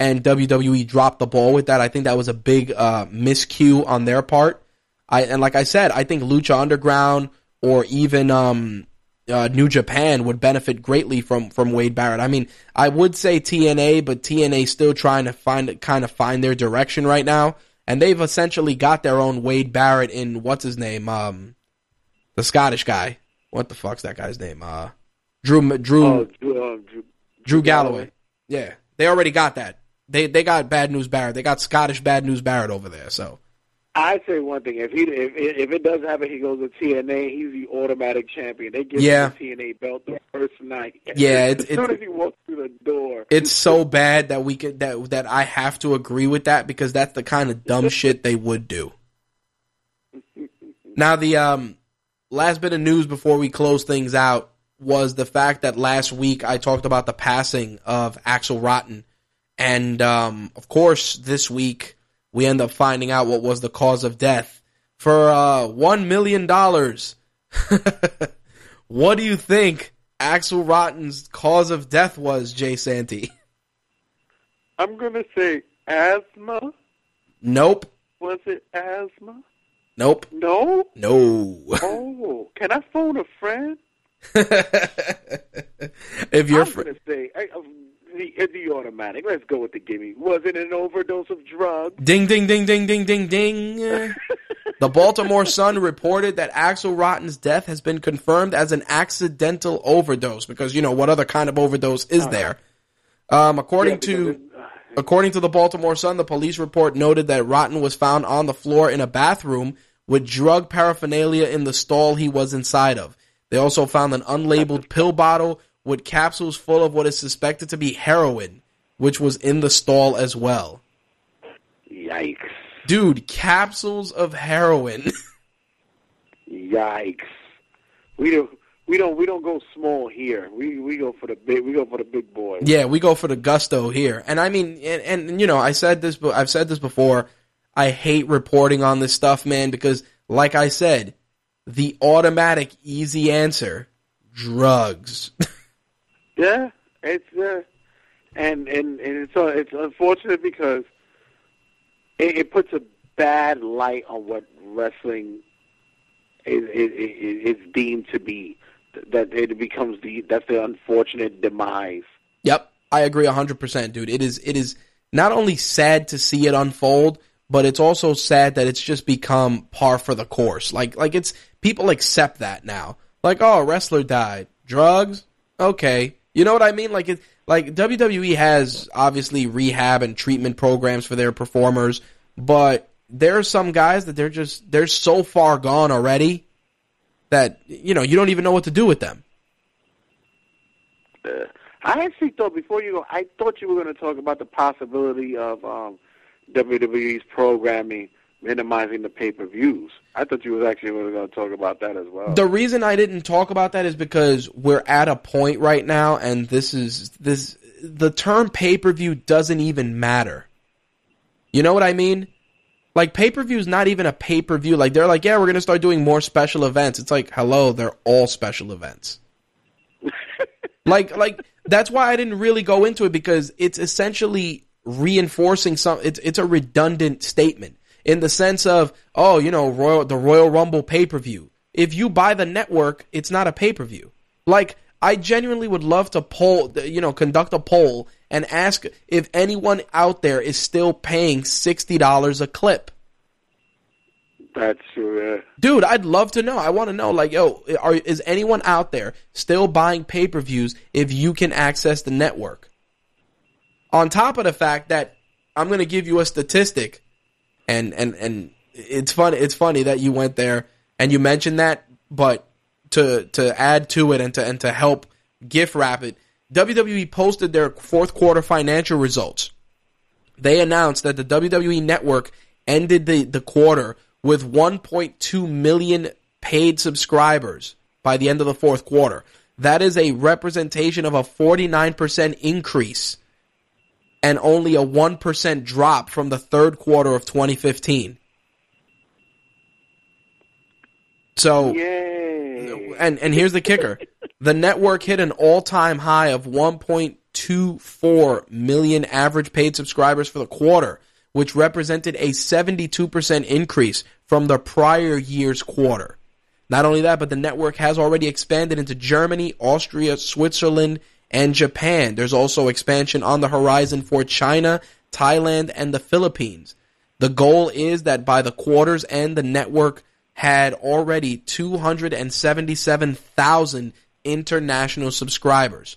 Speaker 1: and WWE dropped the ball with that. I think that was a big uh, miscue on their part. I and like I said, I think Lucha Underground or even um, uh, New Japan would benefit greatly from from Wade Barrett. I mean, I would say TNA, but TNA still trying to find kind of find their direction right now, and they've essentially got their own Wade Barrett in what's his name, um, the Scottish guy. What the fuck's that guy's name? Uh, Drew Drew
Speaker 3: Oh, Drew, um, Drew,
Speaker 1: Drew Galloway. Yeah, they already got that. They they got Bad News Barrett. They got Scottish Bad News Barrett over there. So
Speaker 3: I say one thing: if he if if it does happen, he goes to TNA. He's the automatic champion. They give
Speaker 1: Yeah.
Speaker 3: him the TNA belt the first night.
Speaker 1: Yeah, it's-
Speaker 3: as soon
Speaker 1: it's-
Speaker 3: as he walks through the door.
Speaker 1: it's so bad that we could that that I have to agree with that because that's the kind of dumb shit they would do. Now the um last bit of news before we close things out was the fact that last week I talked about the passing of Axl Rotten, and um, of course this week we end up finding out what was the cause of death for uh, one million dollars. what do you think Axl Rotten's cause of death was, Jay Santy?
Speaker 3: I'm gonna say asthma.
Speaker 1: Nope.
Speaker 3: Was it asthma?
Speaker 1: Nope.
Speaker 3: No.
Speaker 1: No.
Speaker 3: Oh, can I phone a friend?
Speaker 1: if you're
Speaker 3: I'm
Speaker 1: fr-
Speaker 3: gonna say I, uh, the the automatic. Let's go with the gimme. Was it an overdose of drugs?
Speaker 1: ding ding ding ding ding ding ding. the Baltimore Sun reported that Axl Rotten's death has been confirmed as an accidental overdose because you know what other kind of overdose is there? Um, according
Speaker 3: Uh-huh. Yeah,
Speaker 1: to
Speaker 3: it- uh,
Speaker 1: According to the Baltimore Sun, the police report noted that Rotten was found on the floor in a bathroom with drug paraphernalia in the stall he was inside of. They also found an unlabeled pill bottle with capsules full of what is suspected to be heroin, which was in the stall as well.
Speaker 3: Yikes!
Speaker 1: Dude, capsules of heroin.
Speaker 3: Yikes! We don't. We don't. We don't go small here. We we go for the big. We go for the big boy.
Speaker 1: yeah, we go for the gusto here. And I mean, and, and you know, I said this, but I've said this before. I hate reporting on this stuff, man, because like I said, the automatic easy answer, drugs.
Speaker 3: Yeah, it's uh, and and and it's uh, it's unfortunate because it, it puts a bad light on what wrestling is is, is, deemed to be. That it becomes the that's the unfortunate demise.
Speaker 1: Yep, I agree 100%, dude. It is it is not only sad to see it unfold, but it's also sad that it's just become par for the course. Like like it's people accept that now. Like, oh, a wrestler died. Drugs? Okay. You know what I mean? Like it like WWE has obviously rehab and treatment programs for their performers, but there are some guys that they're just they're so far gone already that you know, you don't even know what to do with them.
Speaker 3: Uh, I actually thought before you go, I thought you were going to talk about the possibility of um, WWE's programming minimizing the pay per views. I thought you was actually going to talk about that as well.
Speaker 1: The reason I didn't talk about that is because we're at a point right now, and this is this the term pay per view doesn't even matter. You know what I mean? Like pay per view is not even a pay per view. Like they're like, yeah, we're gonna start doing more special events. It's like, hello, they're all special events. like like that's why I didn't really go into it because it's essentially reinforcing some. It's it's a redundant statement in the sense of, oh, you know, Royal the Royal Rumble pay per view. If you buy the network, it's not a pay per view. Like I genuinely would love to poll, you know, conduct a poll and ask if anyone out there is still paying sixty dollars a clip.
Speaker 3: That's true.
Speaker 1: Dude, I'd love to know. I want to know, like, yo, are, is anyone out there still buying pay per views if you can access the network? On top of the fact that I'm going to give you a statistic, and and and it's funny. It's funny that you went there and you mentioned that, but to to add to it and to and to help gift wrap it, WWE posted their fourth quarter financial results. They announced that the WWE network ended the, the quarter with 1.2 million paid subscribers by the end of the fourth quarter. That is a representation of a 49% increase and only a 1% drop from the third quarter of 2015. So,
Speaker 3: Yay!
Speaker 1: and and here's the kicker: the network hit an all-time high of 1.24 million average paid subscribers for the quarter, which represented a 72% increase from the prior year's quarter. Not only that, but the network has already expanded into Germany, Austria, Switzerland, and Japan. There's also expansion on the horizon for China, Thailand, and the Philippines. The goal is that by the quarter's end, the network had already 277,000 international subscribers.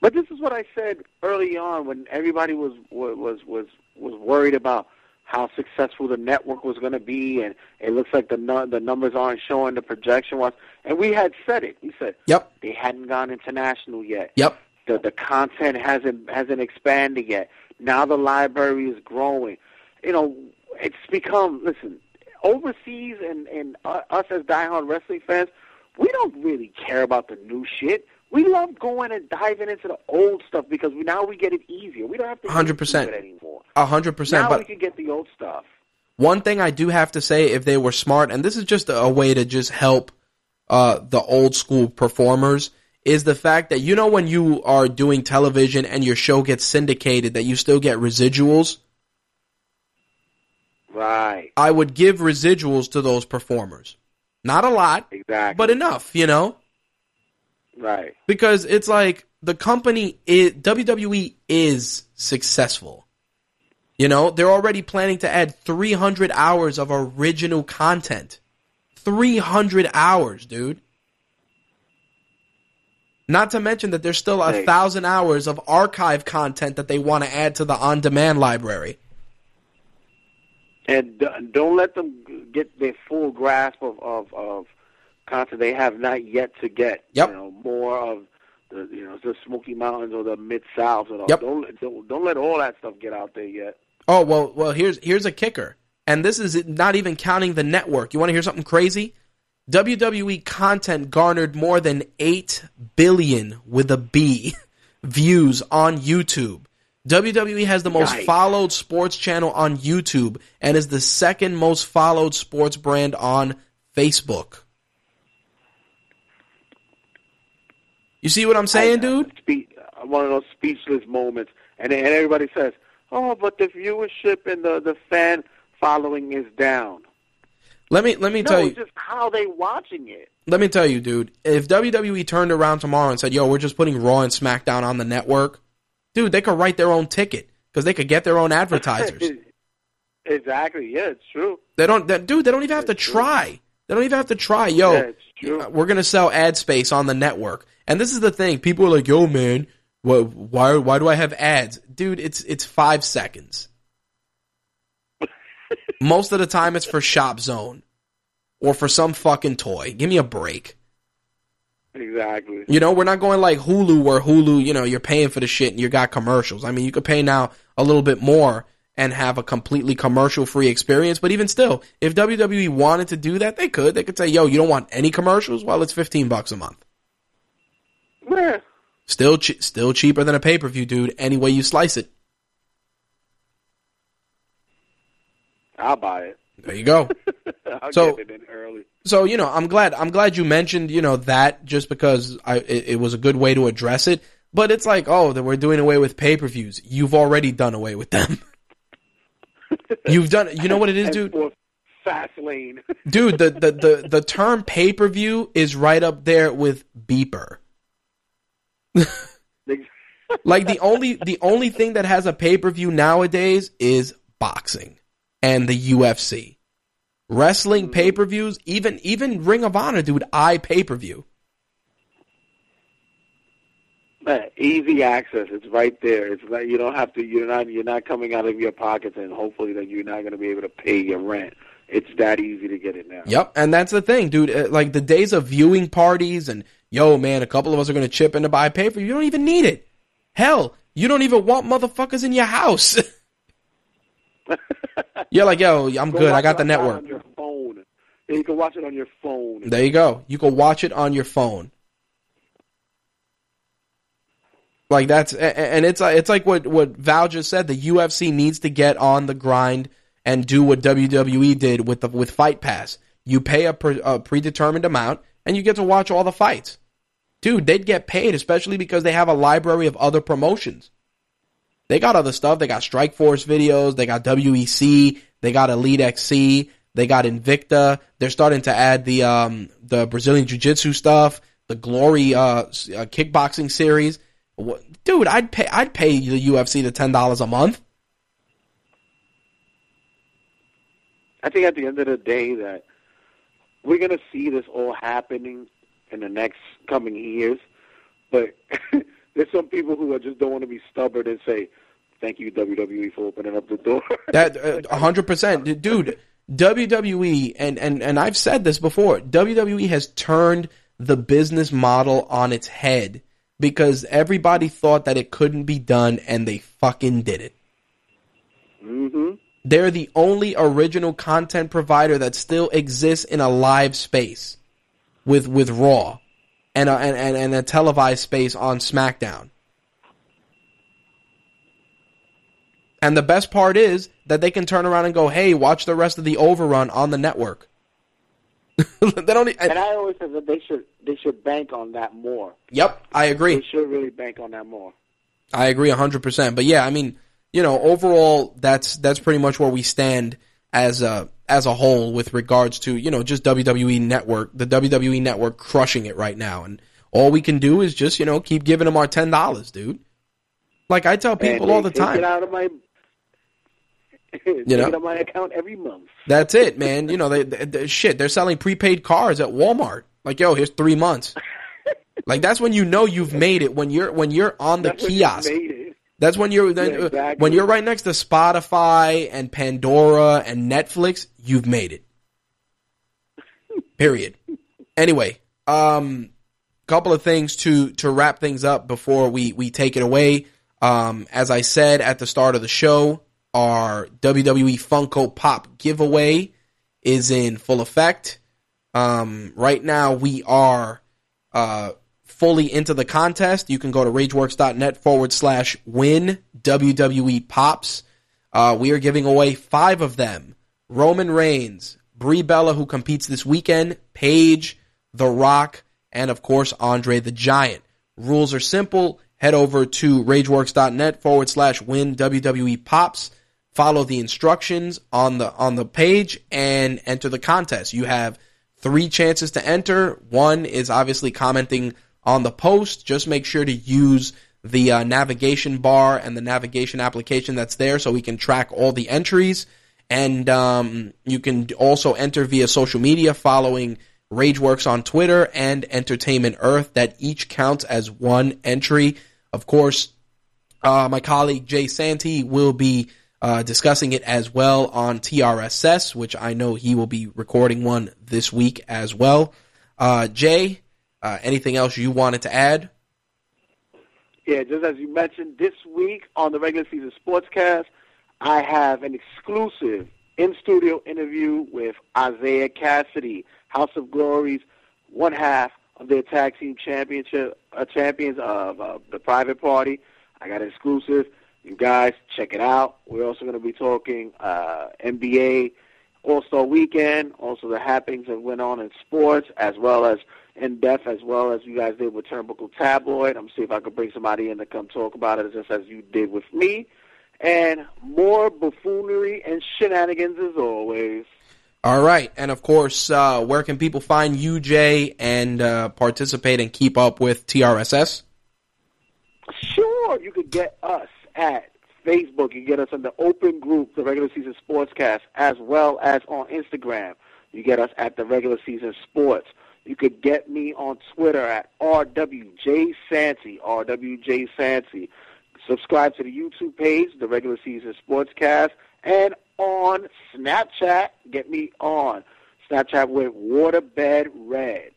Speaker 3: But this is what I said early on when everybody was was was was worried about how successful the network was going to be, and it looks like the nu- the numbers aren't showing the projection was. And we had said it. We said,
Speaker 1: "Yep,
Speaker 3: they hadn't gone international yet.
Speaker 1: Yep,
Speaker 3: the the content hasn't hasn't expanded yet. Now the library is growing. You know, it's become listen overseas and and uh, us as diehard wrestling fans, we don't really care about the new shit. We love going and diving into the old stuff because we now we get it easier. We don't have to
Speaker 1: hundred percent anymore. hundred percent.
Speaker 3: Now we can get the old stuff.
Speaker 1: One thing I do have to say, if they were smart, and this is just a way to just help uh, the old school performers, is the fact that you know when you are doing television and your show gets syndicated, that you still get residuals.
Speaker 3: Right.
Speaker 1: I would give residuals to those performers. Not a lot,
Speaker 3: exactly,
Speaker 1: but enough, you know.
Speaker 3: Right.
Speaker 1: Because it's like the company is WWE is successful. You know, they're already planning to add 300 hours of original content. 300 hours, dude. Not to mention that there's still a thousand hours of archive content that they want to add to the on-demand library.
Speaker 3: And don't let them get their full grasp of, of, of content they have not yet to get.
Speaker 1: Yep.
Speaker 3: You know, more of the you know the Smoky Mountains or the Mid South.
Speaker 1: Yep.
Speaker 3: Don't, don't don't let all that stuff get out there yet.
Speaker 1: Oh well, well here's here's a kicker, and this is not even counting the network. You want to hear something crazy? WWE content garnered more than eight billion with a B views on YouTube. WWE has the most
Speaker 3: Nice.
Speaker 1: followed sports channel on YouTube and is the second most followed sports brand on Facebook. You see what I'm saying, dude?
Speaker 3: Spe- one of those speechless moments, and and everybody says, "Oh, but the viewership and the the fan following is down."
Speaker 1: Let me let me
Speaker 3: no,
Speaker 1: tell you.
Speaker 3: it's just how they watching it.
Speaker 1: Let me tell you, dude. If WWE turned around tomorrow and said, "Yo, we're just putting Raw and SmackDown on the network," dude, they could write their own ticket because they could get their own advertisers.
Speaker 3: exactly. Yeah, it's true.
Speaker 1: they don't, they, dude. They don't even have to try. They don't even have to try. Yo,
Speaker 3: Yeah, it's true.
Speaker 1: Uh, we're gonna sell ad space on the network. And this is the thing: people are like, "Yo, man, what, why? Why do I have ads, dude? It's it's five seconds. Most of the time, it's for Shop Zone or for some fucking toy. Give me a break.
Speaker 3: Exactly.
Speaker 1: You know, we're not going like Hulu where Hulu, you know, you're paying for the shit and you got commercials. I mean, you could pay now a little bit more and have a completely commercial free experience. But even still, if WWE wanted to do that, they could. They could say, yo, you don't want any commercials? Well, it's 15 bucks a month.
Speaker 3: Yeah.
Speaker 1: Still, che- still cheaper than a pay per view, dude. Any way you slice it.
Speaker 3: I'll buy it.
Speaker 1: There you go.
Speaker 3: I'll
Speaker 1: So-
Speaker 3: get it in early.
Speaker 1: so you know, I'm glad. I'm glad you mentioned you know that just because I it, it was a good way to address it. But it's like, oh, that we're doing away with pay per views. You've already done away with them. You've done. You know what it is, dude.
Speaker 3: Fastlane.
Speaker 1: Dude, the the the, the term pay per view is right up there with beeper. Like the only the only thing that has a pay per view nowadays is boxing and the UFC. Wrestling pay per views, even even Ring of Honor, dude, I pay per view.
Speaker 3: Easy access. It's right there. It's like you don't have to. You're not. You're not coming out of your pockets, and hopefully that you're not going to be able to pay your rent. It's that easy to get it now.
Speaker 1: Yep, and that's the thing, dude. Uh, Like the days of viewing parties and yo, man, a couple of us are gonna chip in to buy pay per view. You don't even need it. Hell, you don't even want motherfuckers in your house. You're like, yo, I'm
Speaker 3: Go
Speaker 1: good. I got the network.
Speaker 3: on your phone. Yeah, you can watch it on your phone.
Speaker 1: There you go. You can watch it on your phone. Like that's and it's like it's like what what Val just said. The UFC needs to get on the grind and do what WWE did with the with Fight Pass. You pay a, pre, a predetermined amount and you get to watch all the fights. dude, they'd get paid, especially because they have a library of other promotions. They got other stuff. They got Strikeforce videos. They got WEC. They got EliteXC. They got Invicta. They're starting to add the um the Brazilian Jiu Jitsu stuff, the Glory uh, uh, kickboxing series. Dude, I'd pay I'd pay the UFC the ten dollars a month.
Speaker 3: I think at the end of the day that we're gonna see this all happening in the next coming years, but there's some people who are just don't want to be stubborn and say, "Thank you WWE for opening up the door."
Speaker 1: that uh, hundred percent, dude. WWE and and and I've said this before. WWE has turned the business model on its head because everybody thought that it couldn't be done, and they fucking did it.
Speaker 3: Mm-hmm.
Speaker 1: They're the only original content provider that still exists in a live space with with Raw and a, and, and a televised space on SmackDown. And the best part is that they can turn around and go, "Hey, watch the rest of the Overrun on the network." they don't.
Speaker 3: And I always said that they should they should bank on that more.
Speaker 1: Yep, I agree.
Speaker 3: They should really bank on that more.
Speaker 1: I agree hundred percent. But yeah, I mean, you know, overall, that's that's pretty much where we stand as a as a whole with regards to you know just WWE Network, the WWE Network crushing it right now, and all we can do is just you know keep giving them our ten dollars, dude. Like I tell people all the time.
Speaker 3: Get out of my you know, on my account every month.
Speaker 1: That's it, man. You know, they, they, they, shit. They're selling prepaid cards at Walmart. Like, yo, here's three months. like that's when you know you've made it. When you're when you're on the
Speaker 3: that's
Speaker 1: kiosk. That's when you're
Speaker 3: yeah, exactly.
Speaker 1: when you're right next to Spotify and Pandora and Netflix. You've made it. Period. Anyway, um, couple of things to to wrap things up before we we take it away. Um, as I said at the start of the show, our WWE Funko Pop giveaway is in full effect. Um, right now we are uh, fully into the contest. You can go to rageworks.net forward slash win WWE Pops. Uh, we are giving away five of them. Roman Reigns, Brie Bella, who competes this weekend, Paige, The Rock, and of course Andre the Giant. Rules are simple. Head over to rageworks.net forward slash win WWE Pops follow the instructions on the on the page and enter the contest. You have three chances to enter. One is obviously commenting on the post. Just make sure to use the uh, navigation bar and the navigation application that's there so we can track all the entries. And um, you can also enter via social media following Rageworks on Twitter and Entertainment Earth that each counts as one entry. Of course, uh, my colleague Jay Santy will be uh, discussing it as well on TRSS, which I know he will be recording one this week as well. Uh, Jay, uh, anything else you wanted to add?
Speaker 3: Yeah, just as you mentioned, this week on the regular season sportscast, I have an exclusive in-studio interview with Isiah Kassidy, House of Glory's one half of their tag team championship uh, champions of uh, the Private Party. I got an exclusive. You guys, check it out. We're also going to be talking uh, NBA All-Star Weekend, also the happenings that went on in sports, as well as in depth, as well as you guys did with Turnbuckle Tabloid. I'm see if I can bring somebody in to come talk about it, just as you did with me. And more buffoonery and shenanigans as always.
Speaker 1: All right, and of course, uh, where can people find you, Jay, and uh, participate and keep up with TRSS?
Speaker 3: Sure, you could get us at Facebook. You get us in the open group, the Regular Season Sportscast, as well as on Instagram. You get us at the Regular Season Sports. You could get me on Twitter at RWJ Santy, RWJ Santy. Subscribe to the YouTube page, the Regular Season Sportscast, and on Snapchat, get me on Snapchat with Waterbed Red.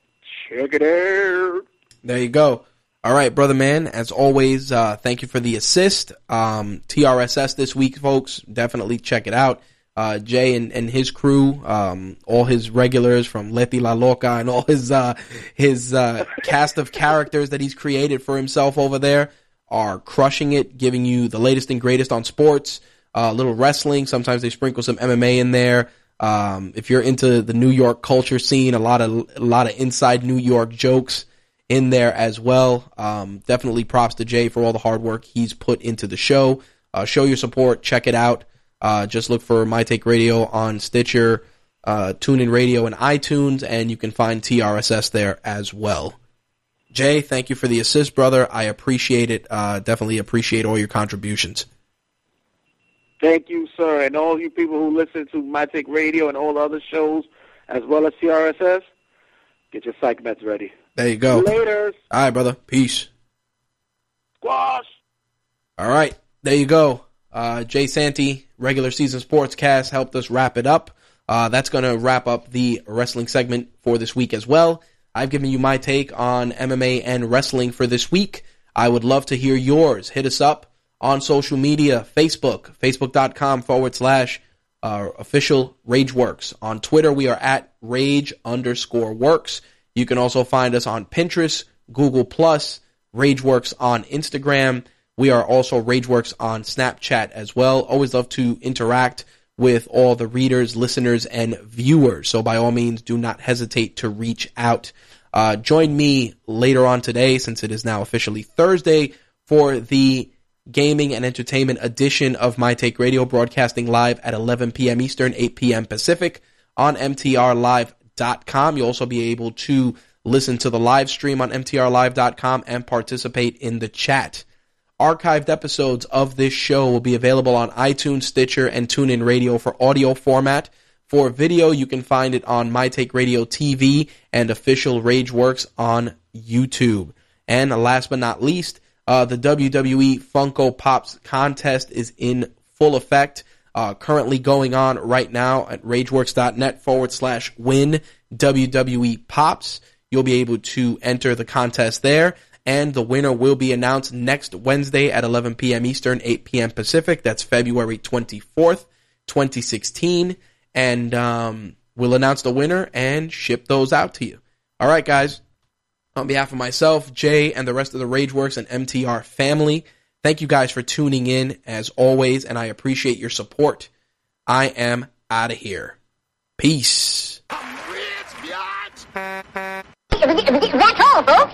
Speaker 3: Check it out.
Speaker 1: There you go. All right, brother man. As always, uh, thank you for the assist. Um, TRSS this week, folks. Definitely check it out. Uh, Jay and, and his crew, um, all his regulars from Leti La Loca and all his, uh, his, uh, cast of characters that he's created for himself over there are crushing it, giving you the latest and greatest on sports, uh, a little wrestling. Sometimes they sprinkle some MMA in there. Um, if you're into the New York culture scene, a lot of, a lot of inside New York jokes in there as well. Um, definitely props to Jay for all the hard work he's put into the show. Uh, show your support. Check it out. Uh, just look for My Take Radio on Stitcher, uh, TuneIn Radio, and iTunes, and you can find TRSS there as well. Jay, thank you for the assist, brother. I appreciate it. Uh, definitely appreciate all your contributions.
Speaker 3: Thank you, sir, and all you people who listen to My Take Radio and all the other shows, as well as TRSS. Get your psych meds ready.
Speaker 1: There you go.
Speaker 3: Later.
Speaker 1: All right, brother. Peace.
Speaker 3: Squash.
Speaker 1: All right. There you go. Uh, Jay Santy, regular season sportscast, helped us wrap it up. Uh, that's going to wrap up the wrestling segment for this week as well. I've given you my take on MMA and wrestling for this week. I would love to hear yours. Hit us up on social media, Facebook, facebook.com forward slash uh, official Rageworks. On Twitter, we are at Rage underscore Works. You can also find us on Pinterest, Google Plus, Rageworks on Instagram. We are also Rageworks on Snapchat as well. Always love to interact with all the readers, listeners, and viewers. So by all means, do not hesitate to reach out. Uh, join me later on today, since it is now officially Thursday, for the gaming and entertainment edition of My Take Radio, broadcasting live at 11 p.m. Eastern, 8 p.m. Pacific on MTRLive.com. You'll also be able to listen to the live stream on MTRLive.com and participate in the chat. Archived episodes of this show will be available on iTunes, Stitcher, and TuneIn Radio for audio format. For video, you can find it on My Take Radio TV and official Rageworks on YouTube. And last but not least, uh, the WWE Funko Pops contest is in full effect. Uh, currently going on right now at rageworks.net forward slash win WWE Pops. You'll be able to enter the contest there, and the winner will be announced next Wednesday at 11 p.m. Eastern, 8 p.m. Pacific. That's February 24th, 2016. And um, we'll announce the winner and ship those out to you. All right, guys. On behalf of myself, Jay, and the rest of the Rageworks and MTR family, thank you guys for tuning in as always, and I appreciate your support. I am out of here. Peace.
Speaker 4: That's all, folks.